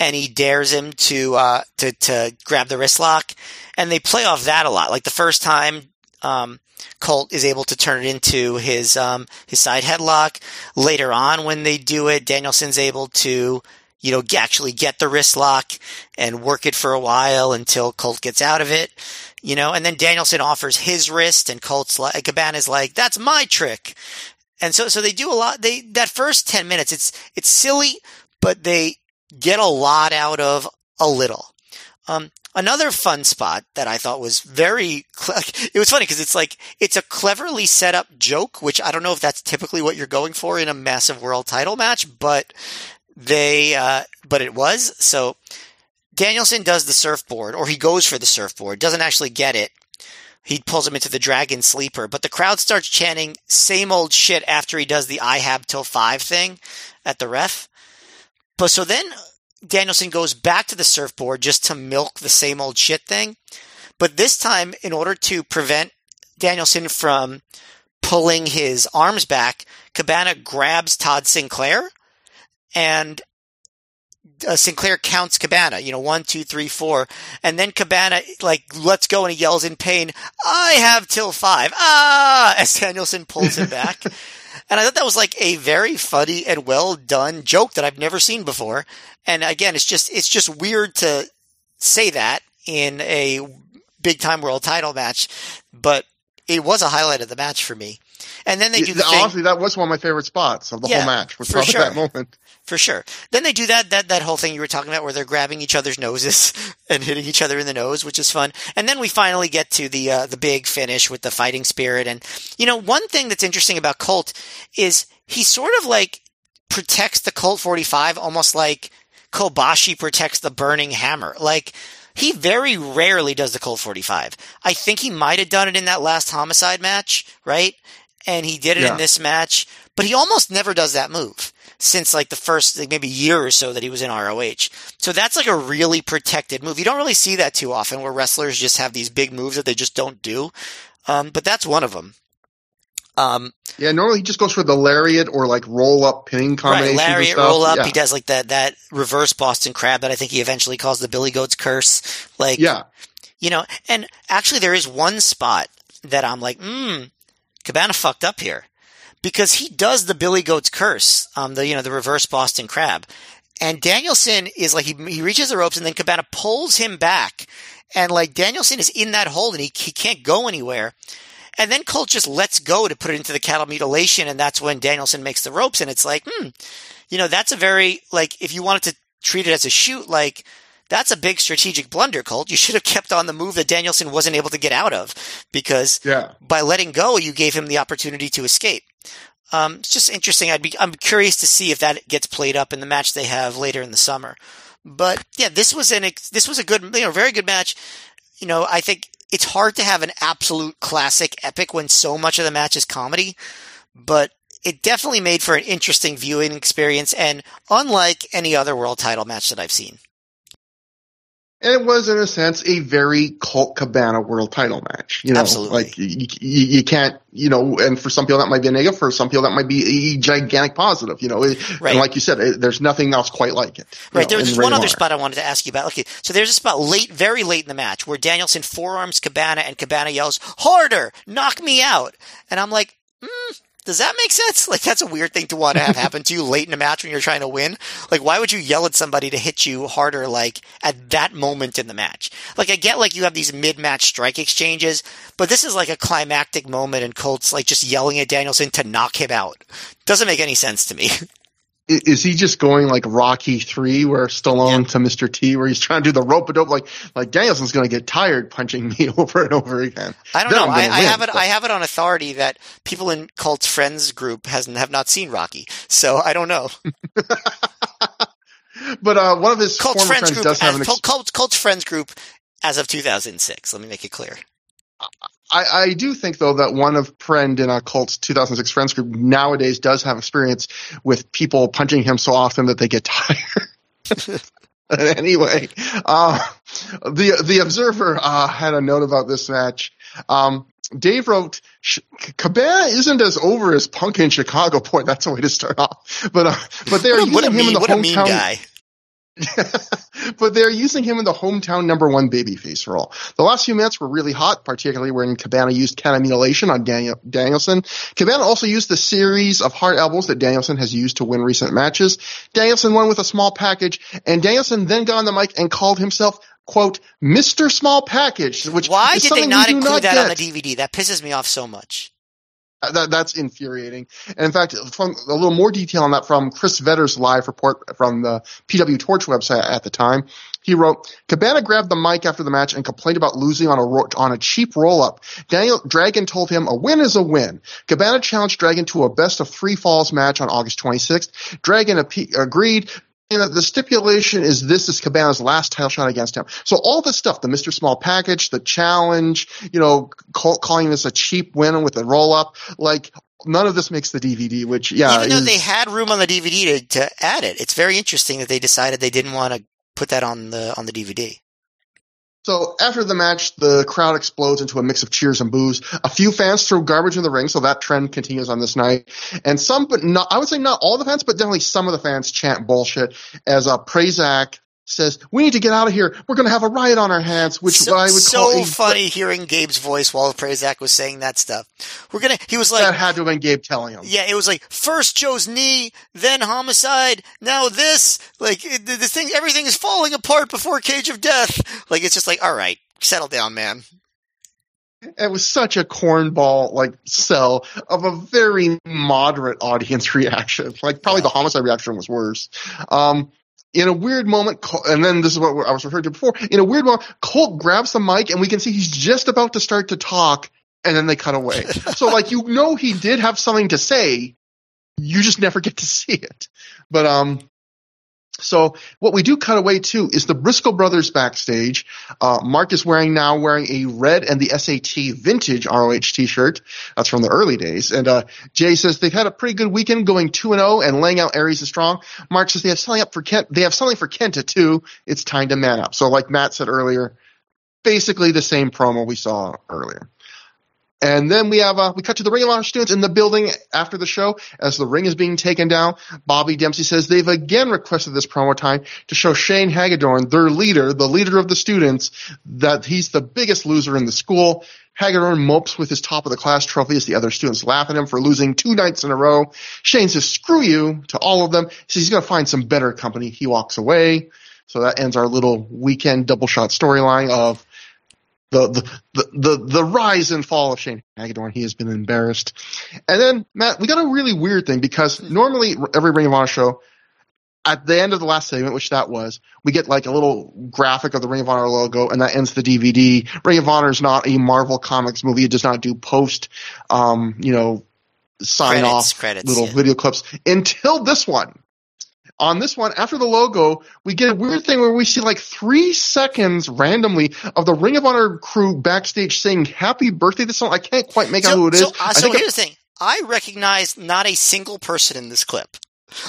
and he dares him to uh, to to grab the wrist lock, and they play off that a lot. Like the first time, um, Colt is able to turn it into his um, his side headlock. Later on, when they do it, Danielson's able to you know actually get the wrist lock and work it for a while until Colt gets out of it. You know, and then Danielson offers his wrist, and Colt's like Cabana's like, "That's my trick." And so, so they do a lot. They that first ten minutes, it's it's silly, but they get a lot out of a little. Um, another fun spot that I thought was very, it was funny because it's like, it's a cleverly set up joke, which I don't know if that's typically what you're going for in a massive world title match, but they, uh, but it was. So Danielson does the surfboard or he goes for the surfboard, doesn't actually get it. He pulls him into the dragon sleeper, but the crowd starts chanting same old shit after he does the I have till five thing at the ref. But so then Danielson goes back to the surfboard just to milk the same old shit thing. But this time, in order to prevent Danielson from pulling his arms back, Cabana grabs Todd Sinclair and uh, Sinclair counts Cabana, you know, one, two, three, four. And then Cabana, like, lets go and he yells in pain, I have till five. Ah! As Danielson pulls him back. And I thought that was like a very funny and well done joke that I've never seen before. And again, it's just, it's just weird to say that in a big time world title match, but it was a highlight of the match for me. And then they do the Yeah, thing. honestly, that was one of my favorite spots of the Yeah, whole match. Was for sure. that moment. For sure. Then they do that, that, that whole thing you were talking about where they're grabbing each other's noses and hitting each other in the nose, which is fun. And then we finally get to the, uh, the big finish with the fighting spirit. And, you know, one thing that's interesting about Colt is he sort of like protects the Colt 45 almost like Kobashi protects the burning hammer. Like, he very rarely does the Colt 45. I think he might have done it in that last homicide match, right? And he did it Yeah. in this match, but he almost never does that move since like the first like, maybe year or so that he was in ROH. So that's like a really protected move. You don't really see that too often where wrestlers just have these big moves that they just don't do. Um, but that's one of them. Um, Yeah, normally he just goes for the lariat or like roll up pinning right, combinations. and lariat stuff. roll up. Yeah. He does like that that reverse Boston Crab that I think he eventually calls the Billy Goat's Curse. Like, yeah. you know, and actually there is one spot that I'm like, hmm, Cabana fucked up here because he does the Billy Goat's Curse, um, the you know the reverse Boston Crab, and Danielson is like he he reaches the ropes and then Cabana pulls him back, and like Danielson is in that hold and he he can't go anywhere. And then Colt just lets go to put it into the cattle mutilation, and that's when Danielson makes the ropes, and it's like, hmm, you know, that's a very like if you wanted to treat it as a shoot, like that's a big strategic blunder, Colt. You should have kept on the move that Danielson wasn't able to get out of because Yeah. by letting go, you gave him the opportunity to escape. Um, it's just interesting. I'd be, I'm curious to see if that gets played up in the match they have later in the summer. But yeah, this was an, this was a good, you know, very good match. You know, I think it's hard to have an absolute classic epic when so much of the match is comedy, but it definitely made for an interesting viewing experience and unlike any other world title match that I've seen. And it was, in a sense, a very Colt Cabana world title match. You know, Absolutely. like you, you, you can't, you know, and for some people that might be a negative, for some people that might be a gigantic positive. You know, Right. and like you said, it, there's nothing else quite like it. Right. know, There was one other Honor. spot I wanted to ask you about. Okay. So there's a spot late, very late in the match where Danielson forearms Cabana and Cabana yells, harder, knock me out. And I'm like, mm, does that make sense? Like that's a weird thing to want to have happen to you late in a match when you're trying to win. Like why would you yell at somebody to hit you harder like at that moment in the match? Like I get like you have these mid-match strike exchanges, but this is like a climactic moment and Colt's like just yelling at Danielson to knock him out. Doesn't make any sense to me. Is he just going like Rocky three, where Stallone to Mr. T, where he's trying to do the rope a dope? Like, like Danielson's going to get tired punching me over and over again. I don't Then know. I, gonna I win, have it. but- I have it on authority that people in Colt's friends group hasn't have not seen Rocky, so I don't know. But uh, one of his former friends friends group. does have an ex- Colt's friends group as of 2006. Let me make it clear. I, I do think though that one of friend in a Colt's 2006 friends group nowadays does have experience with people punching him so often that they get tired. anyway, uh, the the Observer uh, had a note about this match. Um, Dave wrote, "Cabana isn't as over as Punk in Chicago." Boy, that's a way to start off. But uh, but they are What a using him in the what a mean hometown guy. But they're using him in the hometown number one babyface role. The last few minutes were really hot, particularly when Cabana used cattle mutilation on Daniel, Danielson. Cabana also used the series of hard elbows that Danielson has used to win recent matches. Danielson won with a small package, and Danielson then got on the mic and called himself, quote, Mr. Small Package, which Why is did they not include not that on the. DVD? That pisses me off so much. That, that's infuriating. And in fact, from a little more detail on that from Chris Vetter's live report from the PW Torch website at the time. He wrote, Cabana grabbed the mic after the match and complained about losing on a on a cheap roll up. Daniel Dragon told him a win is a win. Cabana challenged Dragon to a best of three falls match on August 26th. Dragon appe- agreed. And that the stipulation is this is Cabana's last title shot against him. So all this stuff, the Mr. Small package, the challenge, you know, call, calling this a cheap win with a roll up, like none of this makes the DVD, which yeah, Even though is- they had room on the DVD to, to add it, it's very interesting that they decided they didn't want to put that on the on the DVD. So after the match, the crowd explodes into a mix of cheers and boos. A few fans throw garbage in the ring, so that trend continues on this night. And some, but not, I would say not all the fans, but definitely some of the fans chant bullshit as uh, Prazak says, we need to get out of here. We're going to have a riot on our hands, which so, I would so call a, funny hearing Gabe's voice while Prazak was saying that stuff. We're gonna. He was like, that had to have been Gabe telling him. Yeah, it was like first Joe's knee, then homicide, now this. Like it, this thing, everything is falling apart before Cage of Death. Like it's just like, all right, settle down, man. It was such a cornball like sell of a very moderate audience reaction. Like probably Yeah. the homicide reaction was worse. Um, in a weird moment, and then this is what I was referring to before. In a weird moment, Colt grabs the mic, and we can see he's just about to start to talk, and then they cut away. so like you know he did have something to say, you just never get to see it. But um, So what we do cut away to is the Briscoe brothers backstage. Uh, Mark is wearing now wearing a red and the SAT vintage ROH t-shirt. That's from the early days. And, uh, Jay says they've had a pretty good weekend going 2 and 0 and laying out Aries is strong. Mark says they have something up for Kent. They have something for Kenta two. It's time to man up. So like Matt said earlier, basically the same promo we saw earlier. And then we have uh, we cut to the Ring of Honor students in the building after the show as the ring is being taken down. Bobby Dempsey says they've again requested this promo time to show Shane Hagedorn, their leader, the leader of the students, that he's the biggest loser in the school. Hagedorn mopes with his top of the class trophy as the other students laugh at him for losing two nights in a row. Shane says screw you to all of them. He says he's going to find some better company. He walks away. So that ends our little weekend double shot storyline of the, the, the, the, the rise and fall of Shane Hagedorn. He has been embarrassed. And then, Matt, we got a really weird thing because normally every Ring of Honor show, at the end of the last segment, which that was, we get like a little graphic of the Ring of Honor logo and that ends the DVD. Ring of Honor is not a Marvel Comics movie. It does not do post, um, you know, sign Credits, off credits, little yeah. video clips until this one. On this one, after the logo, we get a weird thing where we see like three seconds randomly of the Ring of Honor crew backstage saying "Happy Birthday" to someone. I can't quite make out who it is. So, uh, so here's the thing. I recognize not a single person in this clip.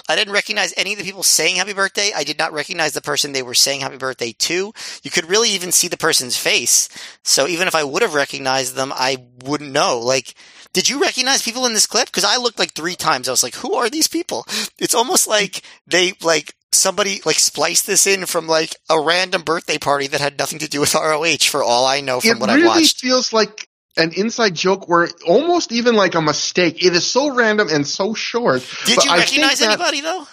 I didn't recognize any of the people saying happy birthday. I did not recognize the person they were saying happy birthday to. You could really even see the person's face. So even if I would have recognized them, I wouldn't know. Like, did you recognize people in this clip? Because I looked like three times. I was like, who are these people? It's almost like they, like, somebody, like, spliced this in from, like, a random birthday party that had nothing to do with ROH for all I know from it what really I watched. It really feels like an inside joke where almost even like a mistake. It is so random and so short. Did you I recognize anybody, though?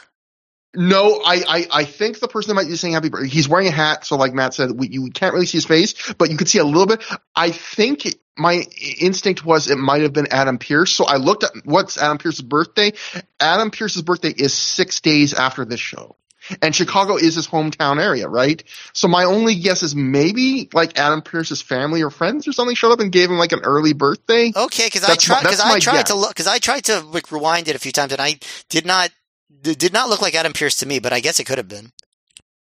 No, I, I, I think the person that might be saying happy birthday, he's wearing a hat, so like Matt said, we, you can't really see his face, but you could see a little bit. I think my instinct was it might have been Adam Pearce, so I looked at what's Adam Pearce's birthday. Adam Pearce's birthday is six days after this show. And Chicago is his hometown area, right? So my only guess is maybe like Adam Pearce's family or friends or something showed up and gave him like an early birthday. Okay, because I tried because I tried guess. to look because I tried to like rewind it a few times and I did not did not look like Adam Pearce to me, but I guess it could have been.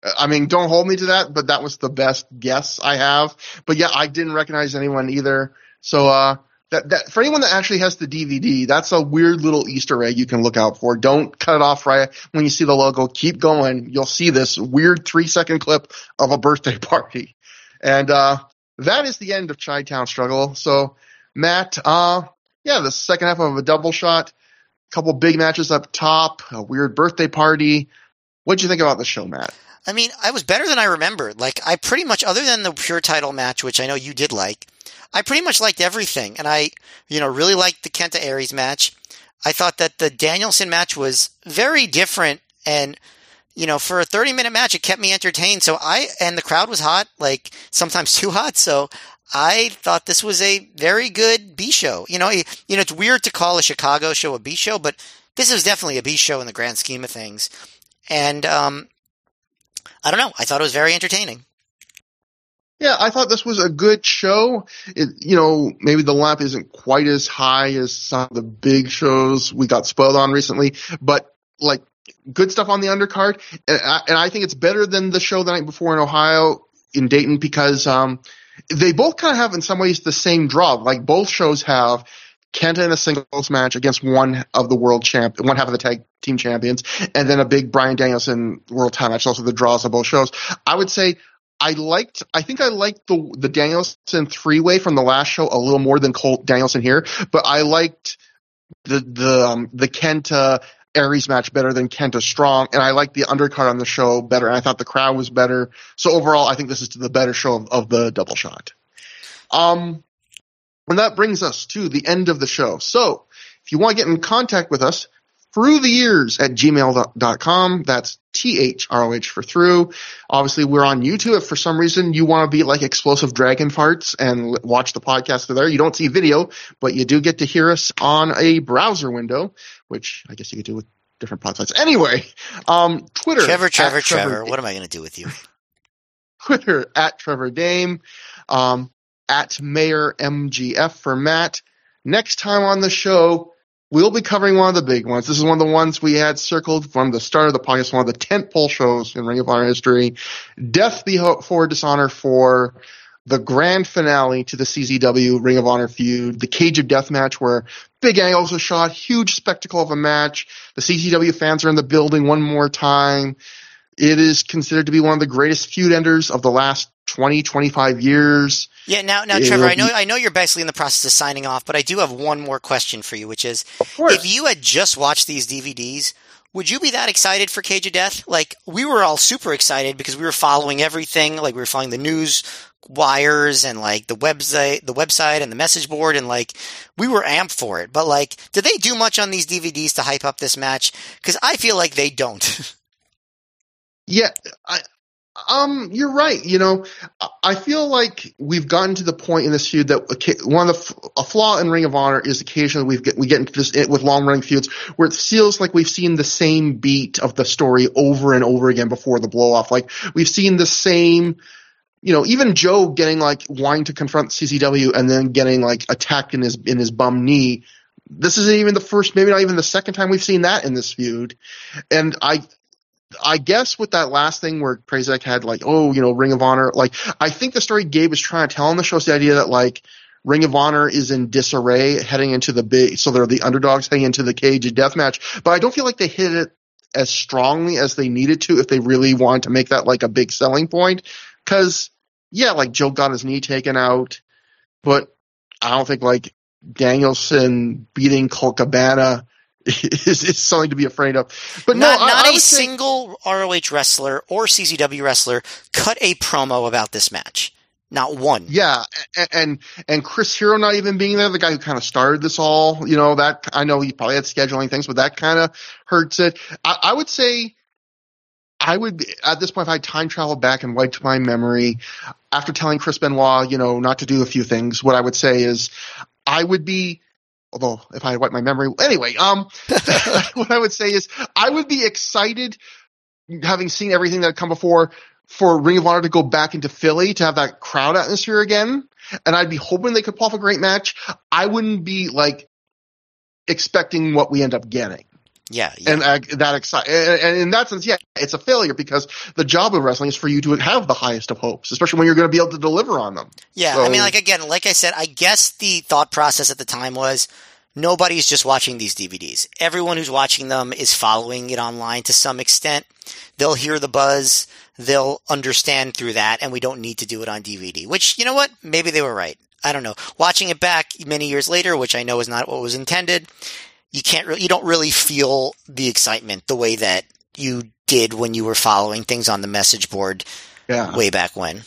I mean, don't hold me to that, but that was the best guess I have. But yeah, I didn't recognize anyone either. So, uh, that, that, for anyone that actually has the DVD, that's a weird little Easter egg you can look out for. Don't cut it off right when you see the logo. Keep going. You'll see this weird three second clip of a birthday party. And, uh, that is the end of Chi Town Struggle. So, Matt, uh, yeah, the second half of a double shot, couple big matches up top, a weird birthday party. What'd you think about the show, Matt? I mean, I was better than I remembered. Like I pretty much other than the pure title match, which I know you did like, I pretty much liked everything. And I, you know, really liked the Kenta Aries match. I thought that the Danielson match was very different and you know, for a 30 minute match, it kept me entertained. So I, and the crowd was hot, like sometimes too hot. So I thought this was a very good B show. You know, you, know, it's weird to call a Chicago show a B show, but this is definitely a B show in the grand scheme of things. And, um, I don't know. I thought it was very entertaining. Yeah, I thought this was a good show. It, you know, maybe the lamp isn't quite as high as some of the big shows we got spoiled on recently, but like good stuff on the undercard. And I, and I think it's better than the show the night before in Ohio in Dayton because, um, they both kind of have in some ways the same draw. Like both shows have Kenta in a singles match against one of the world champ, one half of the tag team champions, and then a big Bryan Danielson world title match. Also the draws of both shows. I would say I liked, I think I liked the, the Danielson three way from the last show a little more than Colt Danielson here, but I liked the, the, um, the Kenta Aries match better than Kenta Strong, and I liked the undercard on the show better, and I thought the crowd was better. So overall, I think this is the better show of, of the double shot. Um, and that brings us to the end of the show. So if you want to get in contact with us, through the years at gmail.com. That's T-H-R-O-H for through. Obviously, we're on YouTube. If for some reason you want to be like explosive dragon farts and watch the podcast there, you don't see video, but you do get to hear us on a browser window, which I guess you could do with different podcasts. Anyway, um, Twitter. Trevor, at Trevor, Trevor. What am I going to do with you? Twitter at Trevor Dame, um, at Mayor MGF for Matt. Next time on the show, we'll be covering one of the big ones. This is one of the ones we had circled from the start of the podcast, one of the tent pole shows in Ring of Honor history. Death before Dishonor for the grand finale to the CZW Ring of Honor feud, the Cage of Death match where big angles are shot, huge spectacle of a match. The CZW fans are in the building one more time. It is considered to be one of the greatest feud enders of the last 20, 25 years. Yeah, now, now, Trevor, I know, I know you're basically in the process of signing off, but I do have one more question for you, which is, if you had just watched these DVDs, would you be that excited for Cage of Death? Like, we were all super excited because we were following everything. Like, we were following the news wires and like the website, the website and the message board, and like we were amped for it. But like, did they do much on these DVDs to hype up this match? Because I feel like they don't. yeah, I, um, you're right. You know, I feel like we've gotten to the point in this feud that one of the a flaw in Ring of Honor is occasionally we get we get into this with long running feuds where it feels like we've seen the same beat of the story over and over again before the blow off. Like we've seen the same you know, even Joe getting like wanting to confront CZW and then getting like attacked in his in his bum knee. This isn't even the first, maybe not even the second time we've seen that in this feud. And I, I guess with that last thing where Prazak had like, oh, you know, Ring of Honor, like I think the story Gabe was trying to tell on the show is the idea that like Ring of Honor is in disarray heading into the big, so they're the underdogs heading into the cage of death match. But I don't feel like they hit it as strongly as they needed to if they really wanted to make that like a big selling point. Cause yeah, like Joe got his knee taken out, but I don't think like Danielson beating Colt Cabana is, is something to be afraid of. But not, no, not I, a I single ROH wrestler or CZW wrestler cut a promo about this match. Not one. Yeah, and, and and Chris Hero not even being there, the guy who kind of started this all, you know, that I know he probably had scheduling things, but that kind of hurts it. I, I would say I would, at this point, if I time traveled back and wiped my memory, after telling Chris Benoit, you know, not to do a few things, what I would say is, I would be, although if I wiped my memory, anyway, um, what I would say is, I would be excited, having seen everything that had come before, for Ring of Honor to go back into Philly to have that crowd atmosphere again. And I'd be hoping they could pull off a great match. I wouldn't be like expecting what we end up getting. Yeah, yeah. and uh, that excite and in that sense, yeah, it's a failure because the job of wrestling is for you to have the highest of hopes, especially when you're going to be able to deliver on them. Yeah, So- I mean, like again, like I said, I guess the thought process at the time was nobody's just watching these DVDs. Everyone who's watching them is following it online to some extent. They'll hear the buzz, they'll understand through that, and we don't need to do it on DVD. Which, you know what? Maybe they were right. I don't know. Watching it back many years later, which I know is not what was intended, you can't really, you don't really feel the excitement the way that you did when you were following things on the message board yeah. way back when.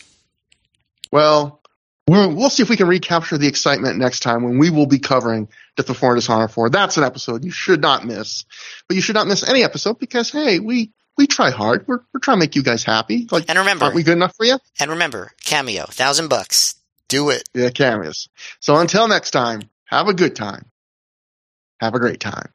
Well, we're, we'll see if we can recapture the excitement next time when we will be covering Death Before Dishonor 4. That's an episode you should not miss. But you should not miss any episode because, hey, we, we try hard. We're, we're trying to make you guys happy. Like, And remember, aren't we good enough for you? And remember, Cameo, thousand bucks. Do it. Yeah, cameos. So until next time, have a good time. Have a great time.